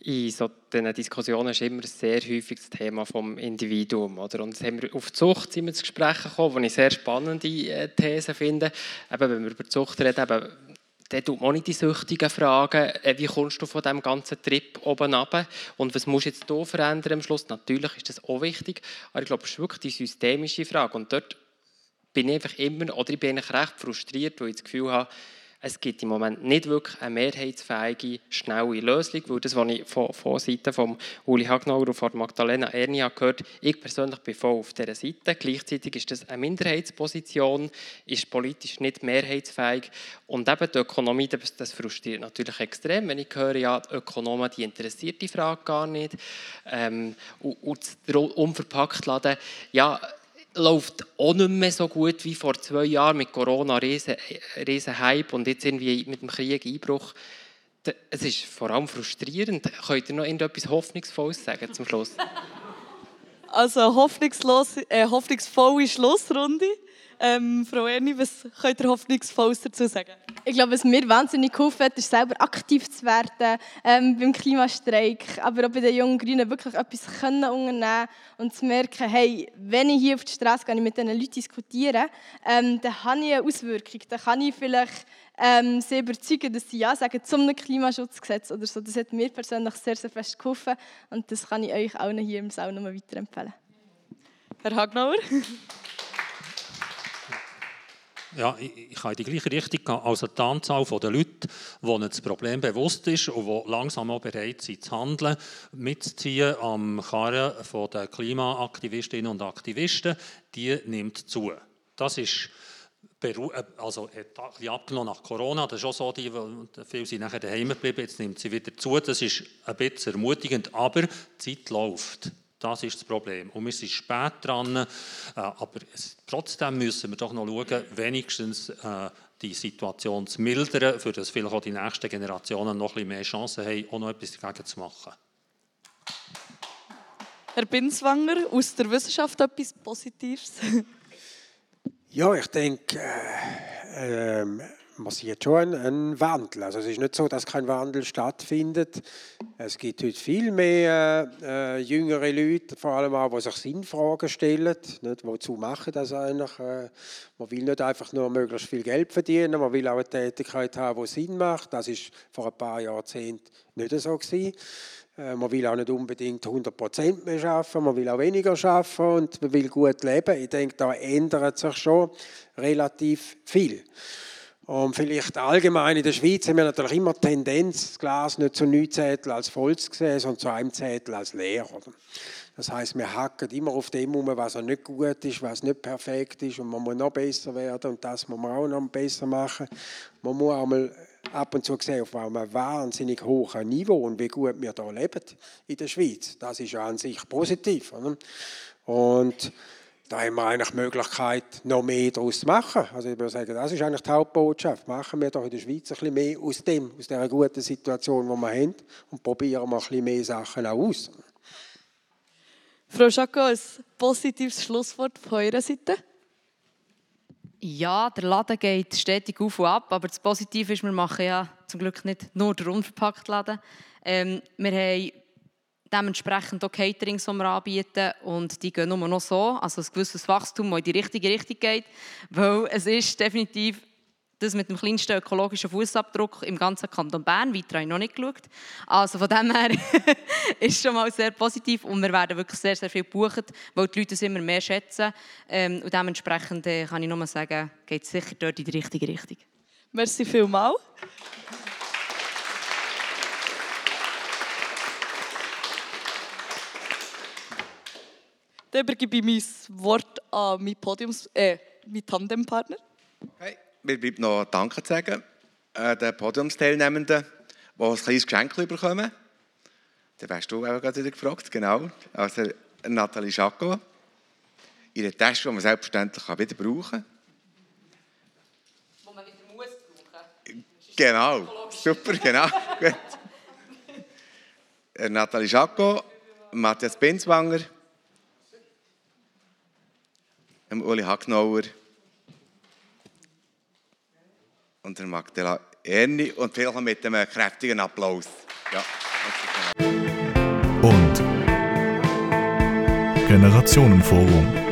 Speaker 10: in so diesen Diskussionen ist immer sehr häufig das Thema vom Individuum. Oder? Und haben wir auf die Zucht sind zu sprechen gekommen, wo ich sehr spannende äh, These finde. Eben, wenn wir über die Zucht reden, eben, dann tut man nicht die Süchtigen fragen, äh, wie kommst du von diesem ganzen Trip oben runter und was musst du jetzt hier verändern am Schluss. Natürlich ist das auch wichtig, aber ich glaube, es ist wirklich die systemische Frage. Und dort bin ich einfach immer, oder ich bin eigentlich recht frustriert, weil ich das Gefühl habe, es gibt im Moment nicht wirklich eine mehrheitsfähige, schnelle Lösung, weil das, was ich von, von Seiten von Uli Hagnauer und von Magdalena Erni gehört ich persönlich bin voll auf dieser Seite. Gleichzeitig ist das eine Minderheitsposition, ist politisch nicht mehrheitsfähig und eben die Ökonomie, das, das frustriert natürlich extrem, wenn ich höre, ja, die Ökonomen, die interessiert die Frage gar nicht ähm, und, und unverpackt laden, ja, läuft auch nicht mehr so gut wie vor zwei Jahren mit Corona, riesen, riesen Hype und jetzt irgendwie mit dem Krieg Einbruch. Es ist vor allem frustrierend. Könnt ihr noch irgendetwas Hoffnungsvolles sagen zum Schluss?
Speaker 4: Also hoffnungslos, äh, hoffnungsvolle Schlussrunde. Ähm, Frau Erni, was könnt ihr hoffnungsvolles dazu sagen?
Speaker 6: Ich glaube, was mir wahnsinnig geholfen hat, ist selber aktiv zu werden ähm, beim Klimastreik, aber auch bei den jungen Grünen wirklich etwas können unternehmen und zu merken, hey, wenn ich hier auf die Straße gehe und mit diesen Leuten diskutiere, ähm, dann habe ich eine Auswirkung, dann kann ich vielleicht ähm, sie überzeugen, dass sie ja sagen zum Klimaschutzgesetz oder so. Das hat mir persönlich sehr, sehr fest geholfen und das kann ich euch allen hier im Saal nochmal weiterempfehlen.
Speaker 4: Herr Hagnauer?
Speaker 7: Ja, ich, kann in die gleiche Richtung gehen. Also die Anzahl der Leute, denen das Problem bewusst ist und die langsam auch bereit sind zu handeln, mitzuziehen am Karren der Klimaaktivistinnen und Aktivisten, die nimmt zu. Das ist also ein bisschen abgenommen nach Corona, das ist auch so, die, viele sind nachher daheim geblieben, jetzt nimmt sie wieder zu, das ist ein bisschen ermutigend, aber die Zeit läuft. Das ist das Problem. Und wir sind spät dran, äh, aber trotzdem müssen wir doch noch schauen, wenigstens äh, die Situation zu mildern, für das vielleicht auch die nächsten Generationen noch ein bisschen mehr Chancen haben, auch noch etwas dagegen zu machen.
Speaker 4: Herr Binswanger, aus der Wissenschaft etwas Positives?
Speaker 3: ja, ich denke, äh, äh, man sieht schon einen, Wandel. Also es ist nicht so, dass kein Wandel stattfindet. Es gibt heute viel mehr äh, jüngere Leute, vor allem auch, die sich Sinnfragen stellen. Nicht, wozu machen das eigentlich? Äh, man will nicht einfach nur möglichst viel Geld verdienen, man will auch eine Tätigkeit haben, die Sinn macht. Das ist vor ein paar Jahrzehnten nicht so gewesen. Äh, man will auch nicht unbedingt 100% mehr arbeiten, man will auch weniger arbeiten und man will gut leben. Ich denke, da ändert sich schon relativ viel. Und vielleicht allgemein in der Schweiz haben wir natürlich immer die Tendenz, das Glas nicht zu neun Zettel als voll zu sehen, sondern zu einem Zettel als leer. Das heißt, wir hacken immer auf dem um, was nicht gut ist, was nicht perfekt ist und man muss noch besser werden und das muss man auch noch besser machen. Man muss auch mal ab und zu sehen, auf einem wahnsinnig hohen Niveau und wie gut wir hier leben in der Schweiz. Das ist ja an sich positiv. Oder? Und da haben wir eigentlich die Möglichkeit, noch mehr daraus zu machen. Also ich würde sagen, das ist eigentlich die Hauptbotschaft. Machen wir doch in der Schweiz ein bisschen mehr aus dem, aus dieser guten Situation, die wir haben und probieren wir ein bisschen mehr Sachen auch aus.
Speaker 4: Frau Schako, ein positives Schlusswort von eurer Seite?
Speaker 5: Ja, der Laden geht stetig auf und ab, aber das Positive ist, wir machen ja zum Glück nicht nur den unverpackten Laden. Ähm, wir haben dementsprechend auch Caterings, die wir anbieten. Und die gehen nur noch so, also ein gewisses Wachstum, das in die richtige Richtung geht. Weil es ist definitiv das mit dem kleinsten ökologischen Fußabdruck im ganzen Kanton Bern. Weiter habe ich noch nicht geschaut. Also von dem her ist schon mal sehr positiv und wir werden wirklich sehr, sehr viel buchen, weil die Leute es immer mehr schätzen. Ähm, und dementsprechend äh, kann ich nur sagen, geht es sicher dort in die richtige Richtung.
Speaker 4: Merci vielmals. Dann übergebe ich mein Wort an meinen, Podiums, äh, meinen Tandempartner.
Speaker 2: Hey, mir bleibt noch Danke zu sagen äh, den Podiumsteilnehmenden, die ein kleines Geschenk bekommen. Dann wärst du auch gerade wieder gefragt, genau. Also Nathalie Jaco. Ihre Tasche, die man selbstverständlich wieder brauchen kann.
Speaker 5: Wo man wieder muss brauchen.
Speaker 2: Genau, super, genau. Gut. Nathalie Jaco, Matthias Binswanger, Uli Hagnauer und der Magdalena Erni und vielleicht mit einem kräftigen Applaus. Ja,
Speaker 1: und Generationenforum.